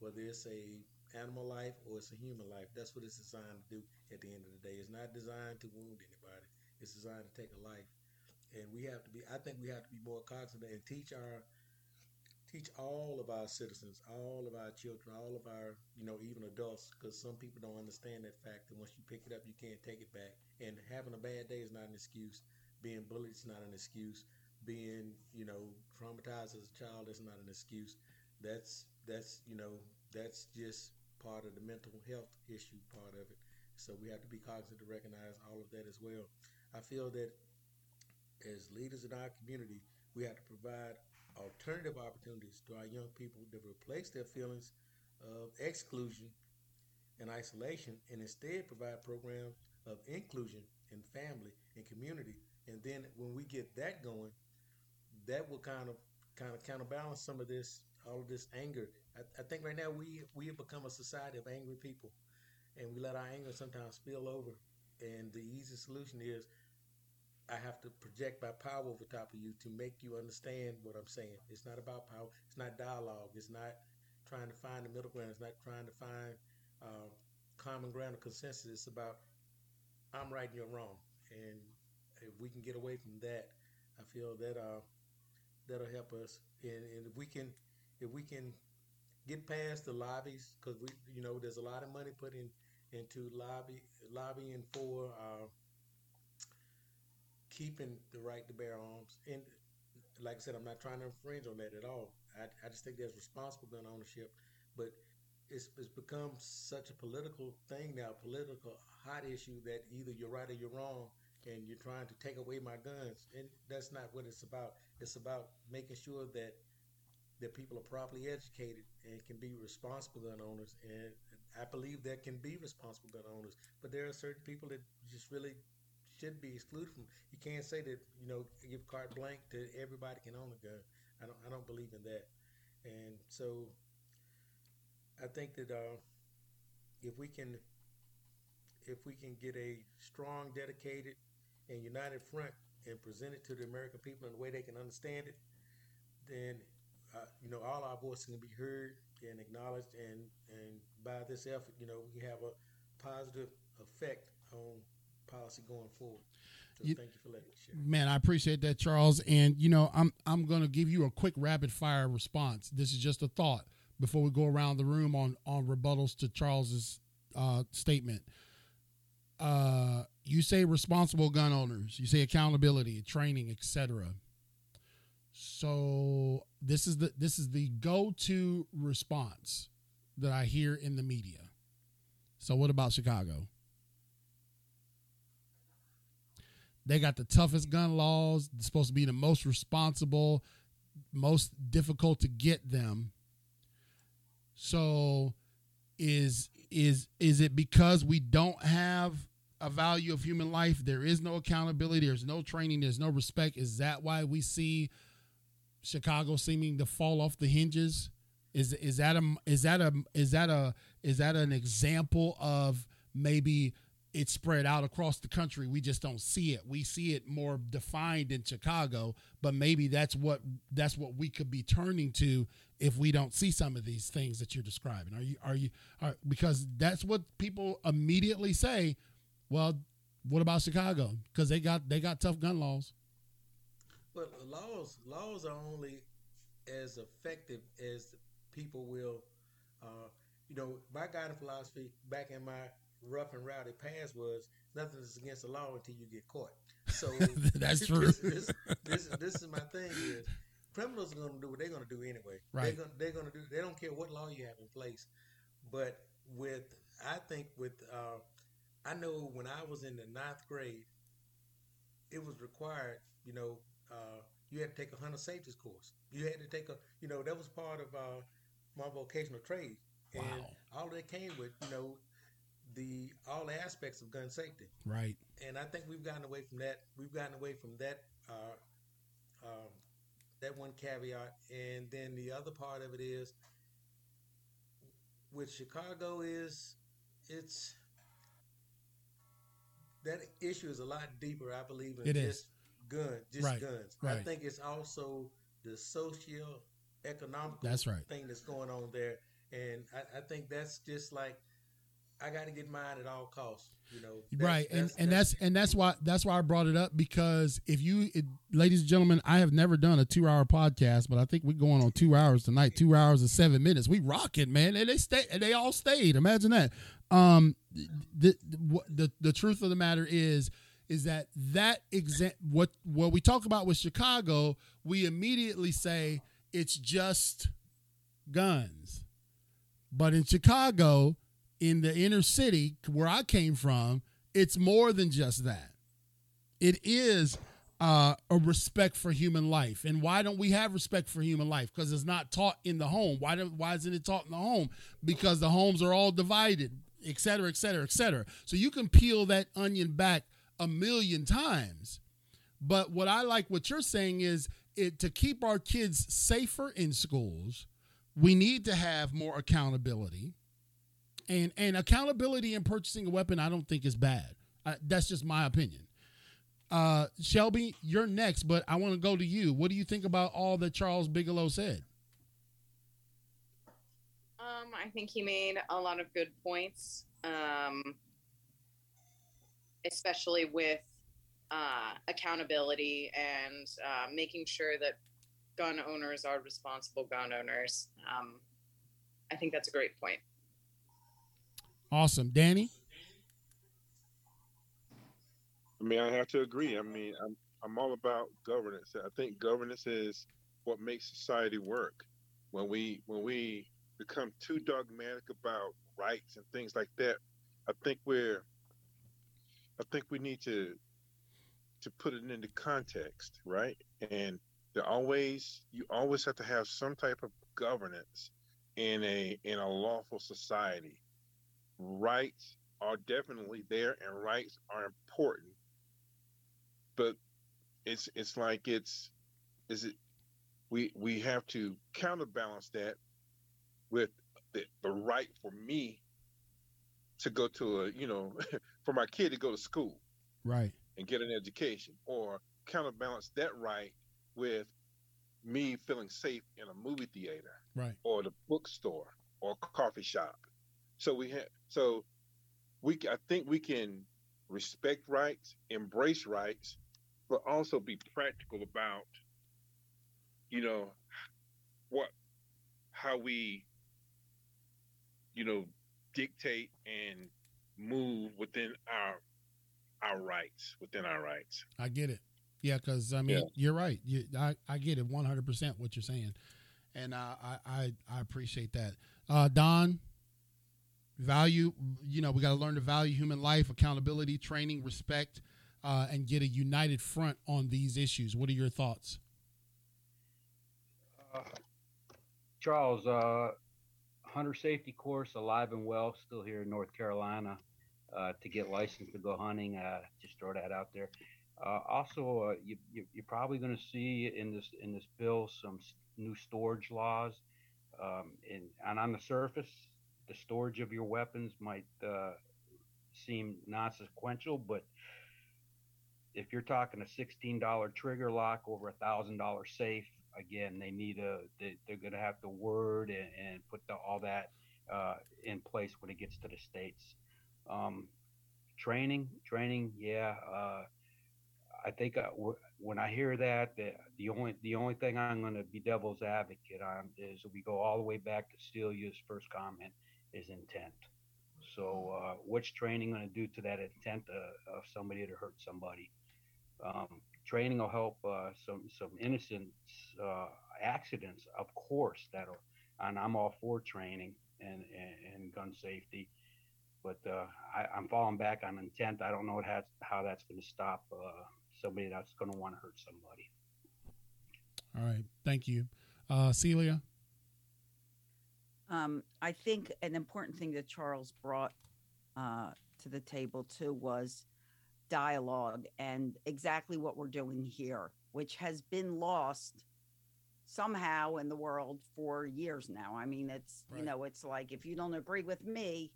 whether it's a animal life or it's a human life. That's what it's designed to do at the end of the day. It's not designed to wound anybody. It's designed to take a life. And we have to be I think we have to be more cognizant and teach our teach all of our citizens, all of our children, all of our, you know, even adults, because some people don't understand that fact that once you pick it up, you can't take it back. And having a bad day is not an excuse. Being bullied is not an excuse. Being, you know, traumatized as a child is not an excuse. That's that's you know that's just part of the mental health issue part of it. So we have to be cognizant to recognize all of that as well. I feel that as leaders in our community, we have to provide alternative opportunities to our young people to replace their feelings of exclusion and isolation and instead provide programs of inclusion in family and community. And then when we get that going, that will kind of kind of counterbalance some of this all of this anger. I, I, think right now we we have become a society of angry people, and we let our anger sometimes spill over. And the easy solution is, I have to project my power over top of you to make you understand what I'm saying. It's not about power. It's not dialogue. It's not trying to find the middle ground. It's not trying to find uh, common ground or consensus. It's about I'm right and you're wrong. And if we can get away from that, I feel that uh, that'll help us. And, and if we can if we can get past the lobbies, because we, you know, there's a lot of money put in into lobby lobbying for uh, keeping the right to bear arms. And like I said, I'm not trying to infringe on that at all. I, I just think there's responsible gun ownership, but it's, it's become such a political thing now, political hot issue that either you're right or you're wrong, and you're trying to take away my guns, and that's not what it's about. It's about making sure that that people are properly educated and can be responsible gun owners. And I believe there can be responsible gun owners, but there are certain people that just really should be excluded from. You can't say that you know give carte blanche to everybody can own a gun. I don't. I don't believe in that. And so I think that uh, if we can, if we can get a strong, dedicated, and united front and present it to the American people in a way they can understand it, then uh, you know, all our voices can be heard and acknowledged, and and by this effort, you know, we have a positive effect on policy going forward. So you, thank you for letting me share. Man, I appreciate that, Charles. And you know, I'm I'm going to give you a quick rapid fire response. This is just a thought before we go around the room on on rebuttals to Charles's uh, statement. Uh, you say responsible gun owners. You say accountability, training, etc. So this is the this is the go-to response that I hear in the media. So what about Chicago? They got the toughest gun laws. They're supposed to be the most responsible, most difficult to get them. So is is is it because we don't have a value of human life? There is no accountability, there's no training, there's no respect. Is that why we see Chicago seeming to fall off the hinges? Is is that a is that a is that a is that an example of maybe it's spread out across the country. We just don't see it. We see it more defined in Chicago, but maybe that's what that's what we could be turning to if we don't see some of these things that you're describing. Are you are you are because that's what people immediately say, well, what about Chicago? Because they got they got tough gun laws. But laws laws are only as effective as people will uh, you know, my guiding philosophy back in my rough and rowdy past was nothing is against the law until you get caught. So that's true. This, this, this, this, is my thing is criminals are going to do what they're going to do anyway. Right. They're going, they're going to do. They don't care what law you have in place. But with, I think with, uh, I know when I was in the ninth grade, it was required. You know, uh, you had to take a hunter safety course. You had to take a, you know, that was part of uh, my vocational trade, and Wow. all that came with, you know, the all the aspects of gun safety Right. and I think we've gotten away from that. We've gotten away from that uh, um, that one caveat, and then the other part of it is with Chicago is it's that issue is a lot deeper. I believe in It is. Guns, just Right, guns. I think it's also the socio economical That's right. thing that's going on there, and I, I think that's just like I got to get mine at all costs. You know, That's- right and and that's and that's why that's why i brought it up because if you it, ladies and gentlemen i have never done a two hour podcast but i think we're going on two hours tonight two hours and seven minutes we rocking man and they stay and they all stayed imagine that um the the, the, the truth of the matter is is that that exa- what what we talk about with chicago we immediately say it's just guns but in chicago in the inner city where I came from, it's more than just that. It is uh, a respect for human life. And why don't we have respect for human life? Because it's not taught in the home. Why, do, why isn't it taught in the home? Because the homes are all divided, et cetera, et cetera, et cetera. So you can peel that onion back a million times. But what I like what you're saying is it to keep our kids safer in schools, we need to have more accountability. And and accountability in purchasing a weapon i don't think is bad. Uh, that's just my opinion. Uh shelby you're next but i want to go to you. What do you think about all that charles bigelow said? Um, I think he made a lot of good points, um, especially with uh, accountability and uh, making sure that gun owners are responsible gun owners. Um, I think that's a great point. awesome danny I mean, I have to agree. I mean, I'm I'm all about governance. I think governance is what makes society work. When we when we become too dogmatic about rights and things like that, I think we're I think we need to to put it into context, right? And there always you always have to have some type of governance in a in a lawful society. Rights are definitely there and rights are important but it's it's like it's is it we we have to counterbalance that with the, the right for me to go to a you know for my kid to go to school right and get an education or counterbalance that right with me feeling safe in a movie theater right or the bookstore or coffee shop. So we have so we I think we can respect rights, embrace rights, but also be practical about you know what how we you know dictate and move within our our rights within our rights. i get it yeah because i mean Yeah. you're right you, I, I get it 100% what you're saying and uh, I, I i appreciate that uh don value you know we got to learn to value human life accountability training respect uh, and get a united front on these issues. What are your thoughts? Uh, Charles, uh, hunter safety course alive and well, still here in North Carolina uh, to get licensed to go hunting. Uh, just throw that out there. Uh, also, uh, you, you, are probably going to see in this in this bill some new storage laws. Um, and, and on the surface, the storage of your weapons might uh, seem non-sequential, but if you're talking a $16 trigger lock over a thousand dollar safe, again, they need a they, are going to have to word and, and put the, all that uh, in place when it gets to the states. Um, training, training, yeah. Uh, I think uh, when I hear that, the, the only the only thing I'm going to be devil's advocate on is we go all the way back to Celia's first comment is intent. So, uh, what's training going to do to that intent uh, of somebody to hurt somebody? Um, training will help uh, some some innocent uh, accidents, of course. That'll, and I'm all for training and and, and gun safety, but uh, I, am falling back on intent. I don't know has, how that's going to stop uh, somebody that's going to want to hurt somebody. All right, thank you, uh, Celia. Um, I think an important thing that Charles brought uh, to the table too was dialogue and exactly what we're doing here, which has been lost somehow in the world for years now. I mean, it's, right. you know, it's like if you don't agree with me,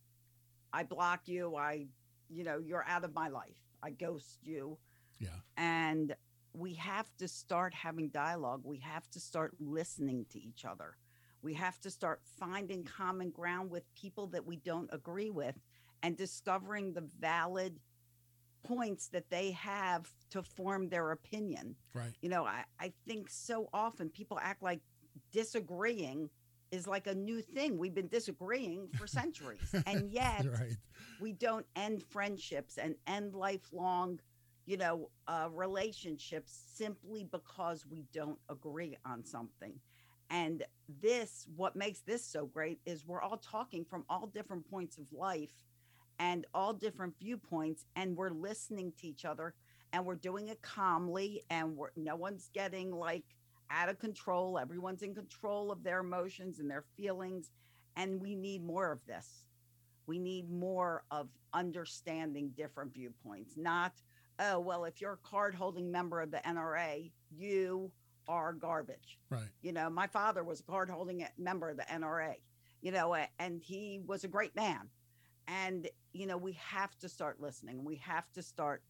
I block you, I, you know, you're out of my life. I ghost you. Yeah. And we have to start having dialogue. We have to start listening to each other. We have to start finding common ground with people that we don't agree with and discovering the valid points that they have to form their opinion. Right. You know, I, I think so often people act like disagreeing is like a new thing. We've been disagreeing for centuries. and yet right. we don't end friendships and end lifelong, you know, uh, relationships simply because we don't agree on something. And this, what makes this so great is we're all talking from all different points of life and all different viewpoints and we're listening to each other and we're doing it calmly and we're no one's getting like out of control everyone's in control of their emotions and their feelings and we need more of this. We need more of understanding different viewpoints not oh well if you're a card holding member of the nra you are garbage. Right. You know my father was a card holding member of the nra you know and he was a great man. And you know we have to start listening. We have to start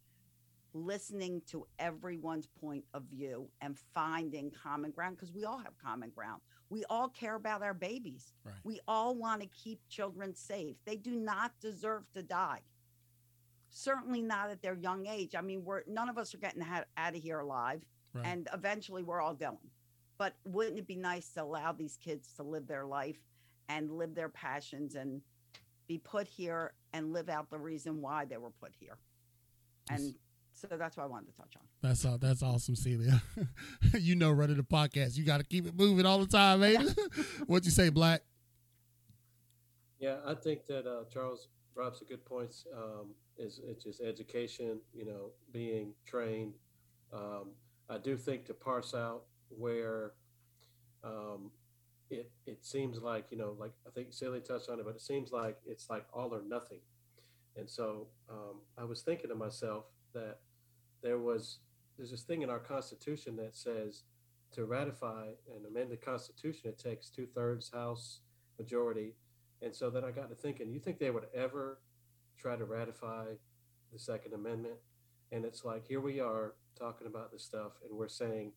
listening to everyone's point of view and finding common ground because we all have common ground we all care about our babies right. we all want to keep children safe they do not deserve to die certainly not at their young age i mean we're none of us are getting out of here alive right. and eventually we're all going but wouldn't it be nice to allow these kids to live their life and live their passions and be put here and live out the reason why they were put here. And so that's what I wanted to touch on. That's uh, that's awesome, Celia. you know, running the podcast, you got to keep it moving all the time, man. What'd you say, Black? Yeah, I think that uh, Charles brought some good points. Um, is it's just education, you know, being trained. Um, I do think to parse out where um, it it seems like you know like I think Celia touched on it, but it seems like it's like all or nothing. And so um, I was thinking to myself that there was there's this thing in our Constitution that says to ratify and amend the Constitution it takes two thirds House majority. And so then I got to thinking, you think they would ever try to ratify the Second Amendment? And it's like here we are talking about this stuff, and we're saying,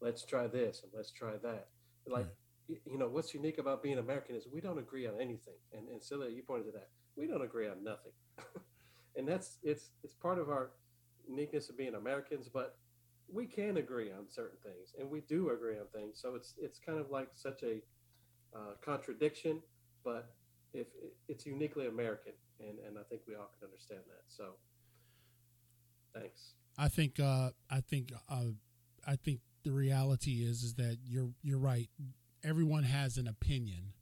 let's try this and let's try that. Like hmm. you know what's unique about being American is we don't agree on anything. And and Celia, you pointed to that. We don't agree on nothing, and that's it's it's part of our uniqueness of being Americans. But we can agree on certain things, and we do agree on things. So it's it's kind of like such a uh, contradiction, but if it's uniquely American, and and I think we all can understand that. So, thanks. I think uh, I think uh, I think the reality is is that you're you're right everyone has an opinion.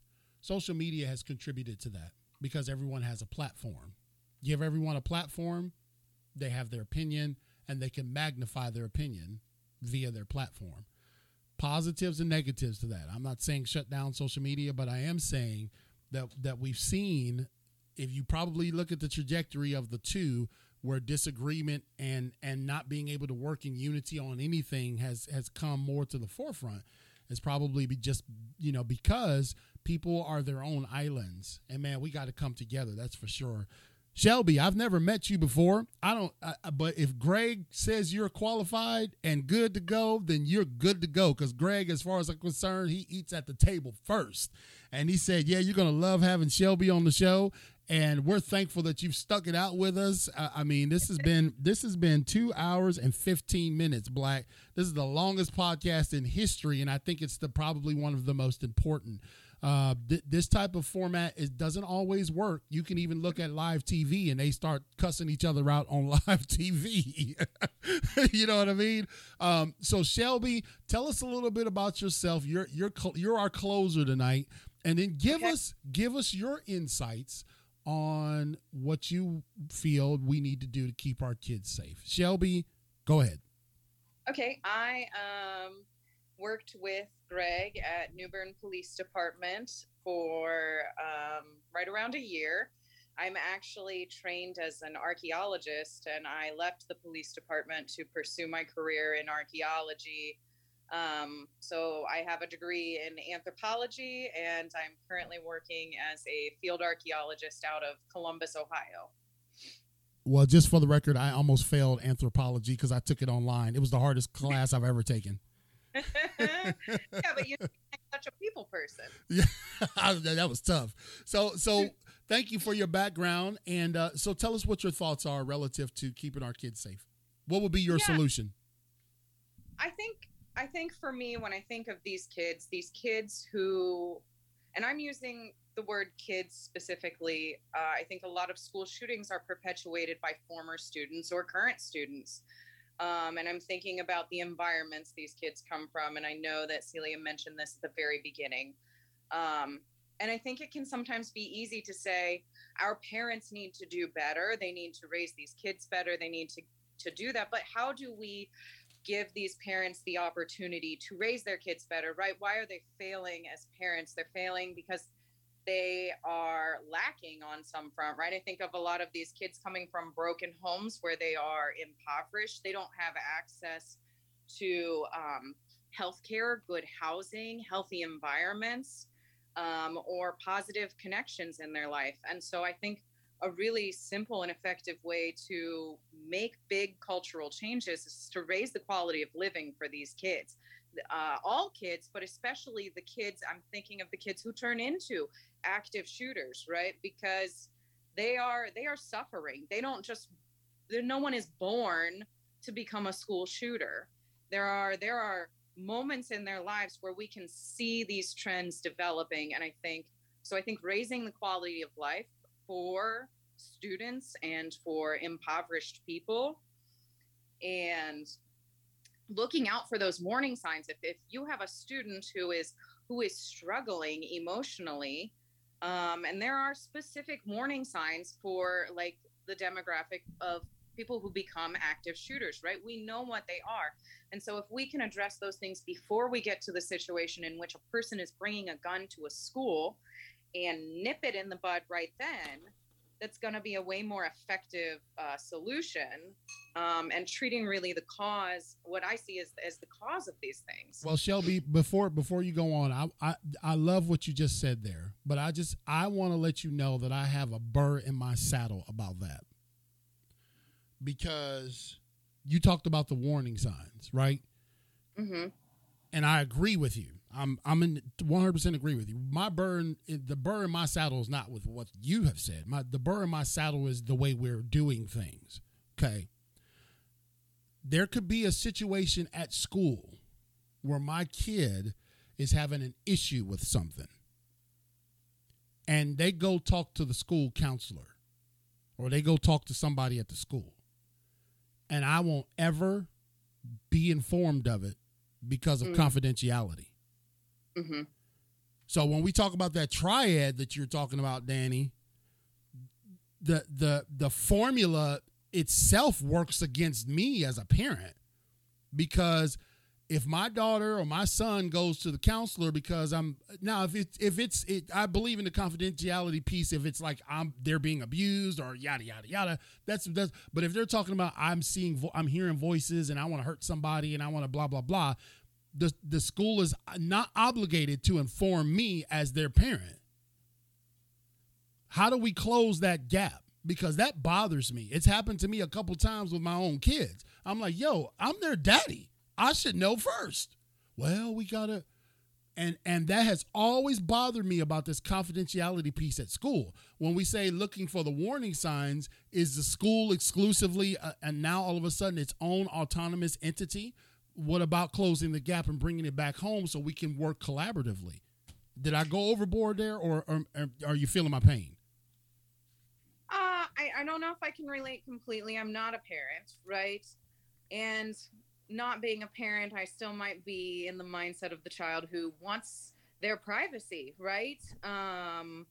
Social media has contributed to that because everyone has a platform. Give everyone a platform, they have their opinion and they can magnify their opinion via their platform. Positives and negatives to that. I'm not saying shut down social media, but I am saying that that we've seen if you probably look at the trajectory of the two where disagreement and and not being able to work in unity on anything has has come more to the forefront is probably be just you know because people are their own islands and man we got to come together that's for sure Shelby, I've never met you before. I don't, I, but if Greg says you're qualified and good to go, then you're good to go. Because Greg, as far as I'm concerned, he eats at the table first. And he said, Yeah, you're going to love having Shelby on the show. And we're thankful that you've stuck it out with us. I, I mean, this has been this has been two hours and 15 minutes, Black. This is the longest podcast in history, and I think it's the probably one of the most important. Uh, th- this type of format it doesn't always work. You can even look at live TV and they start cussing each other out on live TV. you know what I mean? Um, so Shelby, tell us a little bit about yourself. You're you're you're our closer tonight, and then give Okay. us give us your insights on what you feel we need to do to keep our kids safe. Shelby, go ahead. Okay, I um, worked with Greg at New Bern Police Department for um, right around a year. I'm actually trained as an archaeologist, and I left the police department to pursue my career in archaeology. Um, so I have a degree in anthropology, and I'm currently working as a field archaeologist out of Columbus, Ohio. Well, just for the record, I almost failed anthropology because I took it online. It was the hardest class I've ever taken. yeah, but you're such a people person. Yeah, that was tough. So, so thank you for your background, and uh, so tell us what your thoughts are relative to keeping our kids safe. What would be your Yeah. solution? I think I think for me when I think of these kids, these kids who and I'm using the word kids specifically, uh, I think a lot of school shootings are perpetuated by former students or current students. Um, and I'm thinking about the environments these kids come from. And I know that Celia mentioned this at the very beginning. Um, and I think it can sometimes be easy to say our parents need to do better. They need to raise these kids better. They need to, to do that. But how do we give these parents the opportunity to raise their kids better, right? Why are they failing as parents? They're failing because they are lacking on some front, right? I think of a lot of these kids coming from broken homes where they are impoverished. They don't have access to um, healthcare, good housing, healthy environments, um, or positive connections in their life. And so I think a really simple and effective way to make big cultural changes is to raise the quality of living for these kids. Uh, all kids, but especially the kids, I'm thinking of the kids who turn into active shooters, right? Because they are they are suffering. They don't just no one is born to become a school shooter. There are there are moments in their lives where we can see these trends developing and I think so I think raising the quality of life for students and for impoverished people and looking out for those warning signs if, if you have a student who is who is struggling emotionally um, and there are specific warning signs for like the demographic of people who become active shooters right? We know what they are. And so if we can address those things before we get to the situation in which a person is bringing a gun to a school and nip it in the bud right then that's going to be a way more effective uh, solution um, and treating really the cause what i see as, as the cause of these things Well, Shelby, before before you go on, I I, I love what you just said there, but I just I want to let you know that I have a burr in my saddle about that because you talked about the warning signs, right? hmm and I agree with you. I'm I'm in 100% agree with you. My burn the burr in my saddle is not with what you have said. My the burr in my saddle is the way we're doing things. Okay. There could be a situation at school where my kid is having an issue with something. And they go talk to the school counselor or they go talk to somebody at the school. And I won't ever be informed of it because of Mm. confidentiality. Hmm So when we talk about that triad that you're talking about, Danny, the the the formula itself works against me as a parent. Because if my daughter or my son goes to the counselor because I'm now if it's if it's it, I believe in the confidentiality piece if it's like I'm they're being abused or yada yada yada. That's that's but if they're talking about I'm seeing I'm hearing voices and I want to hurt somebody and I want to blah blah blah the the school is not obligated to inform me as their parent how do we close that gap because that bothers me it's happened to me a couple times with my own kids I'm like yo I'm their daddy I should know first. Well, we gotta, and and that has always bothered me about this confidentiality piece at school. When we say looking for the warning signs, is the school exclusively, uh, and now all of a sudden its own autonomous entity? What about closing the gap and bringing it back home so we can work collaboratively? Did I go overboard there, or, or, or are you feeling my pain? Uh, I, I don't know if I can relate completely. I'm not a parent, right? And not being a parent, I still might be in the mindset of the child who wants their privacy, right? Um,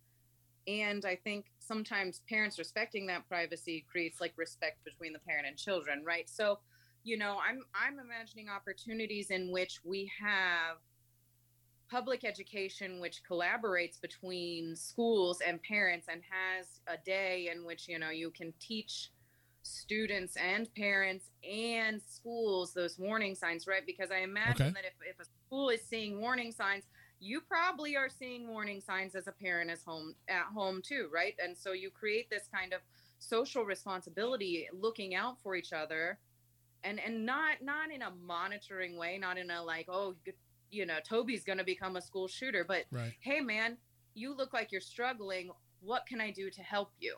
and I think sometimes parents respecting that privacy creates like respect between the parent and children, right? So, you know, I'm I'm imagining opportunities in which we have public education which collaborates between schools and parents and has a day in which you know you can teach students and parents and schools those warning signs, right? Because I imagine okay. that if, if a school is seeing warning signs, you probably are seeing warning signs as a parent as home at home too, right? And so you create this kind of social responsibility looking out for each other and and not not in a monitoring way, not in a like, oh, you know, Toby's going to become a school shooter, but right. hey man, you look like you're struggling. What can I do to help you?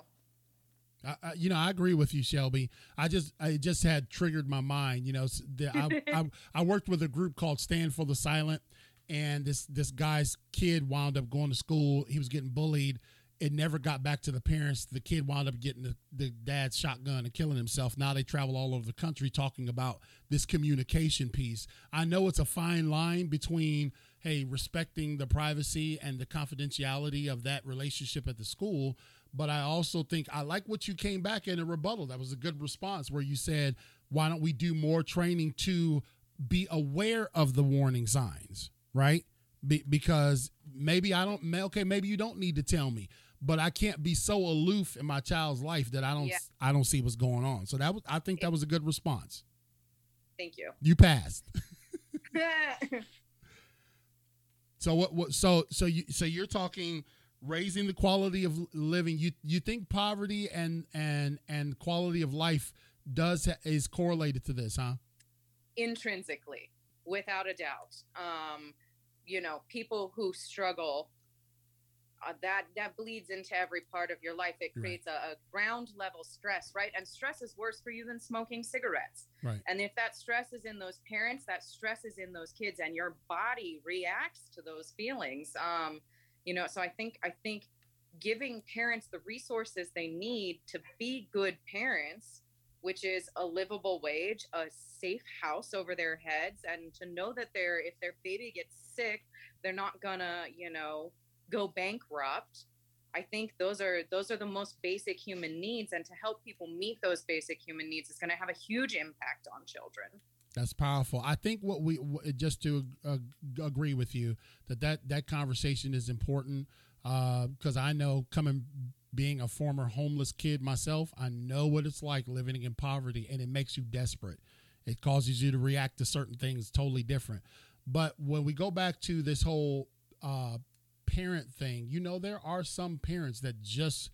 I, I, you know, I agree with you, Shelby. I just, I just had triggered my mind. You know, the, I, I, I worked with a group called Stand for the Silent, and this this guy's kid wound up going to school. He was getting bullied. It never got back to the parents. The kid wound up getting the, the dad's shotgun and killing himself. Now they travel all over the country talking about this communication piece. I know it's a fine line between hey respecting the privacy and the confidentiality of that relationship at the school but I also think I like what you came back in a rebuttal. That was a good response where you said, why don't we do more training to be aware of the warning signs, right? Be, because maybe I don't, okay, maybe you don't need to tell me, but I can't be so aloof in my child's life that I don't, yeah. I don't see what's going on. So that was, I think that was a good response. Thank you. You passed. so what, what, so, so you, so you're talking, raising the quality of living you you think poverty and and and quality of life does is correlated to this huh intrinsically without a doubt um you know people who struggle uh, that that bleeds into every part of your life. It creates right. a, a, ground level stress right? And stress is worse for you than smoking cigarettes. Right. And if that stress is in those parents that stress is in those kids and your body reacts to those feelings um you know so i think i think giving parents the resources they need to be good parents which is a livable wage a safe house over their heads and to know that they're if their baby gets sick they're not gonna you know go bankrupt i think those are those are the most basic human needs and to help people meet those basic human needs is going to have a huge impact on children that's powerful. I think what we just to uh, agree with you that that that conversation is important because uh, I know coming being a former homeless kid myself, I know what it's like living in poverty, and it makes you desperate. It causes you to react to certain things totally different. But when we go back to this whole uh, parent thing, you know, there are some parents that just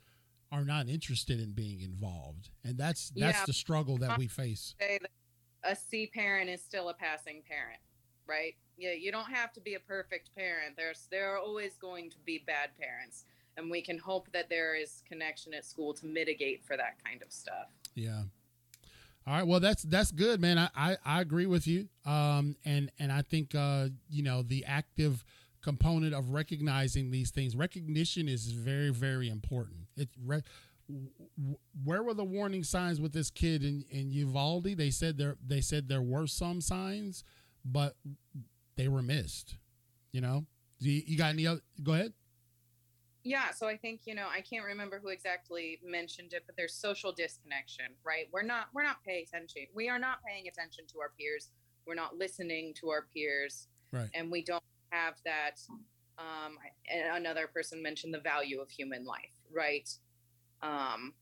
are not interested in being involved, and that's that's yeah. the struggle that we face a C parent is still a passing parent, right? Yeah, you don't have to be a perfect parent. There's there are always going to be bad parents, and we can hope that there is connection at school to mitigate for that kind of stuff. Yeah. All right. Well, that's that's good, man. I I, I agree with you. Um, and and I think uh, you know, the active component of recognizing these things, recognition is very very important. It re- where were the warning signs with this kid in, in Uvalde? They said there they said there were some signs, but they were missed. You know, you, you got any other? Go ahead. yeah, so I think, you know, I can't remember who exactly mentioned it, but there's social disconnection, right? We're not we're not paying attention. We are not paying attention to our peers. We're not listening to our peers. Right. And we don't have that um another person mentioned the value of human life, right? Um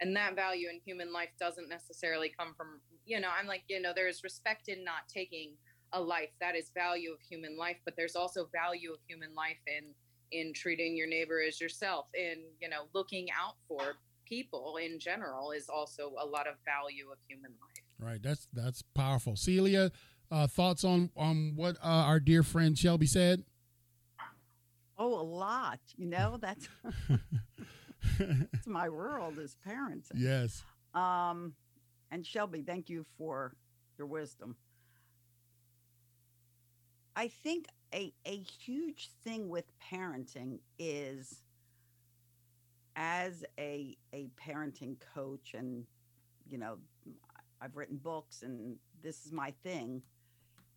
and that value in human life doesn't necessarily come from, you know, I'm like, you know, there's respect in not taking a life. That is value of human life, but there's also value of human life in in treating your neighbor as yourself in you know looking out for people in general is also a lot of value of human life Right. That's that's powerful. Celia, uh, thoughts on on what uh, our dear friend Shelby said? Oh, a lot. You know, that's that's my world as parents. yes. Um, and Shelby, thank you for your wisdom. I think a a huge thing with parenting is as a a parenting coach and you know I've written books and this is my thing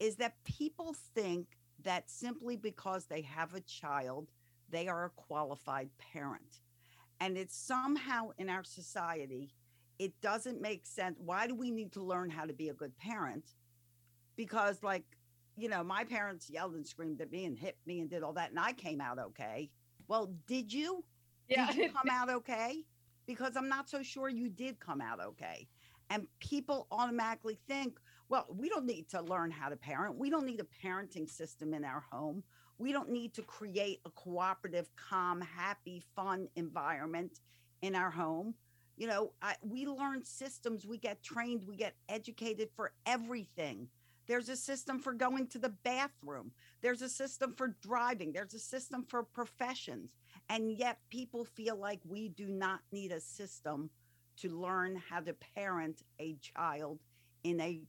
is that people think that simply because they have a child they are a qualified parent and it's somehow in our society it doesn't make sense why do we need to learn how to be a good parent because like you know my parents yelled and screamed at me and hit me and did all that and i came out okay well did you Yeah. did you come out okay? Because I'm not so sure you did come out okay. And people automatically think, well, we don't need to learn how to parent. We don't need a parenting system in our home. We don't need to create a cooperative, calm, happy, fun environment in our home. You know, I, we learn systems, we get trained, we get educated for everything. There's a system for going to the bathroom. There's a system for driving. There's a system for professions. And yet people feel like we do not need a system to learn how to parent a child in a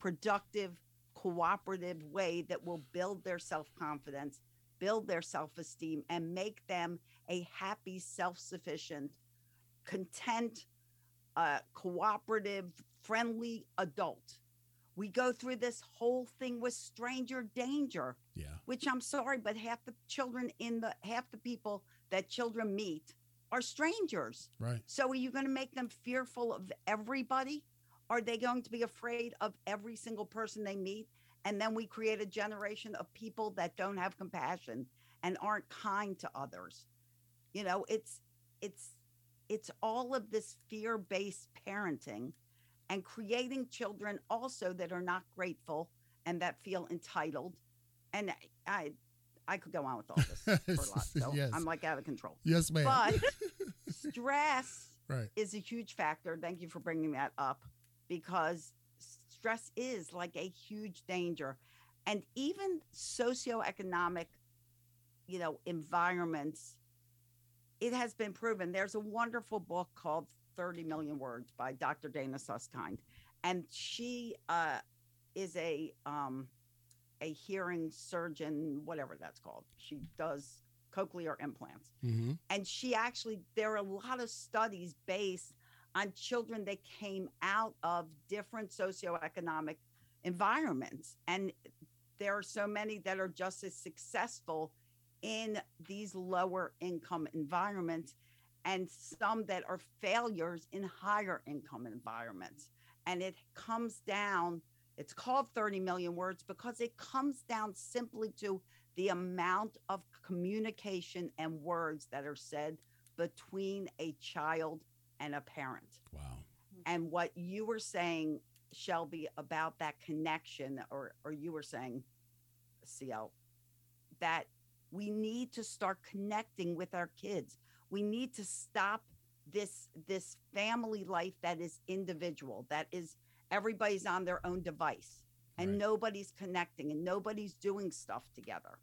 productive, cooperative way that will build their self confidence, build their self esteem, and make them a happy, self sufficient, content, uh, cooperative, friendly adult. We go through this whole thing with stranger danger Yeah. which I'm sorry, but half the children in the half the people that children meet are strangers. Right. So are you going to make them fearful of everybody? Are they going to be afraid of every single person they meet? And then we create a generation of people that don't have compassion and aren't kind to others. You know, it's it's it's all of this fear-based parenting and creating children also that are not grateful and that feel entitled and I I could go on with all this for a lot. So Yes. I'm like out of control. Yes, ma'am. But stress right. is a huge factor. Thank you for bringing that up because stress is like a huge danger. And even socioeconomic, you know, environments, it has been proven. There's a wonderful book called 30 Million Words by Dr. Dana Suskind. And she uh, is a um, a hearing surgeon, whatever that's called. She does cochlear implants Mm-hmm. and she actually there are a lot of studies based on children that came out of different socioeconomic environments. And there are so many that are just as successful in these lower income environments and some that are failures in higher income environments. And it comes down it's called 30 million words because it comes down simply to the amount of communication and words that are said between a child and a parent. Wow. And what you were saying, Shelby, about that connection, or, or you were saying, CL, that we need to start connecting with our kids. We need to stop this this family life that is individual, that is everybody's on their own device and Right. nobody's connecting and nobody's doing stuff together.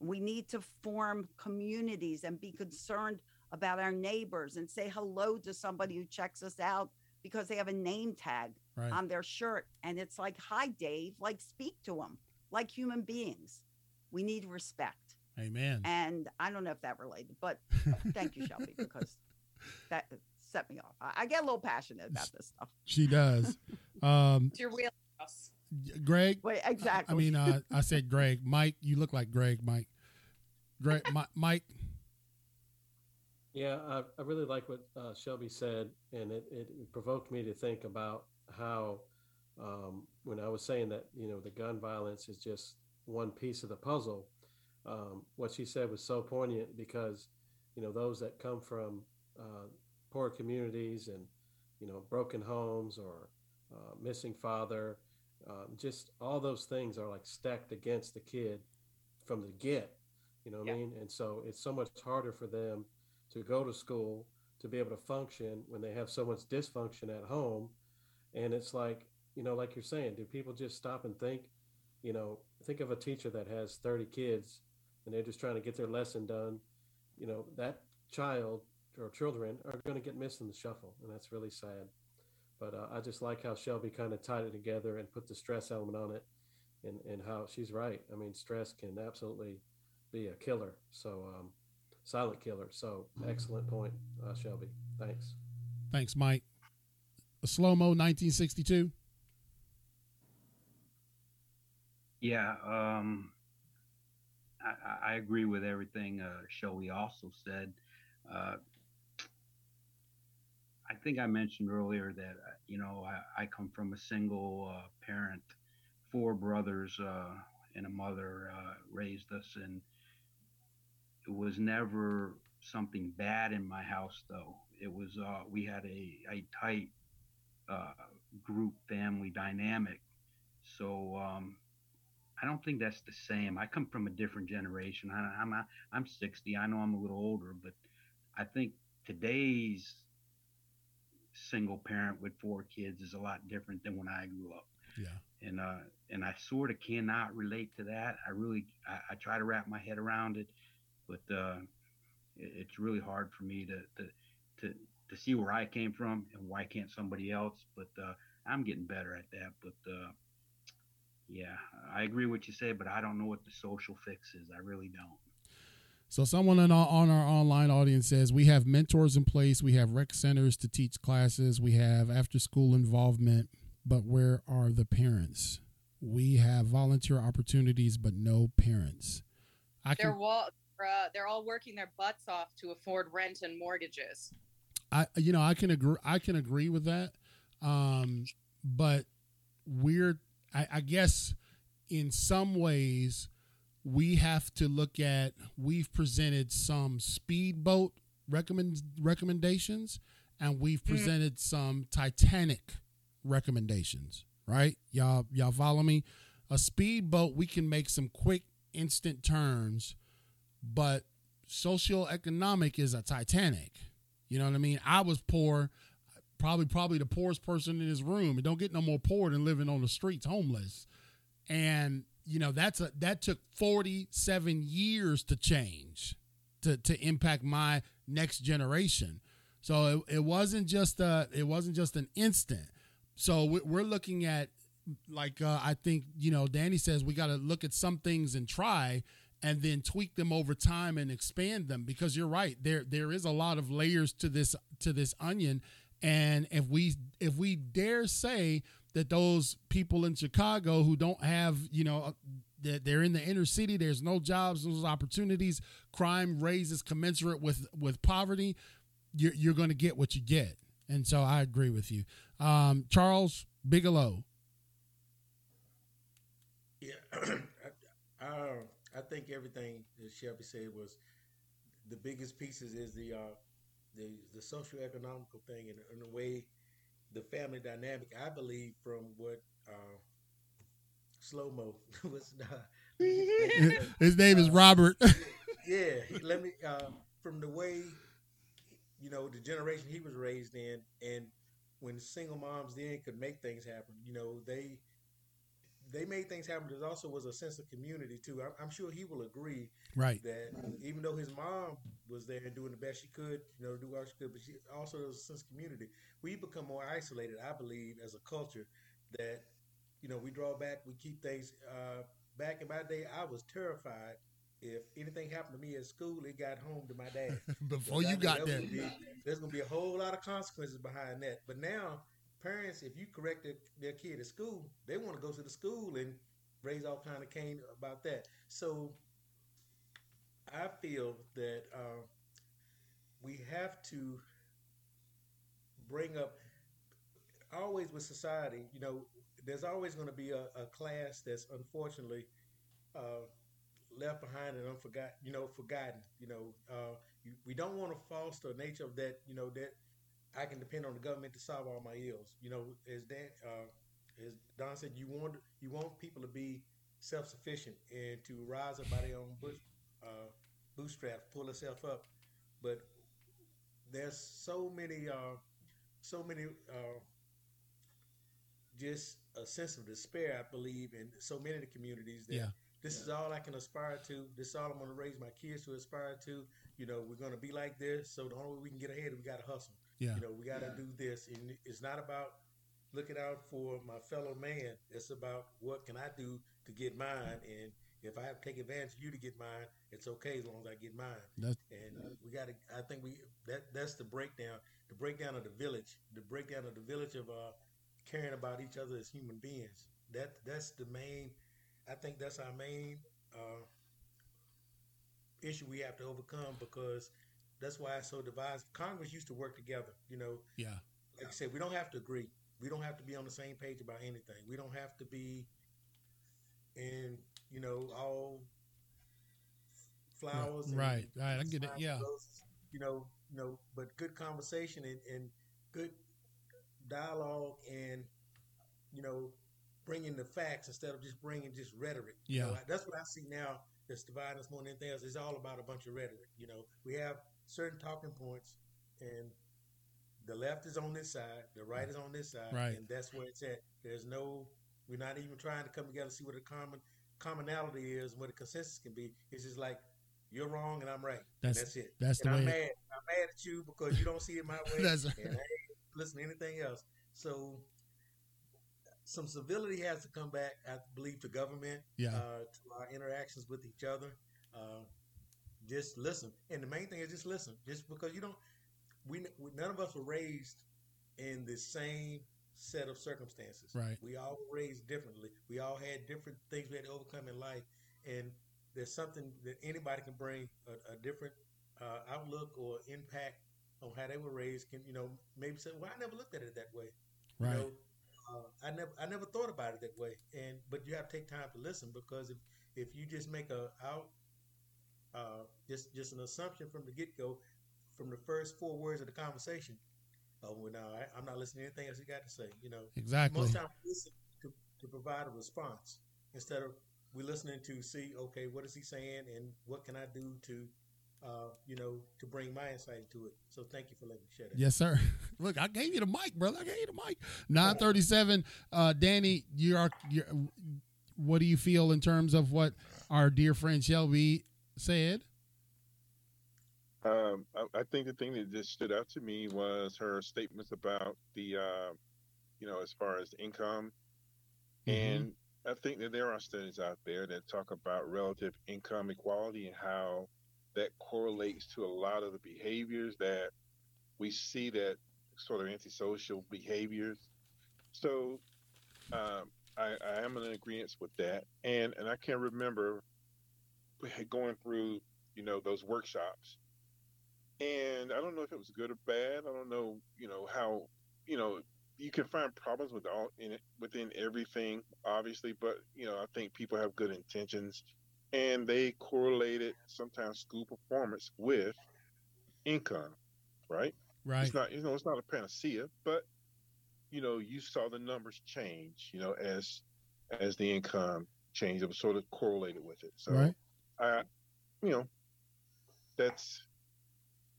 We need to form communities and be concerned about our neighbors and say hello to somebody who checks us out because they have a name tag Right. on their shirt. And it's like, hi, Dave, like speak to them like human beings. We need respect. Amen. And I don't know if that related, but thank you, Shelby, because that set me off. I, I get a little passionate about this stuff. She does. Um, It's your wheelhouse. Greg, Wait, exactly. I mean, uh, I said Greg. Mike, you look like Greg. Mike. Greg, Mike. Yeah, I, I really like what uh, Shelby said, and it, it provoked me to think about how, um, when I was saying that, you know, the gun violence is just one piece of the puzzle, um, what she said was so poignant because, you know, those that come from uh, poor communities and, you know, broken homes or uh, missing father, um, just all those things are like stacked against the kid from the get, you know what yeah. I mean? And so it's so much harder for them to go to school, to be able to function when they have so much dysfunction at home. And it's like, you know, like you're saying, do people just stop and think, you know, think of a teacher that has 30 kids and they're just trying to get their lesson done. You know, that child or children are going to get missed in the shuffle. And that's really sad. But uh, I just like how Shelby kind of tied it together and put the stress element on it and, and how she's right. I mean, stress can absolutely be a killer. So, um, silent killer. So excellent point, uh, Shelby. Thanks. Thanks, Mike. A slow mo 1962. Yeah, um, I, I, agree with everything uh, Shelby also said. Uh, I think I mentioned earlier that uh, you know I, I come from a single uh, parent, four brothers uh, and a mother uh, raised us, and it was never something bad in my house, though. It was uh, we had a, a tight uh, group family dynamic. So um, I don't think that's the same. I come from a different generation. I, I'm a, I'm 60. I know I'm a little older, but I think today's single parent with four kids is a lot different than when I grew up. Yeah. And uh, and I sort of cannot relate to that. I really I, I try to wrap my head around it but uh, it, it's really hard for me to, to to to see where I came from and why can't somebody else. But uh, I'm getting better at that. But uh, yeah, I agree with what you say, but I don't know what the social fix is. I really don't. So someone on our, on our online audience says we have mentors in place, we have rec centers to teach classes, we have after school involvement, but where are the parents? We have volunteer opportunities, but no parents. I can, wall, uh, they're all working their butts off to afford rent and mortgages. I you know I can agree I can agree with that, um, but we're I, I guess in some ways we have to look at we've presented some speedboat recommend recommendations and we've mm-hmm. presented mm. some Titanic recommendations. Right, y'all y'all follow me? A speedboat we can make some quick instant turns but socioeconomic is a Titanic. You know what I mean? I was poor, probably probably the poorest person in this room. It don't get no more poor than living on the streets, homeless. And you know that's a that took 47 years to change to to impact my next generation. So it, it wasn't just a it wasn't just an instant. So we're looking at like uh, I think you know Danny says we got to look at some things and try and then tweak them over time and expand them because you're right there there is a lot of layers to this to this onion. And if we if we dare say that those people in Chicago who don't have you know that they're in the inner city there's no jobs those opportunities crime raises commensurate with with poverty you're, you're going to get what you get. And so I agree with you. Um, Charles Bigelow. Yeah I, I, think everything that Shelby said was the biggest pieces is the uh, the the social economical thing and in a way the family dynamic. I believe from what uh, slow mo was. Uh, His name is Robert. yeah, let me uh, from the way you know the generation he was raised in, and when single moms then could make things happen. You know they they made things happen. There also was a sense of community too. I'm, I'm, sure he will agree, right? That even though his mom was there and doing the best she could, you know, do what she could, but she also there was a sense of community. We become more isolated, I believe, as a culture. That you know, we draw back, we keep things. Uh, back in my day, I was terrified. If anything happened to me at school, it got home to my dad. Before you got there, be, there's going to be a whole lot of consequences behind that. But now parents, if you correct their, their kid at school, they want to go to the school and raise all kind of cane about that. So I feel that uh, we have to bring up always with society. You know, there's always going to be a, a class that's unfortunately uh, left behind and unforgotten. You know, forgotten. You know, uh, you, we don't want to foster a nature of that. You know that I can depend on the government to solve all my ills. You know, as Dan, uh, as Don said, you want you want people to be self sufficient and to rise up by their own bush, uh, bootstraps, pull themselves up. But there's so many, uh, so many, uh, just a sense of despair. I believe in so many of the communities that Yeah. this is all I can aspire to. This is all I'm going to raise my kids to aspire to. You know, we're going to be like this. So the only way we can get ahead, we got to hustle. Yeah. You know, we got to do this. And it's not about looking out for my fellow man. It's about what can I do to get mine. And if I have to take advantage of you to get mine, it's okay as long as I get mine. That's- and we got to. I think we that that's the breakdown. The breakdown of the village. The breakdown of the village of uh, caring about each other as human beings. That that's the main. I think that's our main uh, issue we have to overcome because that's why it's so divided. Congress used to work together. You know, Yeah. like I said, we don't have to agree. We don't have to be on the same page about anything. We don't have to be in, you know, all flowers. and Right, right, I get it, yeah. roses, You know, you know, but good conversation and, and good dialogue and, you know, bringing the facts instead of just bringing just rhetoric. You Yeah. know, that's what I see now that's dividing us more than anything else. It's all about a bunch of rhetoric. You know, we have certain talking points and the left is on this side, the right is on this side, Right. and that's where it's at. There's no, we're not even trying to come together and see what the common commonality is, and what the consensus can be. It's just like you're wrong and I'm right. That's- that's it. that's the and I'm way- mad. I'm mad at you because you don't see it my way, That's and I listen to anything else. So some civility has to come back. I believe to government, Yeah. uh, to our interactions with each other. Uh, just listen, and the main thing is just listen. Just because you don't, we, we none of us were raised in the same set of circumstances. Right. We all were raised differently. We all had different things we had to overcome in life, and there's something that anybody can bring a, a different uh, outlook or impact on how they were raised. Can you know maybe say, well, I never looked at it that way. You Right. know, uh, I never I never thought about it that way. And but you have to take time to listen because if if you just make a out uh, just just an assumption from the get go, from the first four words of the conversation, oh well, no, I, I'm not listening to anything else you got to say. You know, Exactly. most times we listen to to provide a response instead of we listening to see okay what is he saying and what can I do to uh, you know to bring my insight to it. So thank you for letting me share that. Yes, sir. Look, I gave you the mic, brother. I gave you the mic. Nine thirty-seven. Uh, Danny, you are. You're, what do you feel in terms of what our dear friend Shelby said? Um, I, I think the thing that just stood out to me was her statements about the, uh, you know, as far as income, Mhm. and I think that there are studies out there that talk about relative income equality and how that correlates to a lot of the behaviors that we see that sort of antisocial behaviors. So um, I, I am in agreement with that, and and I can't remember going through you know those workshops and I don't know if it was good or bad. I don't know, you know, how, you know, you can find problems with all in it within everything, obviously, but you know, I think people have good intentions, and they correlated sometimes school performance with income, right? Right. It's not, you know, it's not a panacea, but you know, you saw the numbers change, you know, as as the income changed, it was sort of correlated with it. So, Right. I, you know, that's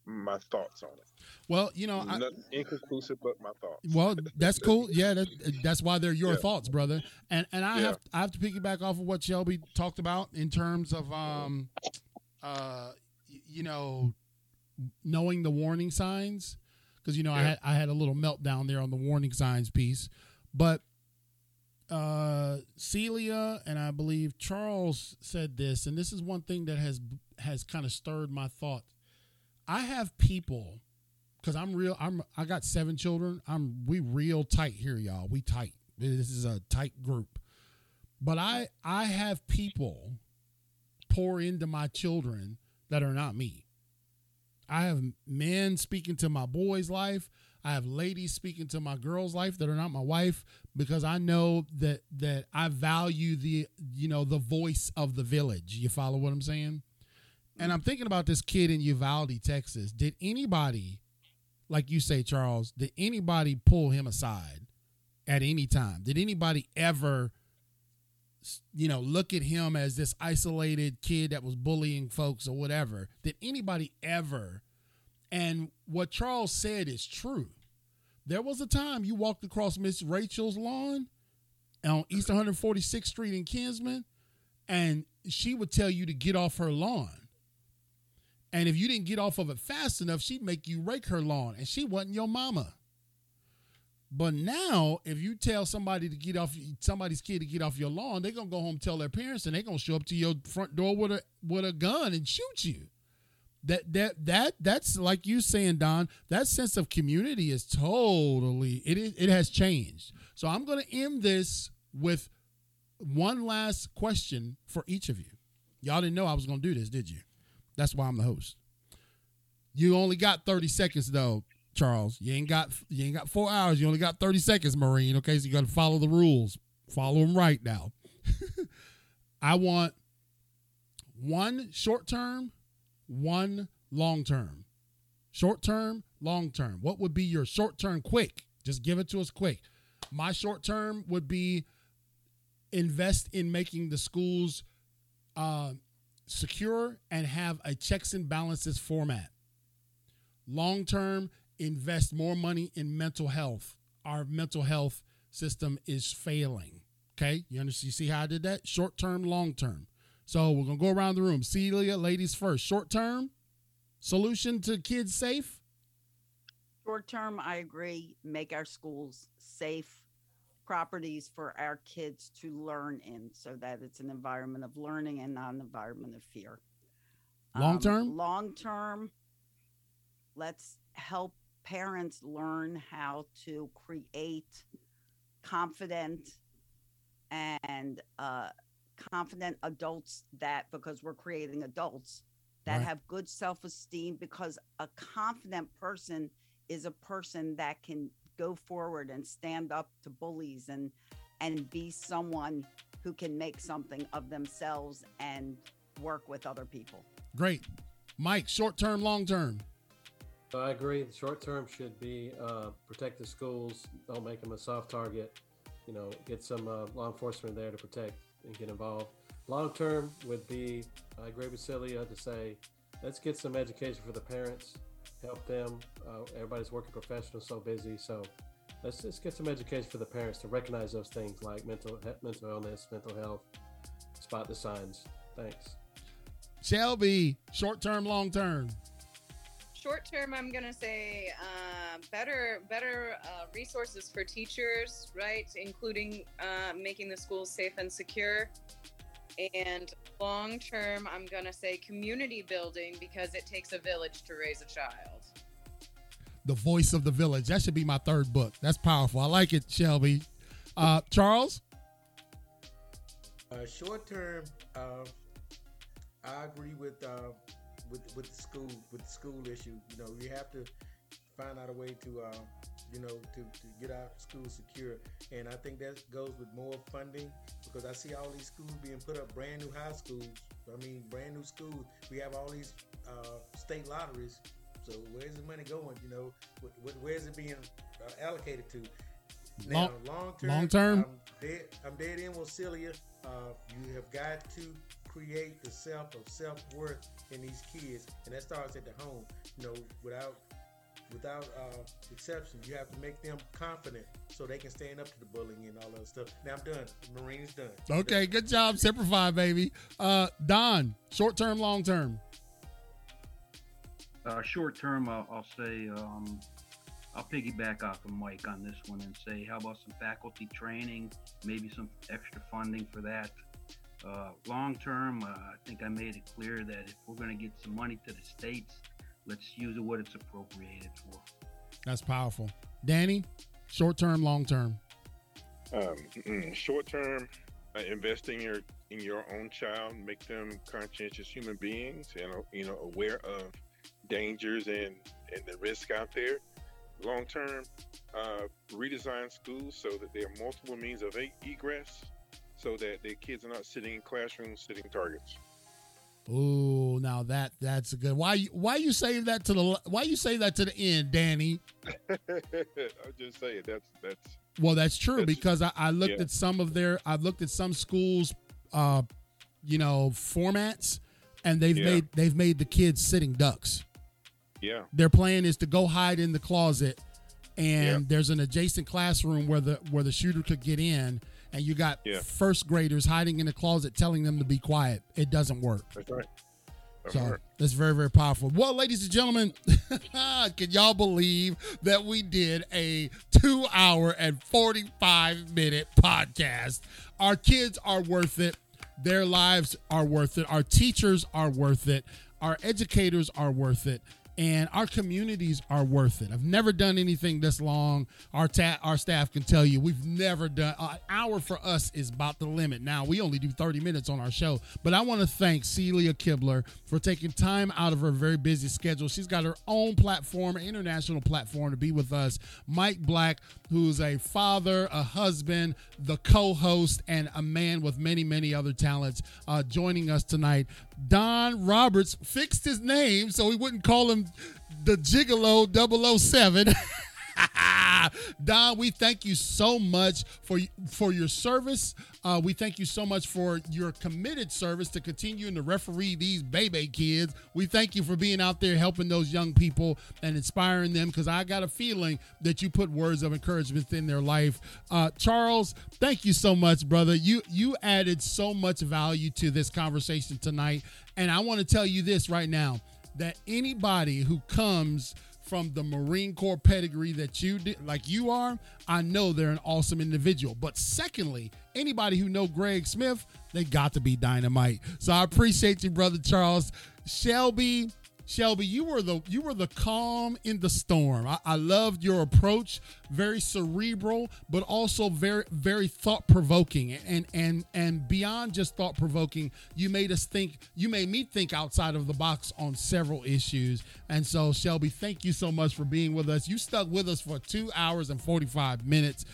my thoughts on it. Well, you know, I, Not inconclusive, but my thoughts. Well, that's cool. Yeah, that, that's why they're your Yeah. thoughts, brother. And and I Yeah. have I have to piggyback off of what Shelby talked about in terms of um, uh, you know, knowing the warning signs because you know I had I had a little meltdown there on the warning signs piece, but uh Celia and I believe Charles said this, and this is one thing that has has kind of stirred my thought. I have people because I'm real. I'm I got seven children. I'm we real tight here, y'all. We tight. This is a tight group. But I I have people pour into my children that are not me. I have men speaking to my boy's life. I have ladies speaking to my girl's life that are not my wife because I know that that I value the you know the voice of the village. You follow what I'm saying? And I'm thinking about this kid in Uvalde, Texas. Did anybody, like you say, Charles, did anybody pull him aside at any time? Did anybody ever, you know, look at him as this isolated kid that was bullying folks or whatever? Did anybody ever? And what Charles said is true. There was a time you walked across Miss Rachel's lawn on East 146th Street in Kinsman, and she would tell you to get off her lawn. And if you didn't get off of it fast enough, she'd make you rake her lawn, and she wasn't your mama. But now, if you tell somebody to get off somebody's kid to get off your lawn, they're gonna go home tell their parents, and they're gonna show up to your front door with a with a gun and shoot you. That that that that's like you saying, Don. That sense of community is totally it is it has changed. So I'm gonna end this with one last question for each of you. Y'all didn't know I was gonna do this, did you? That's why I'm the host. You only got 30 seconds though, Charles. You ain't got you ain't got four hours. You only got 30 seconds, Marine. Okay, so you got to follow the rules. Follow them right now. I want one short term, one long term. Short term, long term. What would be your short term quick? Just give it to us quick. My short term would be invest in making the schools uh, secure and have a checks and balances format. Long term, invest more money in mental health. Our mental health system is failing. Okay, you understand? You see how I did that? Short term, long term. So we're gonna go around the room. Celia, ladies first. Short term solution to kids safe. Short term, I agree. Make our schools safe properties for our kids to learn in so that it's an environment of learning and not an environment of fear. Long term? Um, long term, let's help parents learn how to create confident and uh, confident adults that because we're creating adults that Right. have good self-esteem because a confident person is a person that can go forward and stand up to bullies and and be someone who can make something of themselves and work with other people. Great. Mike, short term, long term. I agree. The short term should be uh, protect the schools. Don't make them a soft target. You know, get some uh, law enforcement there to protect and get involved. Long term would be, agree with Celia to say, let's get some education for the parents, help them. Uh, everybody's working professional, so busy. So let's just get some education for the parents to recognize those things like mental mental illness, mental health, spot the signs. Thanks. Shelby, short term, long term. Short term i'm going to say uh, better better uh, resources for teachers right including uh, making the schools safe and secure and long term i'm going to say community building because it takes a village to raise a child The voice of the village. That should be my third book. That's powerful. I like it, Shelby. Uh, Charles? Uh, short term, uh, I agree with uh, with with the school with the school issue. You know, you have to find out a way to uh, you know to, to get our schools secure, and I think that goes with more funding because I see all these schools being put up brand new high schools. I mean, brand new schools. We have all these uh, state lotteries. So where's the money going? You know, wh- wh- where's it being uh, allocated to? Now, long term, long term? I'm dead, I'm dead in with Celia. Uh, you have got to create the self of self worth in these kids, and that starts at the home. You know, without without uh, exception, you have to make them confident so they can stand up to the bullying and all that stuff. Now I'm done. Marine's done. Okay, good job. Semper Fi, baby. Uh, Don, short term, long term. Uh, short term, I'll, I'll say um, I'll piggyback off of Mike on this one and say, how about some faculty training, maybe some extra funding for that. Uh, long term, uh, I think I made it clear that if we're going to get some money to the states, let's use it what it's appropriated for. That's powerful. Danny, short term, long term. Um, short term, uh, investing your in your own child, make them conscientious human beings and you know aware of dangers and and the risk out there. Long term, uh, redesign schools so that there are multiple means of egress, so that the kids are not sitting in classrooms sitting targets. Ooh, now that that's a good. Why you why you say that to the why you say that to the end, Danny? I'm just saying that's that's Well, that's true That's- because I, I looked yeah. at some of their I've looked at some schools, uh, you know, formats, and they've Yeah. made they've made the kids sitting ducks. yeah Their plan is to go hide in the closet, and Yeah. there's an adjacent classroom where the where the shooter could get in, and you got Yeah. first graders hiding in the closet telling them to be quiet. It doesn't work. that's right. That's So right. that's very, very powerful. Well, ladies and gentlemen, can y'all believe that we did a two hour and 45 minute podcast? Our kids are worth it. Their lives are worth it. Our teachers are worth it. Our educators are worth it. And our communities are worth it. I've never done anything this long. Our ta- our staff can tell you we've never done an hour for us is about the limit. Now we only do 30 minutes on our show, but I want to thank Celia Kibler for taking time out of her very busy schedule. She's got her own platform, international platform to be with us. Mike Black, who's a father, a husband, the co-host, and a man with many, many other talents, uh, joining us tonight. Don Roberts fixed his name so he wouldn't call him the Gigolo 007. Don, we thank you so much for for your service. Uh, we thank you so much for your committed service to continuing to referee these baby kids. We thank you for being out there helping those young people and inspiring them because I got a feeling that you put words of encouragement in their life. Uh, Charles, thank you so much, brother. You you added so much value to this conversation tonight, and I want to tell you this right now that anybody who comes from the Marine Corps pedigree that you did, like you are, I know they're an awesome individual. But secondly, anybody who know Greg Smith, they got to be dynamite. So I appreciate you, brother Charles. Shelby, Shelby, you were the you were the calm in the storm. I, I loved your approach, very cerebral, but also very very thought provoking, and and and beyond just thought provoking, you made us think. You made me think outside of the box on several issues. And so, Shelby, thank you so much for being with us. You stuck with us for two hours and forty five minutes.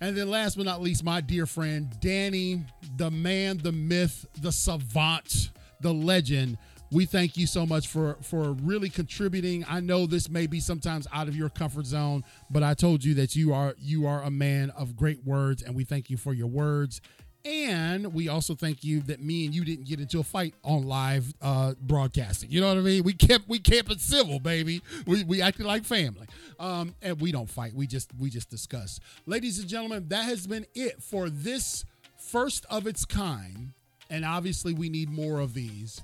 And then last but not least, my dear friend Danny, the man, the myth, the savant, the legend. We thank you so much for for really contributing. I know this may be sometimes out of your comfort zone, but I told you that you are you are a man of great words, and we thank you for your words. And we also thank you that me and you didn't get into a fight on live uh, broadcasting. You know what I mean? We kept we kept it civil, baby. We, we acted like family, um, and we don't fight. We just we just discuss. Ladies and gentlemen, that has been it for this first of its kind, and obviously we need more of these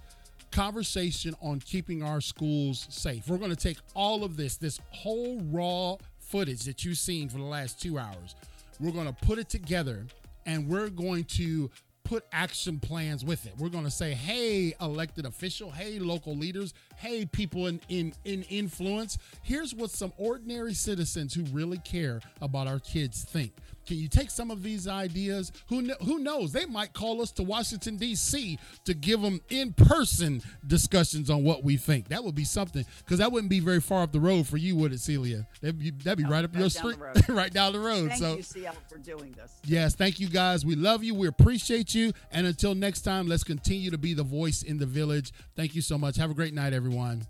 conversation on keeping our schools safe. We're going to take all of this, this whole raw footage that you've seen for the last two hours, we're going to put it together and we're going to put action plans with it. We're going to say, "Hey, elected official, hey, local leaders, hey, people in in in influence, here's what some ordinary citizens who really care about our kids think." Can you take some of these ideas? Who kn- who knows? They might call us to Washington D.C. to give them in-person discussions on what we think. That would be something because that wouldn't be very far up the road for you, would it, Celia? That'd be, that'd be No, right up your street, right down the road. Thank so you, CL, for doing this. Yes, thank you guys. We love you. We appreciate you. And until next time, let's continue to be the voice in the village. Thank you so much. Have a great night, everyone.